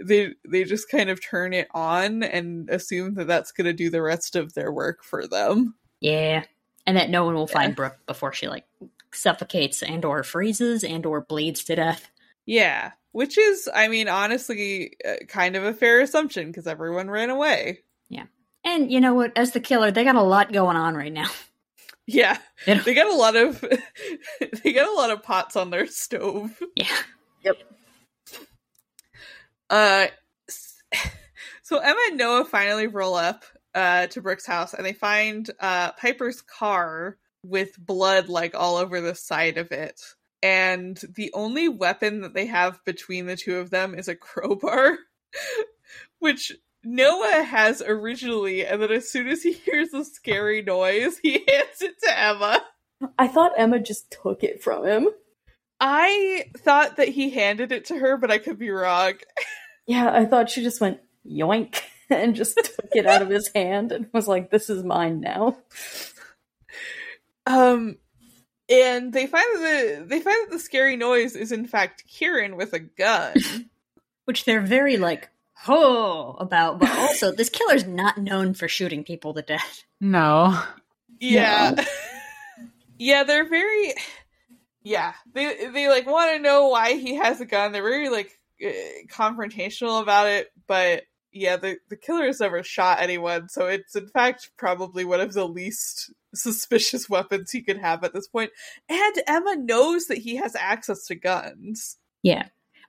they they just kind of turn it on and assume that that's going to do the rest of their work for them. Yeah. And that no one will find Brooke before she like suffocates and or freezes and or bleeds to death. Yeah, which is, I mean, honestly, uh, kind of a fair assumption because everyone ran away. Yeah, and you know what? As the killer, they got a lot going on right now. Yeah, They don't- they got a lot of they got a lot of pots on their stove. Yeah. Yep. Uh, so Emma and Noah finally roll up uh to Brooke's house and they find uh Piper's car with blood like all over the side of it. And the only weapon that they have between the two of them is a crowbar, which Noah has originally, and then as soon as he hears a scary noise, he hands it to Emma. I thought Emma just took it from him. I thought that he handed it to her, but I could be wrong. Yeah, I thought she just went yoink and just took it out of his hand and was like, "This is mine now." Um, and they find that the they find that the scary noise is in fact Kieran with a gun. Which they're very like, oh, about. But also, this killer's not known for shooting people to death. No. yeah, yeah, they're very. Yeah, they they like want to know why he has a gun. They're very like uh, confrontational about it, but yeah, the the killer has never shot anyone, so it's in fact probably one of the least suspicious weapons he could have at this point. And Emma knows that he has access to guns. Yeah.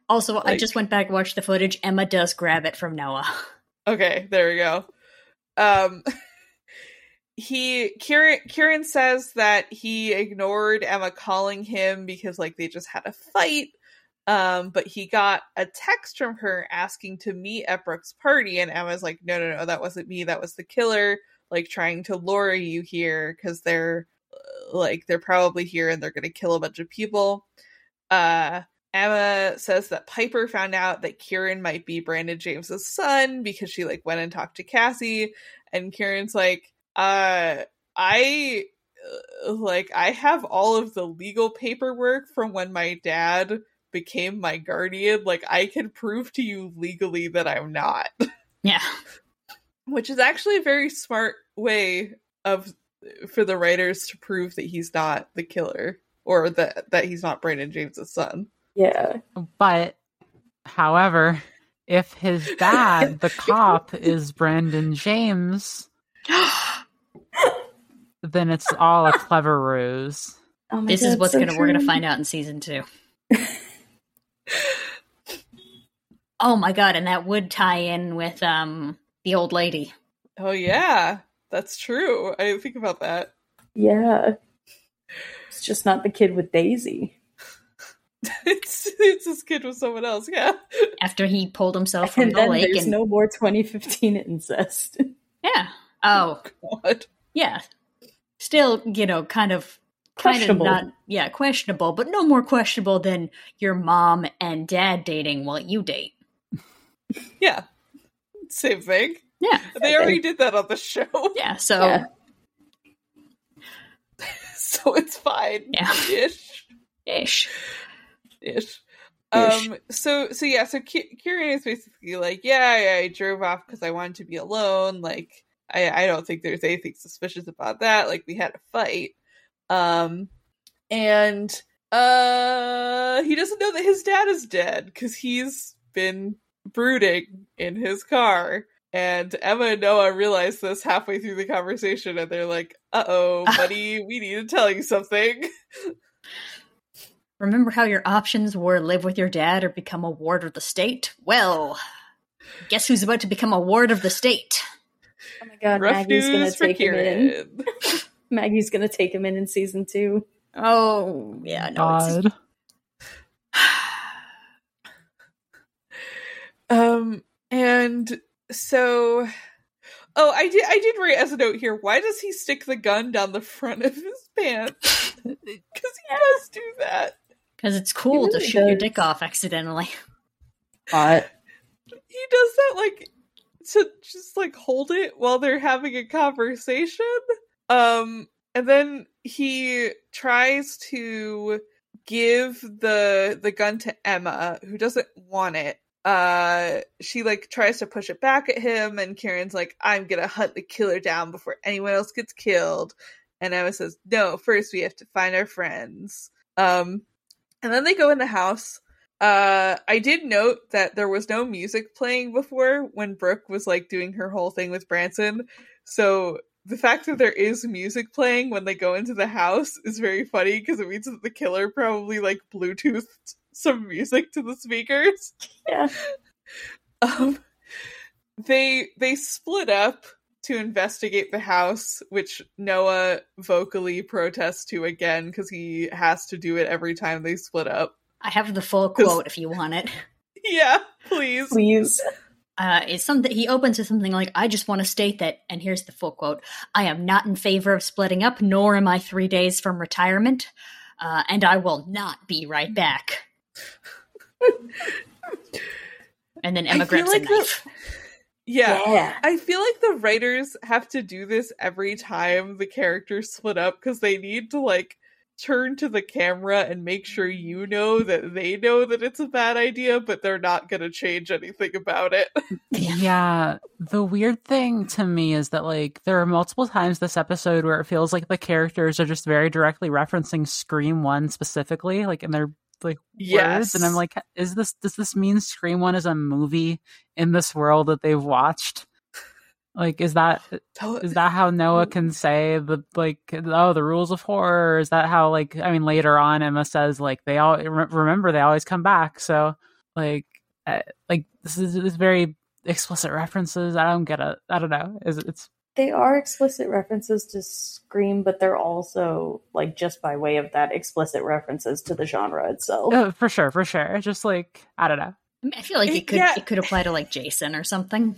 Also, I just went back and watched the footage. Emma does grab it from Noah. Okay, there we go. Um he Kieran Kieran says that he ignored Emma calling him because like they just had a fight. Um, but he got a text from her asking to meet at Brooke's party, and Emma's like, No, no, no, that wasn't me, that was the killer, like trying to lure you here because they're uh, like they're probably here and they're gonna kill a bunch of people. Uh Emma says that Piper found out that Kieran might be Brandon James's son because she like went and talked to Cassie and Kieran's like uh I uh, like I have all of the legal paperwork from when my dad became my guardian like I can prove to you legally that I'm not Yeah. which is actually a very smart way of for the writers to prove that he's not the killer or that that he's not Brandon James's son. Yeah. But, however, if his dad, the cop, is Brandon James, then it's all a clever ruse. Oh my this is what's so gonna we're gonna find out in season two. oh my god, and that would tie in with um the old lady. Oh yeah, that's true. I didn't think about that. Yeah. It's just not the kid with Daisy. it's it's this kid with someone else. Yeah. After he pulled himself from And the then lake there's and no more 2015 incest. Yeah. Oh, God. yeah. Still, you know, kind of kind of not yeah, questionable, but no more questionable than your mom and dad dating while you date. Yeah. Same thing. Yeah. They already did that on the show, Yeah. So Yeah. so it's fine. Yeah. Ish. ish. Ish. Ish. Um. So so yeah. So Ki- Kieran is basically like, yeah, I, I drove off because I wanted to be alone. Like, I I don't think there's anything suspicious about that. Like, we had a fight. Um, and uh, he doesn't know that his dad is dead because he's been brooding in his car. And Emma and Noah realize this halfway through the conversation, and they're like, "Uh oh, buddy, we need to tell you something." Remember how your options were live with your dad or become a ward of the state? Well, guess who's about to become a ward of the state? Oh my god, Rough Maggie's gonna news for take him in. Kieran. Maggie's gonna take him in in season two. Oh, yeah, no, it's God. Um, and so, oh, I did, I did write as a note here. Why does he stick the gun down the front of his pants? Because he does do that. because it's cool It to really shoot your dick off accidentally. Hot. He does that like to just like hold it while they're having a conversation. Um, and then he tries to give the the gun to Emma, who doesn't want it. Uh, she like tries to push it back at him, and Kieran's like, "I'm gonna hunt the killer down before anyone else gets killed." And Emma says, "No, first we have to find our friends." Um, and then they go in the house. Uh, I did note that there was no music playing before when Brooke was like doing her whole thing with Branson. So the fact that there is music playing when they go into the house is very funny because it means that the killer probably like Bluetoothed some music to the speakers. Yeah. Um, they they split up to investigate the house, which Noah vocally protests to again because he has to do it every time they split up. I have the full quote if you want it. Yeah, please. Please. Uh, it's something he opens with something like, "I just want to state that," and here's the full quote: "I am not in favor of splitting up, nor am I three days from retirement, uh, and I will not be right back." and then Emma I grabs like a the- knife. Yeah. Yeah. I feel like the writers have to do this every time the characters split up because they need to like turn to the camera and make sure you know that they know that it's a bad idea, but they're not going to change anything about it. Yeah, the weird thing to me is that like there are multiple times this episode where it feels like the characters are just very directly referencing Scream One specifically, like in their like words, and I'm like, is this does this mean Scream One is a movie in this world that they've watched? Like, is that is that how Noah can say the like oh the rules of horror? Is that how like I mean later on Emma says like they all re- remember they always come back. So like uh, like this is this very explicit references. I don't get it. I don't know. Is it's They are explicit references to Scream, but they're also like just by way of that explicit references to the genre itself. uh, for sure for sure. Just like I don't know. I, mean, I feel like it could Yeah. it could apply to like Jason or something.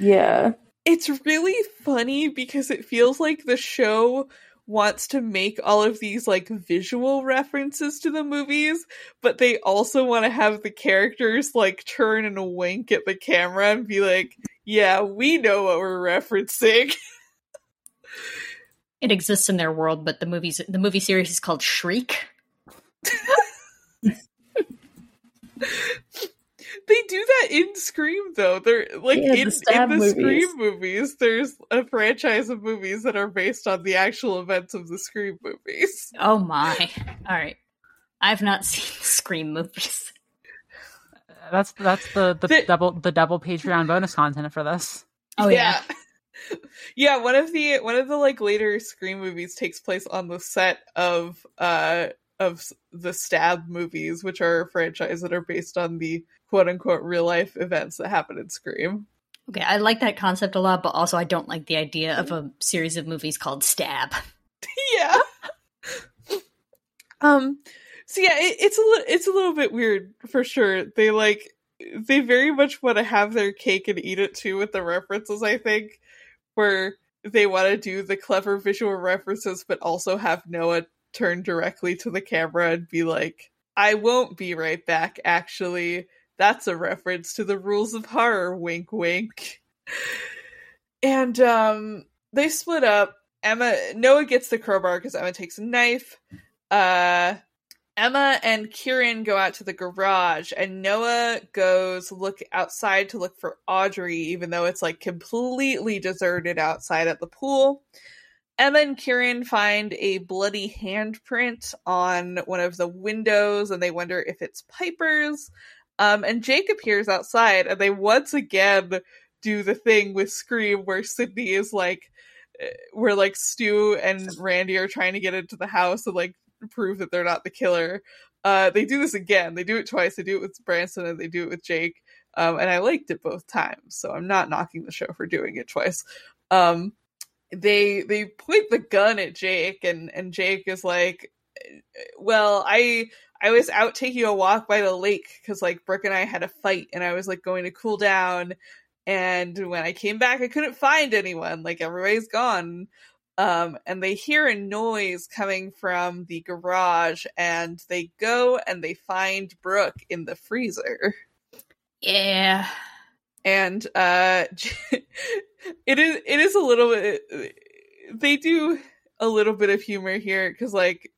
Yeah. It's really funny because it feels like the show wants to make all of these like visual references to the movies, but they also want to have the characters like turn and wink at the camera and be like, "Yeah, we know what we're referencing." It exists in their world, but the movies the movie series is called Shriek. they do that in Scream though. They're like Yeah, in, stab in the movies. Scream movies, there's a franchise of movies that are based on the actual events of the Scream movies. Oh my! All right, I've not seen Scream movies. That's that's the the The- double the double Patreon bonus content for this. Oh yeah, yeah. One of the one of the like later Scream movies takes place on the set of uh of the Stab movies, which are a franchise that are based on the quote unquote real life events that happen in Scream. okay. I like that concept a lot, but also I don't like the idea of a series of movies called Stab. yeah. um. So yeah, it, it's a li- it's a little bit weird for sure. They like they very much want to have their cake and eat it too with the references. I think where they want to do the clever visual references, but also have Noah turn directly to the camera and be like, "I won't be right back." Actually, that's a reference to the rules of horror. Wink, wink. And um, they split up. Emma Noah gets the crowbar because Emma takes a knife. Uh Emma and Kieran go out to the garage and Noah goes look outside to look for Audrey, even though it's like completely deserted outside at the pool. Emma and Kieran find a bloody handprint on one of the windows and they wonder if it's Piper's. Um, and Jake appears outside and they once again do the thing with Scream where Sidney is like, eh, where like Stu and Randy are trying to get into the house and like prove that they're not the killer. Uh, they do this again. They do it twice. They do it with Branson and they do it with Jake. Um, and I liked it both times, so I'm not knocking the show for doing it twice. Um, they they point the gun at Jake, and and Jake is like, "Well, I I was out taking a walk by the lake because like Brooke and I had a fight, and I was like going to cool down." And when I came back, I couldn't find anyone. Like everybody's gone um, and they hear a noise coming from the garage and they go and they find brooke in the freezer Yeah, and uh it is it is a little bit they do a little bit of humor here because like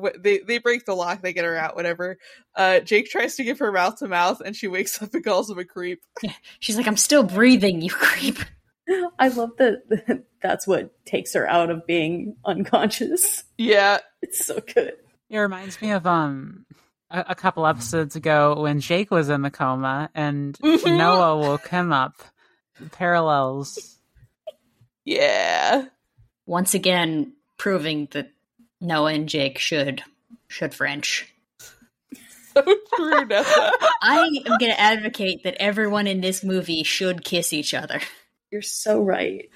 wh- they they break the lock they get her out whatever uh jake tries to give her mouth to mouth and she wakes up and calls him a creep she's like, "I'm still breathing, you creep." I love that that's what takes her out of being unconscious. yeah It's so good. It reminds me of um a, a couple episodes ago when Jake was in the coma and Mhm. Noah woke him up. Parallels. yeah Once again, proving that Noah and Jake should should French. so true Neassa. I am going to advocate that everyone in this movie should kiss each other. You're so right.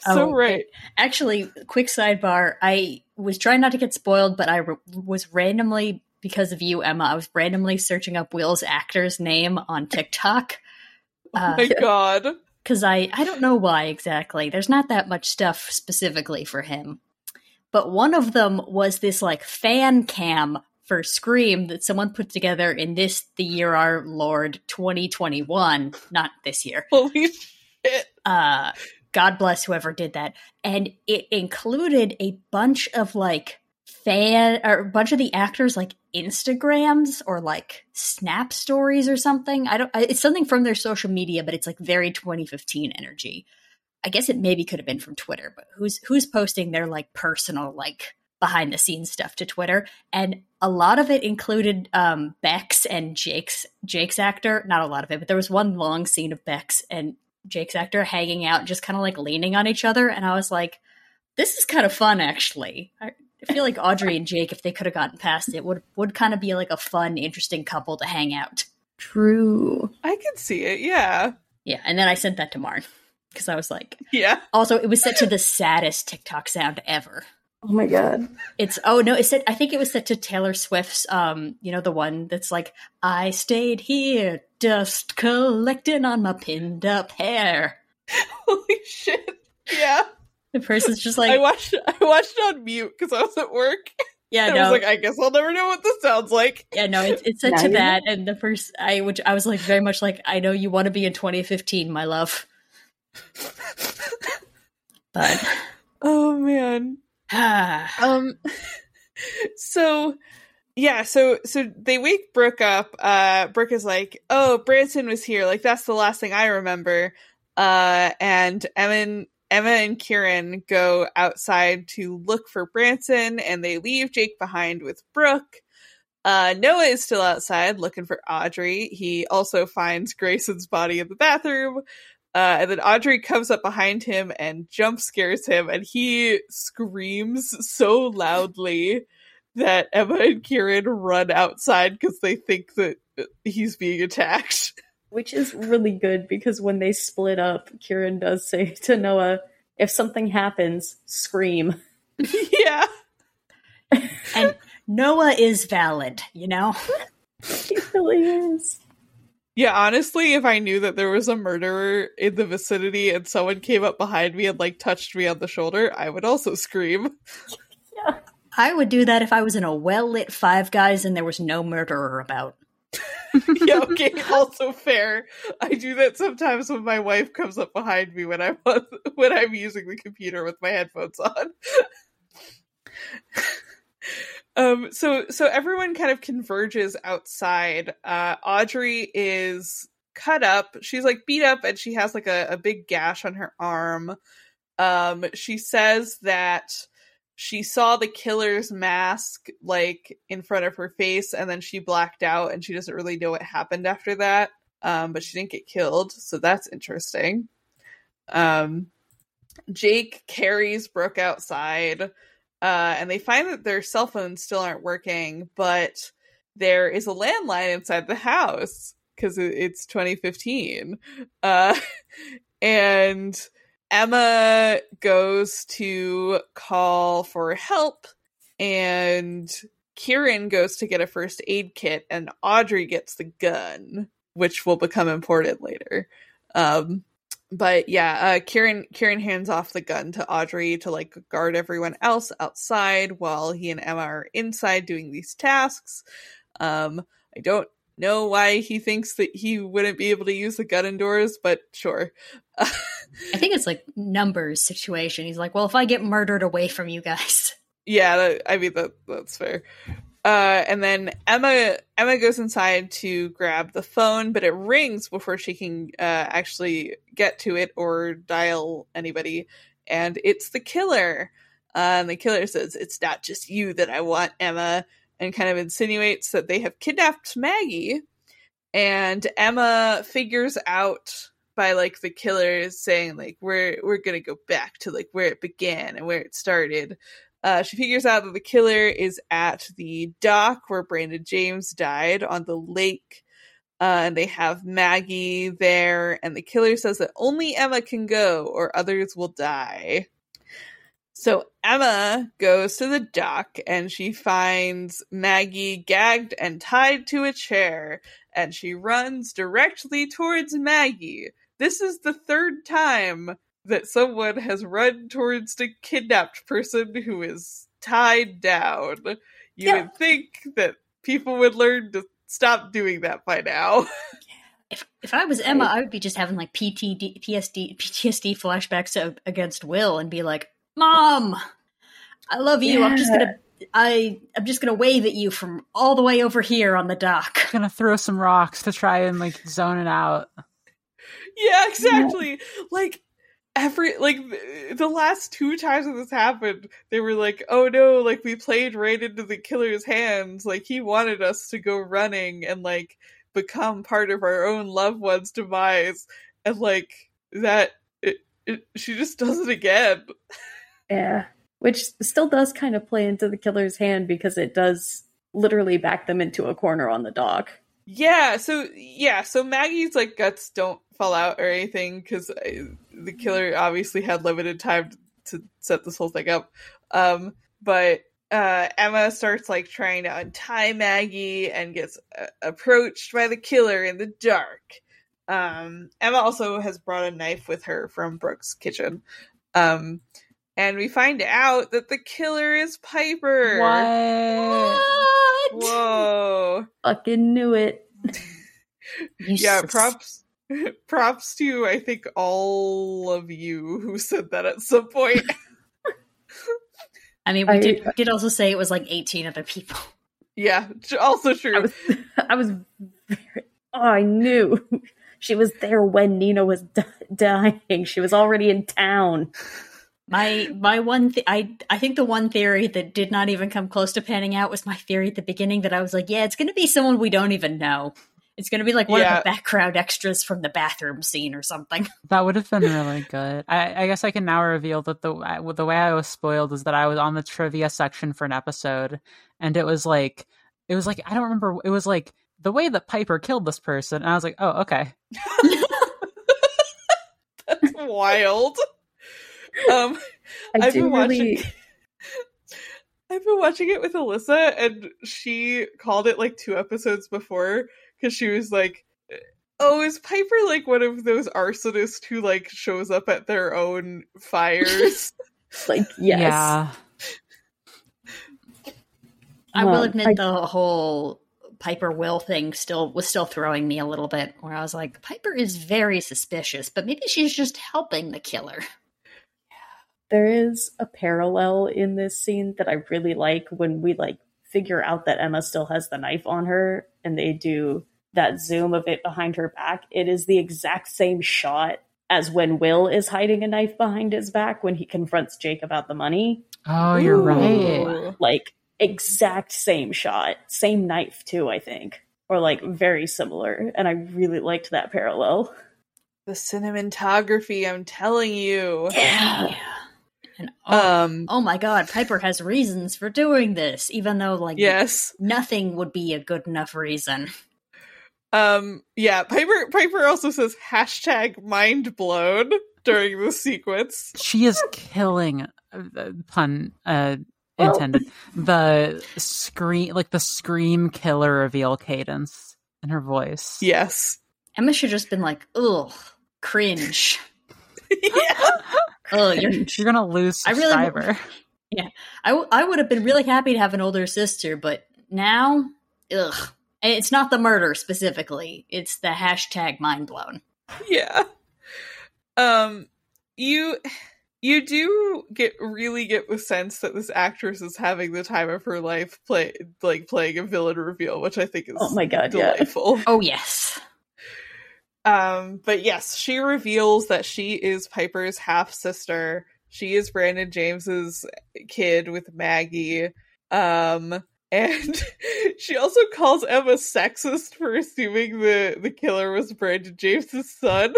so Oh, right Actually, quick sidebar. I was trying not to get spoiled, but I r- was randomly, because of you, Emma, I was randomly searching up Will's actor's name on TikTok. oh my god Because I, I don't know why exactly. There's not that much stuff specifically for him. But one of them was this like fan cam for Scream that someone put together in this, the year our Lord 2021, not this year. holy shit uh god bless whoever did that and it included a bunch of like fan or a bunch of the actors like instagrams or like snap stories or something i don't it's something from their social media but it's like very 2015 energy i guess it maybe could have been from twitter but who's who's posting their like personal like behind the scenes stuff to twitter and a lot of it included um bex and jake's jake's actor not a lot of it but there was one long scene of bex and Jake's actor hanging out, just kind of like leaning on each other. And I was like, this is kind of fun, actually. I feel like Audrey and Jake, if they could have gotten past it, would would kind of be like a fun, interesting couple to hang out. True. I can see it. Yeah. Yeah, and then I sent that to Marn because I was like, Yeah. also it was set to the saddest TikTok sound ever. Oh my god. It's oh no, it said I think it was set to Taylor Swift's um, you know, the one that's like, I stayed here, dust collecting on my pinned up hair. Holy shit. Yeah. The person's just like I watched I watched it on mute because I was at work. yeah, I was like, I guess I'll never know what this sounds like. yeah, no, it's it's set Now to you know. that. And the first, I which I was like very much like, I know you want to be in 2015, my love, but Oh man. Um so yeah, so so they wake Brooke up. Uh Brooke is like, "Oh, Branson was here. Like that's the last thing I remember." Uh and Emma and, Emma and Kieran go outside to look for Branson and they leave Jake behind with Brooke. Uh Noah is still outside looking for Audrey. He also finds Grayson's body in the bathroom. Uh, and then Audrey comes up behind him and jump scares him, and he screams so loudly that Emma and Kieran run outside because they think that he's being attacked. Which is really good because when they split up, Kieran does say to Noah, if something happens, scream. yeah. and Noah is valid, you know. He really is. Yeah, honestly, if I knew that there was a murderer in the vicinity and someone came up behind me and like touched me on the shoulder, I would also scream. Yeah. I would do that if I was in a well lit Five Guys and there was no murderer about. yeah, okay, also fair. I do that sometimes when my wife comes up behind me when I'm on, when I'm using the computer with my headphones on. um so so everyone kind of converges outside. Uh Audrey is cut up. She's like beat up and she has like a, a big gash on her arm. Um she says that she saw the killer's mask like in front of her face and then she blacked out and she doesn't really know what happened after that. Um but she didn't get killed so that's interesting. Um jake carries brooke outside uh and they find that their cell phones still aren't working but there is a landline inside the house because it's 2015 uh and Emma goes to call for help, and Kieran goes to get a first aid kit, and Audrey gets the gun, which will become important later. Um, but yeah, uh, Kieran Kieran hands off the gun to Audrey to like guard everyone else outside while he and Emma are inside doing these tasks. Um, I don't know why he thinks that he wouldn't be able to use the gun indoors, but sure. I think it's like numbers situation. He's like, well, if I get murdered away from you guys, Yeah, that, I mean that that's fair. Uh, and then Emma Emma goes inside to grab the phone, but it rings before she can uh, actually get to it or dial anybody. And it's the killer. Uh, and the killer says, "It's not just you that I want, Emma," and kind of insinuates that they have kidnapped Maggie. And Emma figures out by like the killer saying like we're we're gonna go back to like where it began and where it started uh, she figures out that the killer is at the dock where Brandon James died on the lake. Uh, and they have Maggie there, and the killer says that only Emma can go or others will die. So Emma goes to the dock and she finds Maggie gagged and tied to a chair, and she runs directly towards Maggie. This is the third time that someone has run towards the kidnapped person who is tied down. You Yeah. would think that people would learn to stop doing that by now. if if I was Emma, I would be just having like PTD, PSD, PTSD flashbacks of, against Will and be like, "Mom, I love you. I'm just gonna." I I'm just gonna wave at you from all the way over here on the dock. Gonna throw some rocks to try and like zone it out. yeah, exactly. Like every like the last two times that this happened, they were like, "Oh no!" Like we played right into the killer's hands. Like he wanted us to go running and like become part of our own loved one's demise, and like that. It, it, she just does it again. Yeah. Which still does kind of play into the killer's hand because it does literally back them into a corner on the dock. Yeah, so yeah, so Maggie's like guts don't fall out or anything because the killer obviously had limited time to, to set this whole thing up. Um, but uh, Emma starts like trying to untie Maggie and gets uh, approached by the killer in the dark. Um, Emma also has brought a knife with her from Brooke's kitchen. Um, and we find out that the killer is Piper. What? What? Whoa. Fucking knew it. Yeah, props props to I think all of you who said that at some point. I mean, we I- did, did also say it was like 18 other people. yeah, also true. I was, I was very, oh, I knew she was there when Nina was di- dying. She was already in town. My my one th- I I think the one theory that did not even come close to panning out was my theory at the beginning that I was like, yeah, it's going to be someone we don't even know. It's going to be like one Yeah. of the background extras from the bathroom scene or something. That would have been really good. I, I guess I can now reveal that the the way I was spoiled is that I was on the trivia section for an episode, and it was like it was like I don't remember. It was like the way that Piper killed this person, and I was like, oh okay. That's wild. Um I I've do been really. watching I've been watching it with Alyssa and she called it like two episodes before because she was like Oh, is Piper like one of those arsonists who like shows up at their own fires? Like, yes. Yeah. I will Um, admit I- the whole Piper Will thing still was still throwing me a little bit where I was like, Piper is very suspicious, but maybe she's just helping the killer. There is a parallel in this scene that I really like when we like figure out that Emma still has the knife on her and they do that zoom of it behind her back. It is the exact same shot as when Will is hiding a knife behind his back when he confronts Jake about the money. Oh, you're Ooh. right. Like exact same shot, same knife too, I think. Or like very similar. And I really liked that parallel. The cinematography, I'm telling you. Yeah. And oh, Um oh my god, Piper has reasons for doing this, even though like yes. nothing would be a good enough reason. Um yeah, Piper Piper also says hashtag mind blown during the sequence. She is killing. Uh, pun uh, Well- intended. The scream, like the scream killer reveal cadence in her voice. Yes. Emma should just been like, ugh, cringe. yeah. Ugh, you're You're gonna lose I really- subscriber. I, w- I would have been really happy to have an older sister, but now, ugh. It's not the murder specifically. It's the hashtag mind blown. yeah um you you do get really get the sense that this actress is having the time of her life play like playing a villain reveal which i think is Oh my god, yeah. delightful Oh, yes. Um but yes she reveals that she is piper's half sister she is brandon james's kid with maggie um and she also calls Emma sexist for assuming the, the killer was Brandon James's son.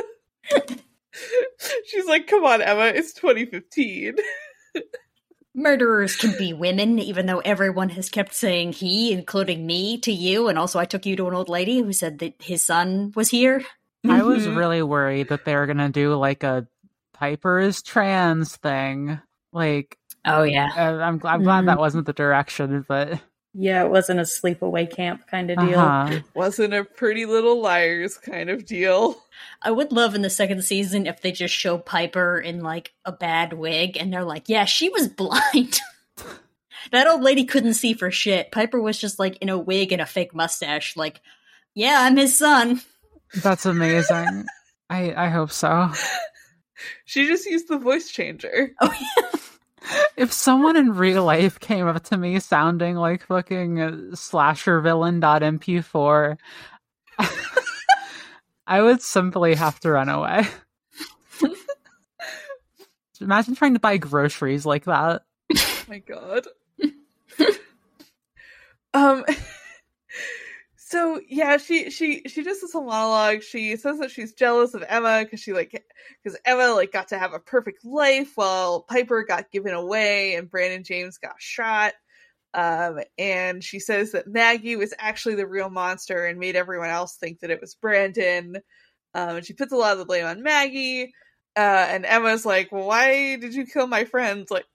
She's like, come on, Emma, it's 2015. Murderers can be women, even though everyone has kept saying he, including me, to you. And also, I took you to an old lady who said that his son was here. I was Mhm. really worried that they were gonna do like a Piper is trans thing. Like, Oh, yeah. uh, I'm I'm glad Mhm. that wasn't the direction, but Yeah, it wasn't a sleepaway camp kind of deal. uh-huh. Wasn't a pretty little liars kind of deal. I would love in the second season if they just show Piper in like a bad wig and they're like, yeah, she was blind. that old lady couldn't see for shit. Piper was just like in a wig and a fake mustache, like, yeah, I'm his son. That's amazing. I I hope so. She just used the voice changer. Oh, yeah. If someone in real life came up to me sounding like fucking uh, slasher villain MP4, I would simply have to run away. Imagine trying to buy groceries like that. my god. um so yeah, she she she does this whole monologue. She says that she's jealous of Emma because she like because Emma like got to have a perfect life while Piper got given away and Brandon James got shot. Um, and she says that Maggie was actually the real monster and made everyone else think that it was Brandon. Um, and she puts a lot of the blame on Maggie. Uh, and Emma's like, well, why did you kill my friends? Like,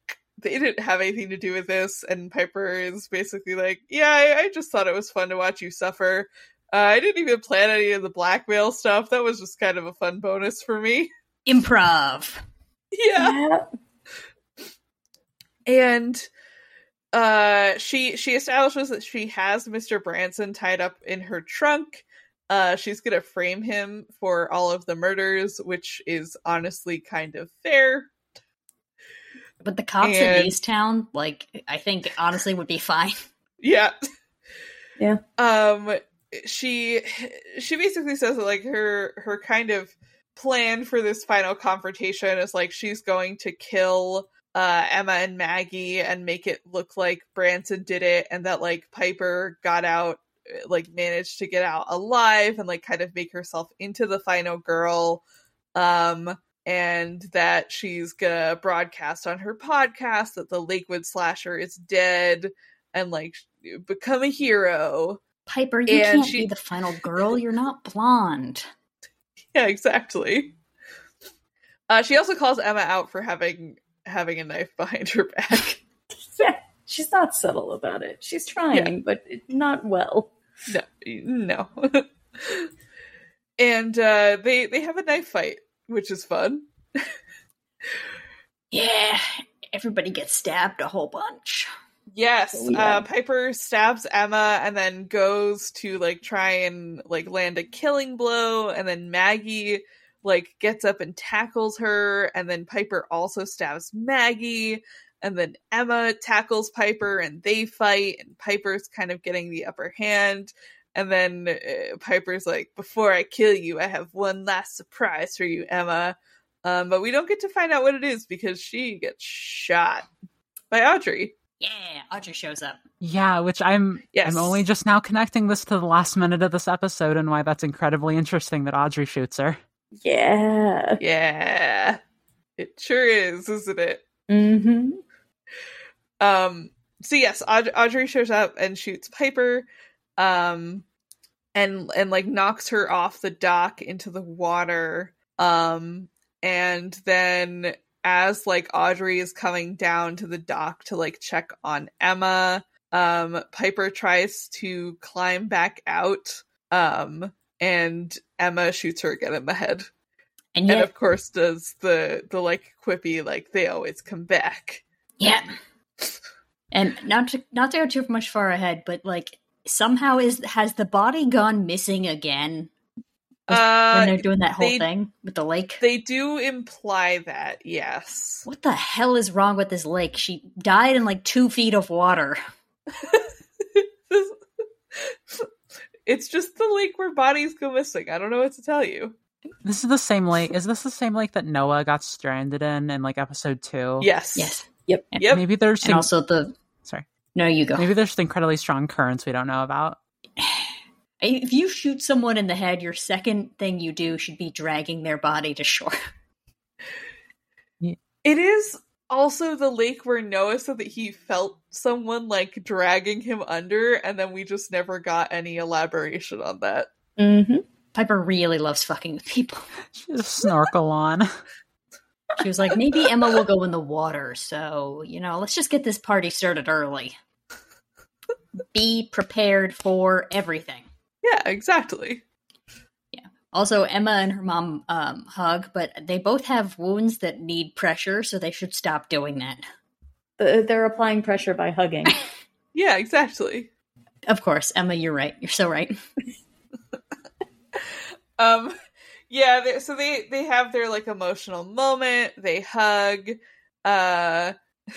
they didn't have anything to do with this. And Piper is basically like, yeah, I, I just thought it was fun to watch you suffer. Uh, I didn't even plan any of the blackmail stuff. That was just kind of a fun bonus for me. Improv. yeah. Yeah. and uh she she establishes that she has Mr. Branson tied up in her trunk. Uh she's going to frame him for all of the murders, which is honestly kind of fair. But the cops And- in Ace Town, like, I think honestly would be fine. Yeah. Yeah. Um she she basically says that like her her kind of plan for this final confrontation is like she's going to kill uh Emma and Maggie and make it look like Branson did it and that like Piper got out like managed to get out alive and like kind of make herself into the final girl um and that she's gonna broadcast on her podcast that the Lakewood slasher is dead and like become a hero. Piper, you And can't she- be the final girl. You're not blonde. Yeah, exactly. Uh, she also calls Emma out for having having a knife behind her back. Yeah, she's not subtle about it. She's trying, but not well. No, no. and uh, they they have a knife fight, which is fun. Yeah, everybody gets stabbed a whole bunch. Yes, Oh, yeah. uh, Piper stabs Emma and then goes to like try and like land a killing blow, and then Maggie like gets up and tackles her, and then Piper also stabs Maggie, and then Emma tackles Piper, and they fight, and Piper's kind of getting the upper hand. And then uh, Piper's like, "Before I kill you, I have one last surprise for you, Emma." Um, but we don't get to find out what it is because she gets shot by Audrey. Yeah, Audrey shows up. Yeah, which I'm Yes. I'm only just now connecting this to the last minute of this episode and why that's incredibly interesting that Audrey shoots her. Yeah. Yeah, it sure is, isn't it? Mm-hmm. Um. So yes, Aud- Audrey shows up and shoots Piper, um, and and like knocks her off the dock into the water. Um, and then as like Audrey is coming down to the dock to like check on Emma, um, Piper tries to climb back out. Um, and Emma shoots her again in the head. And and of course does the the like quippy like they always come back yeah. And not to not to go too much far ahead, but like somehow is has the body gone missing again when uh they're doing that whole they- thing with the lake? they do imply that yes what the hell is wrong with this lake? She died in like two feet of water. it's just the lake where bodies go missing i don't know what to tell you This is the same lake. Is this the same lake that Noah got stranded in in like episode two? yes Yes. Yep. Yep. Maybe there's And also the sorry. No, you go. Maybe there's incredibly strong currents we don't know about. If you shoot someone in the head, your second thing you do should be dragging their body to shore. it is also the lake where noah said that he felt someone like dragging him under and then we just never got any elaboration on that Mm-hmm. Piper really loves fucking with people. She has a snorkel on. She was like, maybe Emma will go in the water, so, you know, let's just get this party started early. Be prepared for everything. yeah exactly Yeah. Also, Emma and her mom um, hug, but they both have wounds that need pressure, so they should stop doing that. Uh, They're applying pressure by hugging. yeah exactly Of course, Emma, you're right. You're so right. Um, yeah. They, so they they have their like emotional moment. They hug. Uh,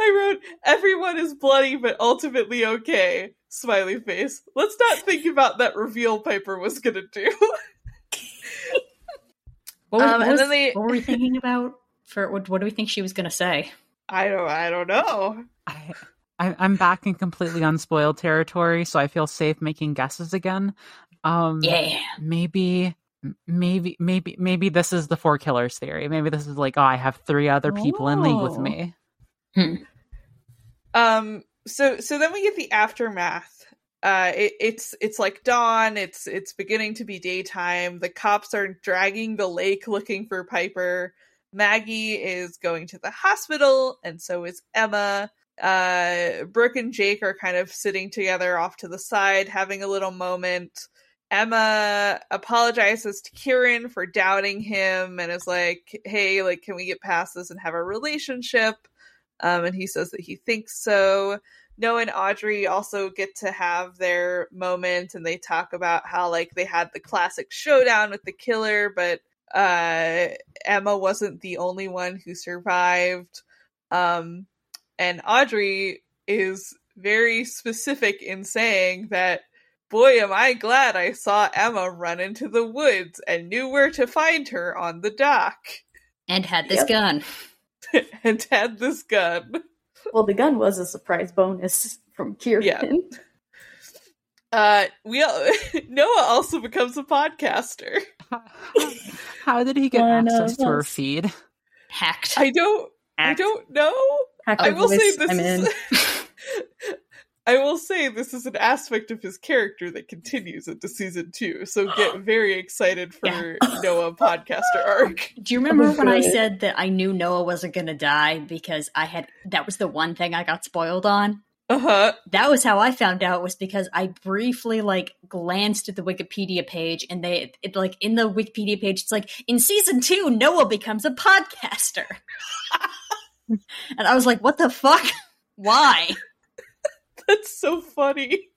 I wrote, "Everyone is bloody, but ultimately okay." Smiley face. Let's not think about that reveal Piper was gonna do. What, was, Um, what, and was- then they- what were we thinking about? For what, what do we think she was going to say? I don't. I don't know. I, I I'm back in completely unspoiled territory, so I feel safe making guesses again. Um, Yeah. maybe maybe maybe maybe this is the four killers theory maybe this is like oh i have three other people in league with Oh. Me Um. So so then we get the aftermath. Uh, it, it's it's like dawn. It's it's beginning to be daytime. The cops are dragging the lake looking for Piper. Maggie is going to the hospital, and so is Emma. Uh, Brooke and Jake are kind of sitting together off to the side, having a little moment. Emma apologizes to Kieran for doubting him and is like, "Hey, like, can we get past this and have a relationship?" Um, and he says that he thinks so. Noah and Audrey also get to have their moment and they talk about how like they had the classic showdown with the killer, but uh Emma wasn't the only one who survived. Um and Audrey is very specific in saying that boy am I glad I saw Emma run into the woods and knew where to find her on the dock And had this Yep. gun. and had this gun. Well, the gun was a surprise bonus from Kieran. Yeah. Uh, we al- Noah also becomes a podcaster. How did he get One access to her feed? Hacked. I don't, I don't know. hacker I will say this I'm is. In. I will say this is an aspect of his character that continues into season two. So get very excited for Yeah. Noah podcaster arc. Do you remember when I said that I knew Noah wasn't going to die because I had that was the one thing I got spoiled on? Uh huh. That was how I found out was because I briefly like glanced at the Wikipedia page and they it like in the Wikipedia page it's like in season 2 Noah becomes a podcaster. and I was like what the fuck? Why? That's so funny.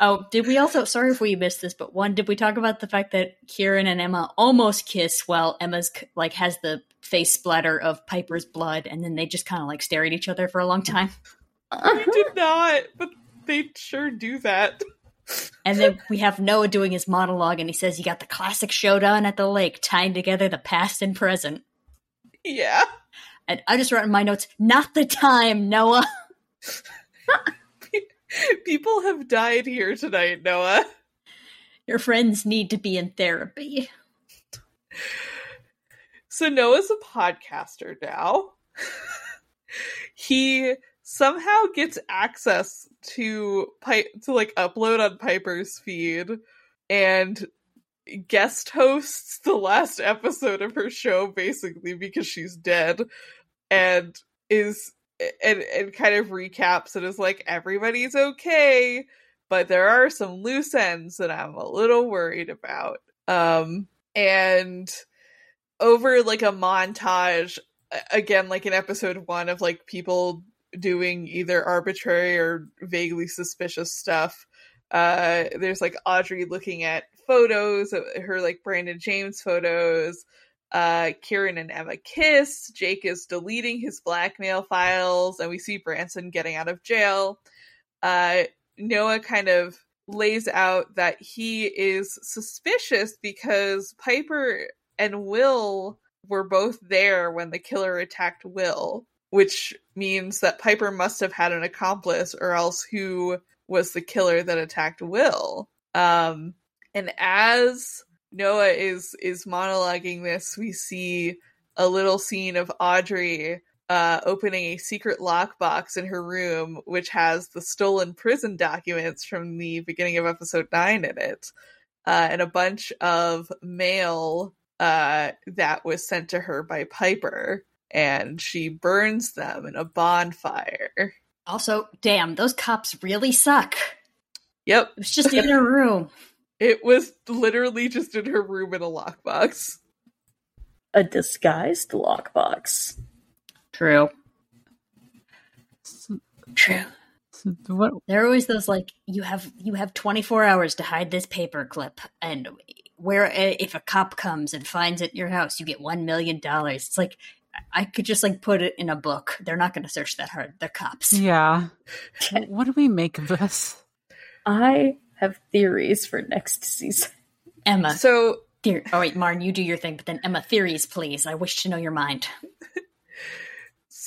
Oh, did we also sorry if we missed this, but one, did we talk about the fact that Kieran and Emma almost kiss while Emma's like has the face splatter of Piper's blood and then they just kind of like stare at each other for a long time. We did not, but they sure do that. And then we have Noah doing his monologue and he says you got the classic showdown at the lake tying together the past and present. Yeah. And I just wrote in my notes, not the time, Noah. People have died here tonight, Noah. Your friends need to be in therapy. So Noah's a podcaster now. he somehow gets access to Pi- to like upload on Piper's feed and guest hosts the last episode of her show basically because she's dead and is and and kind of recaps and is like everybody's okay but there are some loose ends that I'm a little worried about. Um and over like a montage again like in episode 1 of like people doing either arbitrary or vaguely suspicious stuff uh there's like Audrey looking at photos of her like Brandon James photos uh Kieran and Emma kiss Jake is deleting his blackmail files and we see Branson getting out of jail uh Noah kind of lays out that he is suspicious because Piper and Will were both there when the killer attacked Will, which means that Piper must have had an accomplice or else who was the killer that attacked Will. Um and as Noah is is monologuing this, we see a little scene of Audrey uh, opening a secret lockbox in her room, which has the stolen prison documents from the beginning of episode nine in it, uh, and a bunch of mail uh, that was sent to her by Piper, and she burns them in a bonfire. Also, damn, those cops really suck. Yep, It was just in her room. It was literally just in her room in a lockbox. A disguised lockbox. True. So- True. what? There are always those like you have you have 24 hours to hide this paperclip, and where eh, if a cop comes and finds it in your house you get 1 million dollars. It's like I could just like put it in a book. They're not going to search that hard. They're cops. Yeah. what do we make of this? I have theories for next season. Emma. So Theor- oh wait, Marn, you do your thing, but then Emma theories, please. I wish to know your mind.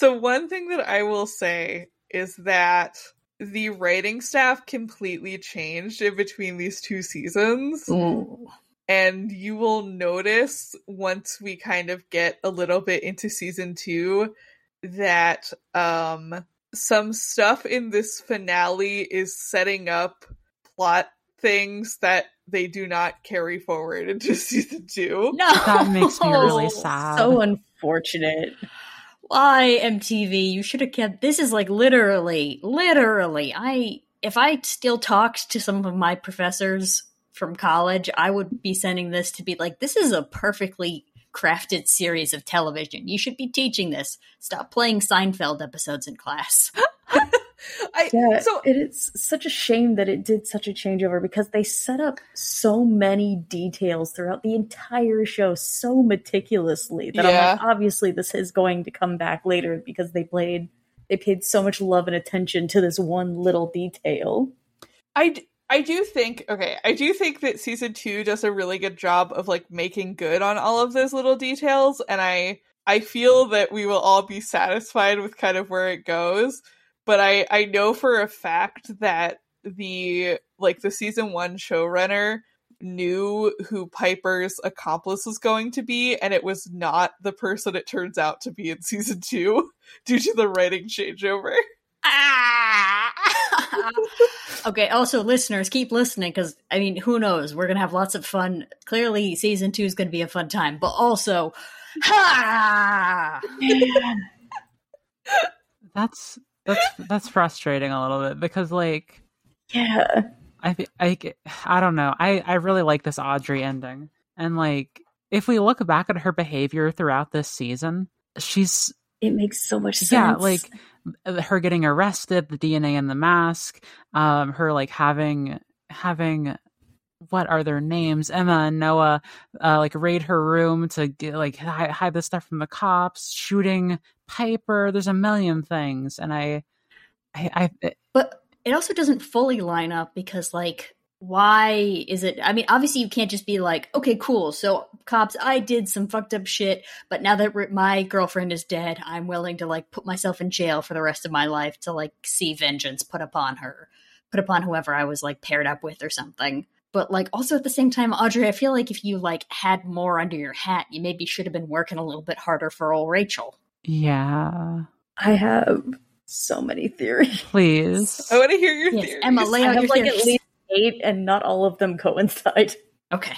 So one thing that I will say is that the writing staff completely changed in between these two seasons. Ooh. And you will notice once we kind of get a little bit into season two that um some stuff in this finale is setting up plot things that they do not carry forward into season two. No. That makes me really sad. So unfortunate. Why MTV? You should have kept this is like literally, literally. I if I still talked to some of my professors from college, I would be sending this to be like, this is a perfectly crafted series of television. You should be teaching this. Stop playing Seinfeld episodes in class. I Yeah, so it is such a shame that it did such a changeover because they set up so many details throughout the entire show so meticulously that I'm like, obviously this is going to come back later because they played they paid so much love and attention to this one little detail. I d- I do think okay, I do think that season 2 does a really good job of like making good on all of those little details and I I feel that we will all be satisfied with kind of where it goes, but I I know for a fact that the like the season 1 showrunner knew who Piper's accomplice was going to be and it was not the person it turns out to be in season 2 due to the writing changeover. Ah! okay, also listeners, keep listening because I mean, who knows? We're gonna have lots of fun. Clearly, season two is gonna be a fun time, but also, ha! That's that's that's frustrating a little bit because like Yeah. I I I don't know. I I really like this Audrey ending. And like if we look back at her behavior throughout this season, she's It makes so much sense. yeah, like her getting arrested, the DNA in the mask, um her like having having what are their names? Emma and Noah uh like raid her room to get like hide, hide the stuff from the cops, shooting Piper. There's a million things and I I, I eh But it also doesn't fully line up because, like, why is it? I mean, obviously, you can't just be like, okay, cool. So, cops, I did some fucked up shit, but now that r- my girlfriend is dead, I'm willing to, like, put myself in jail for the rest of my life to, like, see vengeance put upon her, put upon whoever I was, like, paired up with or something. But, like, also at the same time, Audrey, I feel like if you, like, had more under your hat, you maybe should have been working a little bit harder for old Rachel. Yeah. I have so many theories. Please. I want to hear your Yes, theories. Emma, lay out I out have your like theories. at least eight, and not all of them coincide. Okay.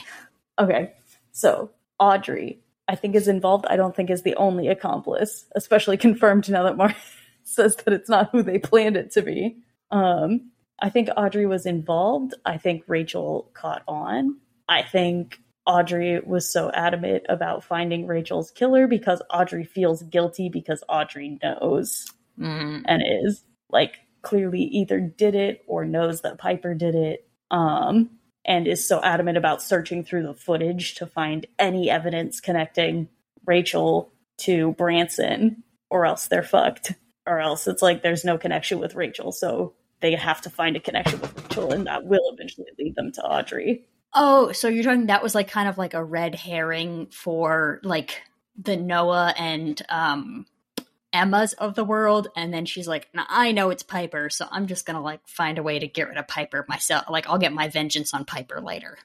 Okay, so Audrey, I think is involved. I don't think is the only accomplice, especially confirmed now that Marn says that it's not who they planned it to be. Um, I think Audrey was involved. I think Rachel caught on. I think Audrey was so adamant about finding Rachel's killer because Audrey feels guilty because Audrey knows Mm. and is like clearly either did it or knows that Piper did it um and is so adamant about searching through the footage to find any evidence connecting Rachel to Branson or else they're fucked or else it's like there's no connection with Rachel so they have to find a connection with Rachel and that will eventually lead them to Audrey. Oh, so you're talking that was like kind of like a red herring for like the Noah and um Emma's of the world, and then she's like, nah, I know it's Piper, so I'm just gonna like find a way to get rid of Piper myself. Like I'll get my vengeance on Piper later.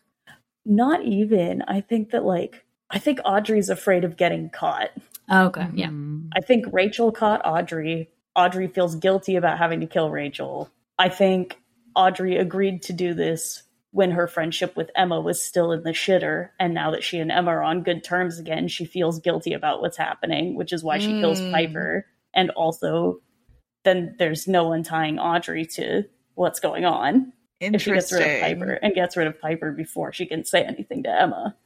Not even. I think that like I think Audrey's afraid of getting caught. Okay, yeah. Mm. I think Rachel caught Audrey. Audrey feels guilty about having to kill Rachel. I think Audrey agreed to do this when her friendship with Emma was still in the shitter. And now that she and Emma are on good terms again, she feels guilty about what's happening, which is why she kills Mm. Piper. And also, then there's no one tying Audrey to what's going on if she gets rid of Piper and gets rid of Piper before she can say anything to Emma.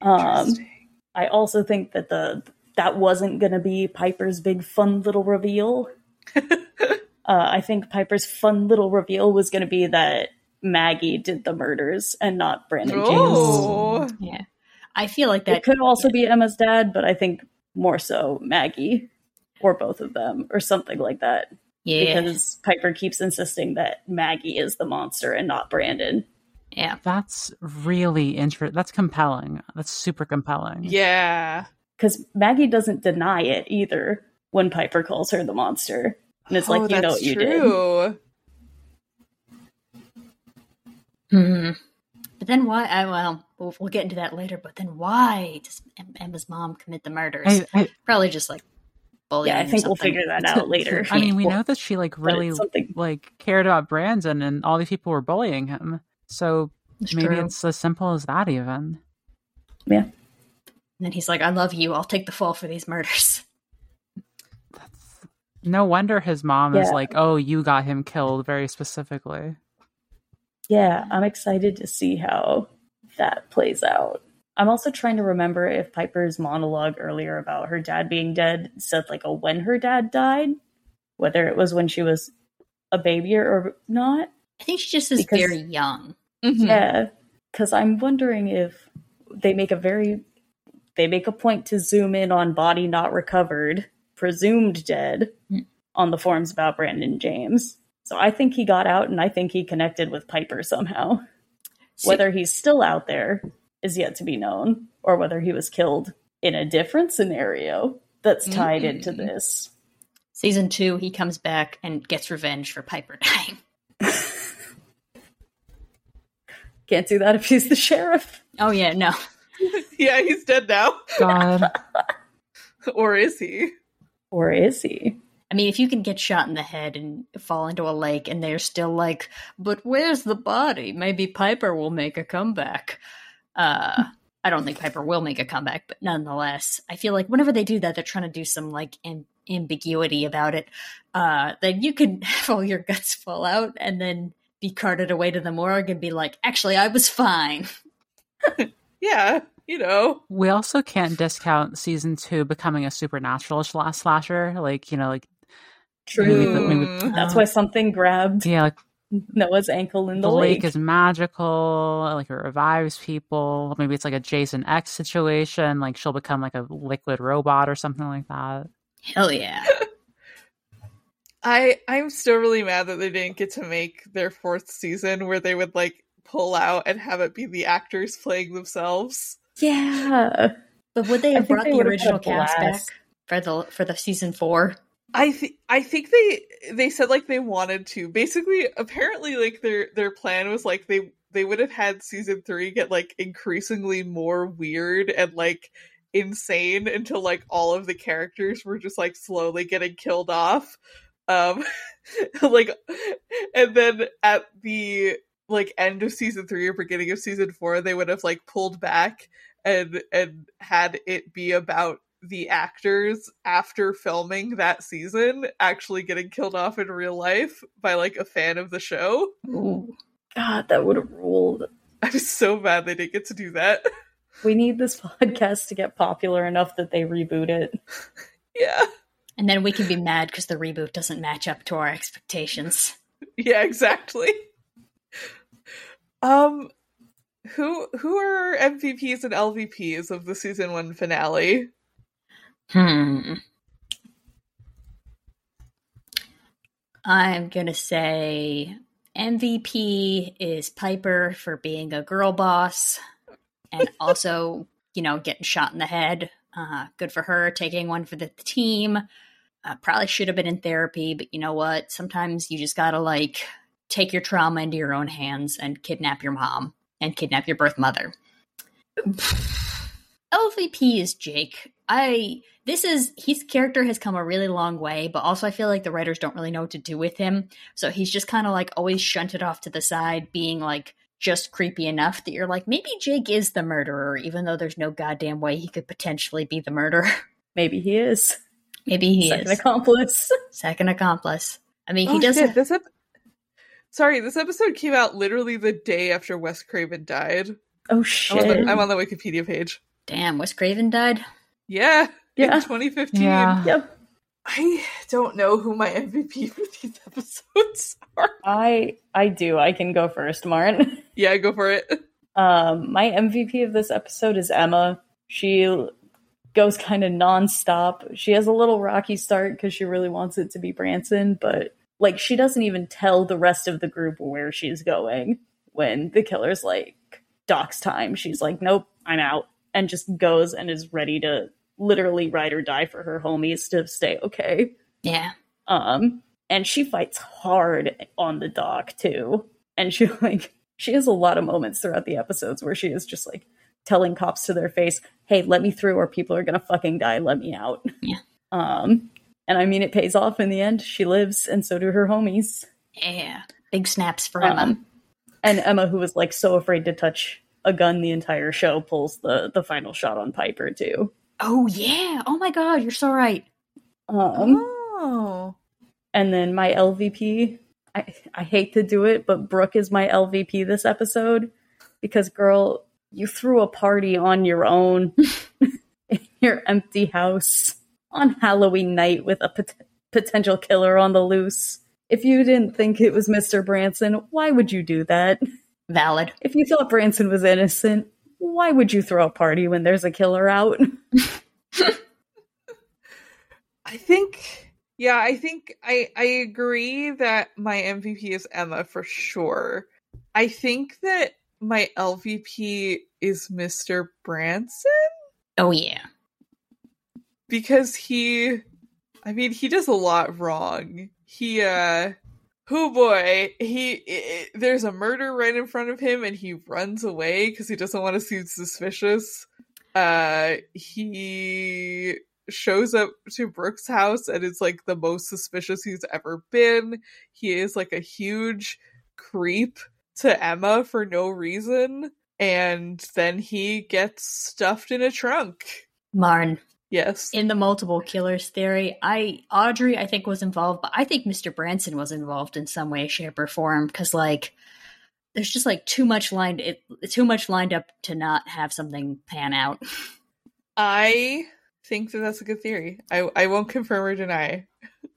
Um, I also think that the that wasn't going to be Piper's big fun little reveal. uh, I think Piper's fun little reveal was going to be that Maggie did the murders and not Brandon oh. James. oh, Yeah. I feel like It that could also be Emma's dad, but I think more so Maggie or both of them or something like that. yeah. Because Piper keeps insisting that Maggie is the monster and not Brandon. yeah. That's really interesting. That's compelling. That's super compelling. yeah. Because Maggie doesn't deny it either when Piper calls her the monster. And it's oh, like, you know what you did. True. hmm But then why? I, well, well, we'll get into that later. But then why does Emma's mom commit the murders? I, I, Probably just like bullying. Yeah, I or think we'll figure that out later. I mean, we Well, know that she like really like cared about Brandon, and all these people were bullying him. So It's maybe true. it's as simple as that. Even Yeah. And then he's like, "I love you. I'll take the fall for these murders." that's no wonder his mom is like, "Oh, you got him killed very specifically." Yeah, I'm excited to see how that plays out. I'm also trying to remember if Piper's monologue earlier about her dad being dead said like a when her dad died, whether it was when she was a baby or not. I think she just is Because- very young. Mhm. Yeah, because I'm wondering if they make a very they make a point to zoom in on body not recovered, presumed dead, Hmm. on the forms about Brandon James. So I think he got out, and I think he connected with Piper somehow. See- Whether he's still out there is yet to be known, or whether he was killed in a different scenario that's tied into Mm. this. Season two, he comes back and gets revenge for Piper dying. Can't do that if he's the sheriff. Oh yeah, no. Yeah, he's dead now. God. or is he? Or is he? I mean, if you can get shot in the head and fall into a lake, and they're still like, "But where's the body? Maybe Piper will make a comeback." Uh, I don't think Piper will make a comeback, but nonetheless, I feel like whenever they do that, they're trying to do some like am- ambiguity about it. Uh, then you can have all your guts fall out and then be carted away to the morgue and be like, "Actually, I was fine." Yeah, you know. We also can't discount season two becoming a supernatural sla- slasher. Like, you know, like, True. the- maybe- Mm. That's why something grabbed yeah, like Noah's ankle in the, the, lake. is magical. Like, it revives people. Maybe it's like a Jason X situation. Like, she'll become like a liquid robot or something like that. Hell yeah! I I'm still really mad that they didn't get to make their fourth season where they would like pull out and have it be the actors playing themselves. Yeah. But would they have think brought they the original cast back for the for the season four? I think I think they they said like they wanted to. Basically, apparently, like their their plan was like they they would have had season three get like increasingly more weird and like insane until like all of the characters were just like slowly getting killed off. Um, like, and then at the like end of season three or beginning of season four, they would have like pulled back and and had it be about the actors after filming that season actually getting killed off in real life by like a fan of the show. Ooh. God, that would have ruled. I'm so mad they didn't get to do that. We need this podcast to get popular enough that they reboot it. yeah. And then we can be mad because the reboot doesn't match up to our expectations. Yeah, exactly. Um who who are MVPs and LVPs of the season 1 finale? Hmm. I'm gonna say MVP is Piper for being a girl boss and also, you know, getting shot in the head. Uh, good for her, taking one for the team. Uh, probably should have been in therapy, but you know what? Sometimes you just gotta like take your trauma into your own hands and kidnap your mom and kidnap your birth mother. LVP is Jake. I this is his character has come a really long way, but also I feel like the writers don't really know what to do with him. So he's just kind of like always shunted off to the side, being like just creepy enough that you're like, maybe Jake is the murderer, even though there's no goddamn way he could potentially be the murderer. Maybe he is. maybe he Second is accomplice. second accomplice. I mean, he Oh, does shit, this ep- Sorry, this episode came out literally the day after Wes Craven died. Oh I'm on, shit. the, I'm on the Wikipedia page. Damn, Wes Craven died. Yeah, Yeah. in 2015. Yeah. Yep. I don't know who my MVP for these episodes are. I I do. I can go first, Martin. Yeah, go for it. Um, my MVP of this episode is Emma. She goes kind of nonstop. She has a little rocky start because she really wants it to be Branson, but like she doesn't even tell the rest of the group where she's going when the killer's like Doc's time. She's like, "Nope, I'm out," and just goes and is ready to literally ride or die for her homies to stay okay. Yeah. Um, and she fights hard on the dock too. And she like she has a lot of moments throughout the episodes where she is just like telling cops to their face, "Hey, let me through, or people are gonna fucking die. Let me out." Yeah. Um, and I mean, it pays off in the end. She lives, and so do her homies. Yeah. Big snaps for Emma. Um, and Emma, who was like so afraid to touch a gun the entire show, pulls the the final shot on Piper too. Oh yeah. Oh my god, you're so right. Um, Oh. And then my LVP, I, I hate to do it, but Brooke is my LVP this episode because, girl, You threw a party on your own in your empty house on Halloween night with a pot- potential killer on the loose. If you didn't think it was Mr. Branson, why would you do that? Valid. If you thought Branson was innocent, why would you throw a party when there's a killer out? I think yeah, I think I I agree that my MVP is Emma for sure. I think that my LVP is Mr. Branson Oh yeah. because he I mean, he does a lot wrong. He uh Oh boy, he i there's a murder right in front of him and he runs away cuz he doesn't want to seem suspicious. Uh he shows up to Brooke's house and it's like the most suspicious he's ever been. He is like a huge creep to Emma for no reason and then he gets stuffed in a trunk. Marn. Yes. In the multiple killers theory, I Audrey I think was involved, but I think Mr. Branson was involved in some way, shape, or form because like there's just like too much lined it too much lined up to not have something pan out. I think that that's a good theory. I I won't confirm or deny.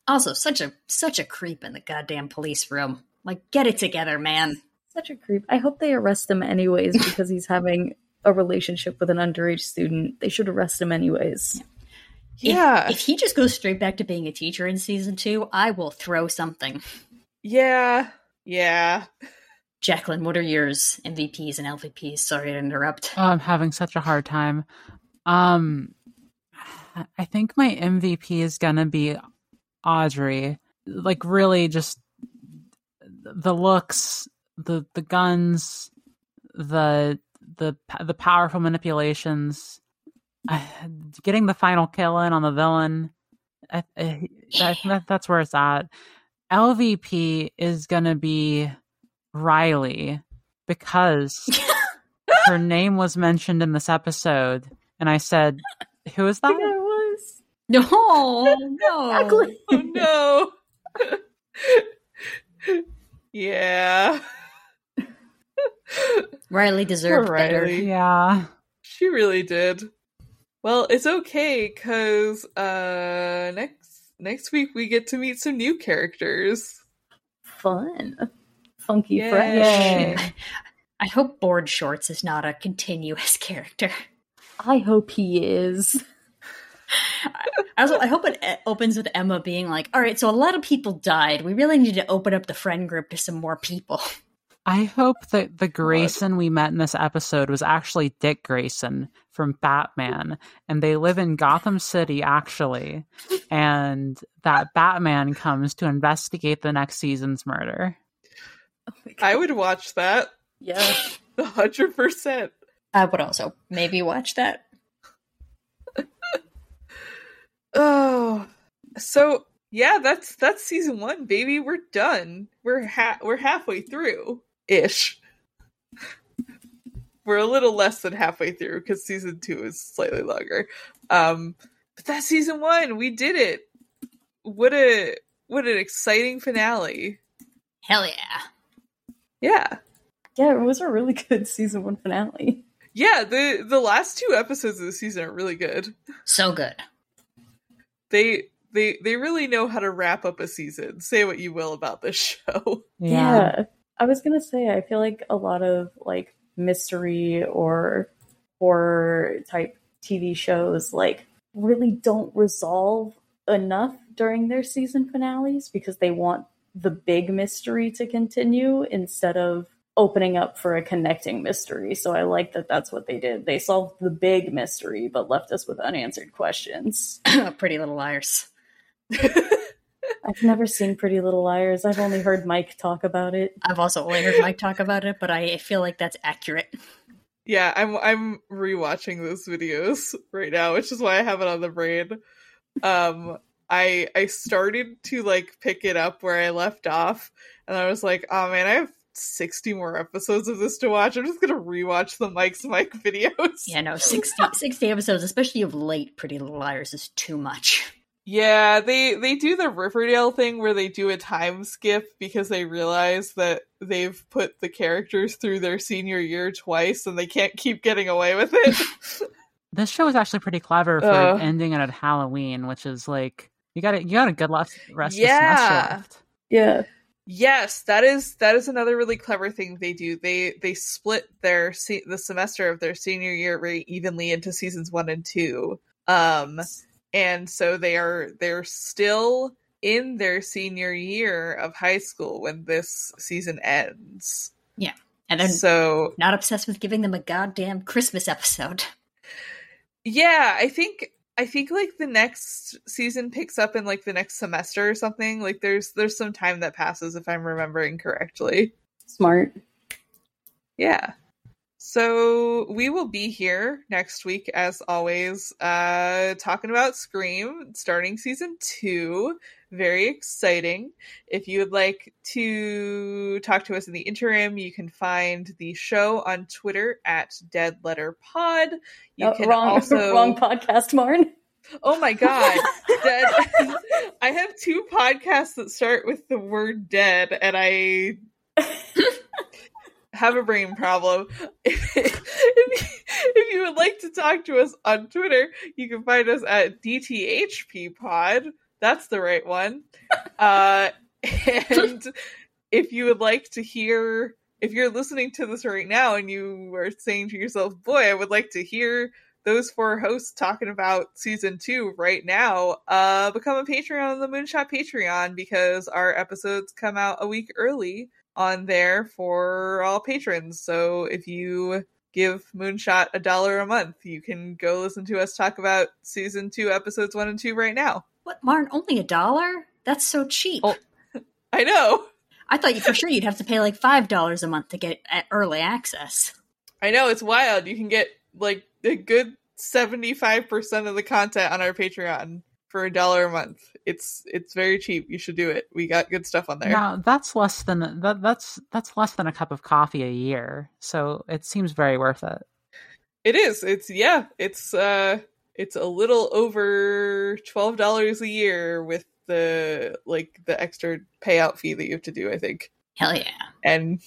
Also, such a such a creep in the goddamn police room. Like, get it together, man. Such a creep. I hope they arrest him anyways because he's having a relationship with an underage student. They should arrest him anyways. If- Yeah. If, he just goes straight back to being a teacher in season two, I will throw something. Yeah. Yeah. Jacqueline, what are yours? MVPs and LVPs. Sorry to interrupt. Oh, I'm having such a hard time. Um, I think my MVP is gonna be Audrey. Like, really, just the looks, the the guns, the the the powerful manipulations, uh, getting the final kill in on the villain. I, I, I think that, that's where it's at. LVP is gonna be Riley because her name was mentioned in this episode, and I said, "Who is Yeah, that?" it was. No, no. Exactly. Oh no. yeah. Riley deserved Poor better. Yeah, She really did. Well, it's okay cuz uh next next week we get to meet some new characters. Fun. Funky Yay. fresh. Yay. I hope Board Shorts is not a continuous character. I hope he is. I Also, I hope it opens with Emma being like, "All right, so a lot of people died. We really need to open up the friend group to some more people." I hope that the Grayson we met in this episode was actually Dick Grayson from Batman, and they live in Gotham City actually, and that Batman comes to investigate the next season's murder. Oh. I would watch that. Yeah. 100%. I would also maybe watch that. Oh. So, yeah, that's that's season 1, baby. We're done. We're ha- we're halfway through ish. We're a little less than halfway through cuz season 2 is slightly longer. Um but that's season 1. We did it. What a what an exciting finale. Hell yeah! Yeah. Yeah, it was a really good season one finale. Yeah, the the last two episodes of the season are really good. So good. They they they really know how to wrap up a season. Say what you will about this show. Yeah. I was gonna say I feel like a lot of like mystery or horror type TV shows like really don't resolve enough during their season finales because they want the big mystery to continue instead of opening up for a connecting mystery. So I like that that's what they did. They solved the big mystery but left us with unanswered questions. Pretty Little Liars. I've never seen Pretty Little Liars. I've only heard Mike talk about it. I've also only heard Mike talk about it, but I feel like that's accurate. yeah, I'm I'm rewatching those videos right now, which is why I have it on the brain. Um I I started to like pick it up where I left off, and I was like, oh man, I have 60 more episodes of this to watch. I'm just gonna rewatch the Mike's Mic videos. Yeah, no, 60, 60 episodes, especially of late Pretty Little Liars, is too much. Yeah, they they do the Riverdale thing where they do a time skip because they realize that they've put the characters through their senior year twice and they can't keep getting away with it. This show is actually pretty clever for Uh. ending it at Halloween, which is like you got you got a good last rest Yeah. of the semester left. Yeah. yes, that is that is another really clever thing they do. They they split their se- the semester of their senior year very evenly into seasons 1 and 2. Um and so they are they're still in their senior year of high school when this season ends. Yeah. And they're So not obsessed with giving them a goddamn Christmas episode. yeah, I think I think like the next season picks up in like the next semester or something. Like there's there's some time that passes if I'm remembering correctly. Smart. Yeah. So we will be here next week as always uh talking about Scream starting season 2. Very exciting. If you would like to talk to us in the interim, you can find the show on Twitter at Dead Letter Pod. You Oh, can wrong, also wrong podcast, Marn. Oh my god. Dead. I have two podcasts that start with the word dead and I have a brain problem. if, you, if you would like to talk to us on Twitter, you can find us at DTHP Pod. That's the right one. Uh, and if you would like to hear, if you're listening to this right now and you are saying to yourself, boy, I would like to hear those four hosts talking about season two right now, uh, become a Patreon on the Moonshot Patreon because our episodes come out a week early on there for all patrons. So if you give Moonshot a dollar a month, you can go listen to us talk about season two, episodes one and two right now. What, Martin? Only a dollar? That's so cheap. Oh. I know. I thought you for sure you'd have to pay like five dollars a month to get uh, early access. I know it's wild. You can get like a good 75% of the content on our Patreon for a dollar a month. It's it's very cheap. You should do it. We got good stuff on there. Now that's less than that, that's that's less than a cup of coffee a year, so it seems very worth it. It is. It's yeah. It's uh it's a little over twelve dollars a year with the like the extra payout fee that you have to do, I think. Hell yeah! And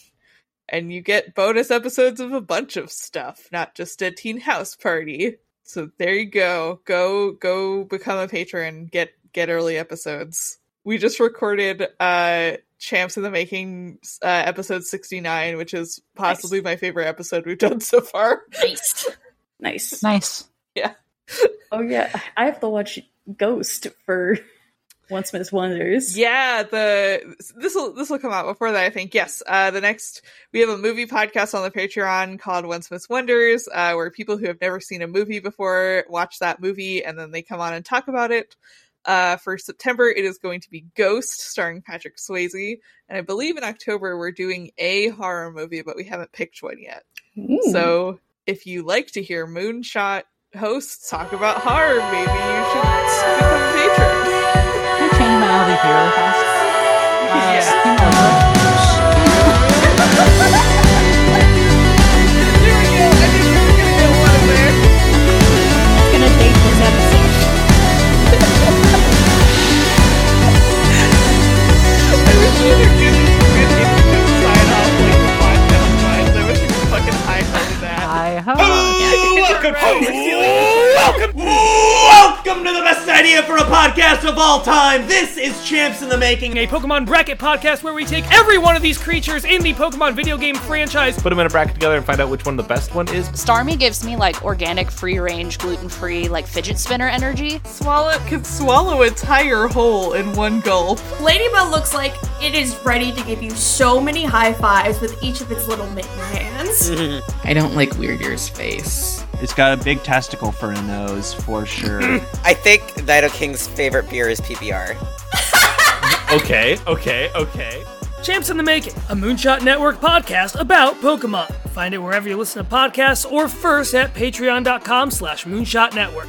and you get bonus episodes of a bunch of stuff, not just a teen house party. So there you go. Go go become a patron. Get get early episodes. We just recorded uh Champs in the Making uh, episode 69, which is possibly my favorite episode we've done so far. Nice. Nice. Nice. Yeah. Oh yeah, I have to watch Ghost for Once Miss Wonders. Yeah, the this will this will come out before that. I think yes. Uh, the next we have a movie podcast on the Patreon called Once Miss Wonders, uh, where people who have never seen a movie before watch that movie and then they come on and talk about it. Uh, for September, it is going to be Ghost, starring Patrick Swayze, and I believe in October we're doing a horror movie, but we haven't picked one yet. Ooh. So if you like to hear Moonshot hosts talk about horror, maybe you should become a patron. Can I change my LVP really fast? Uh, Yeah. Steam There we go. I think we're gonna get one in there. gonna date this episode. I wish we had a good, good instant sign off like the podcast wise. I wish we could fucking high ho that. I hope. Welcome, Right. Welcome, welcome to the best idea for a podcast of all time. This is Champs in the Making. a Pokemon bracket podcast where we take every one of these creatures in the Pokemon video game franchise, put them in a bracket together and find out which one the best one is. Starmie gives me like organic, free range, gluten free, like fidget spinner energy. Swalot can swallow a tire whole in one gulp. Ladybug looks like it is ready to give you so many high fives with each of its little mitten hands. I don't like Weird Ear's face. It's got a big testicle for a nose, for sure. I think Nidoking's favorite beer is PBR. Okay, okay, okay. Champs in the Making, a Moonshot Network podcast about Pokemon. Find it wherever you listen to podcasts or first at patreon.com slash moonshot network.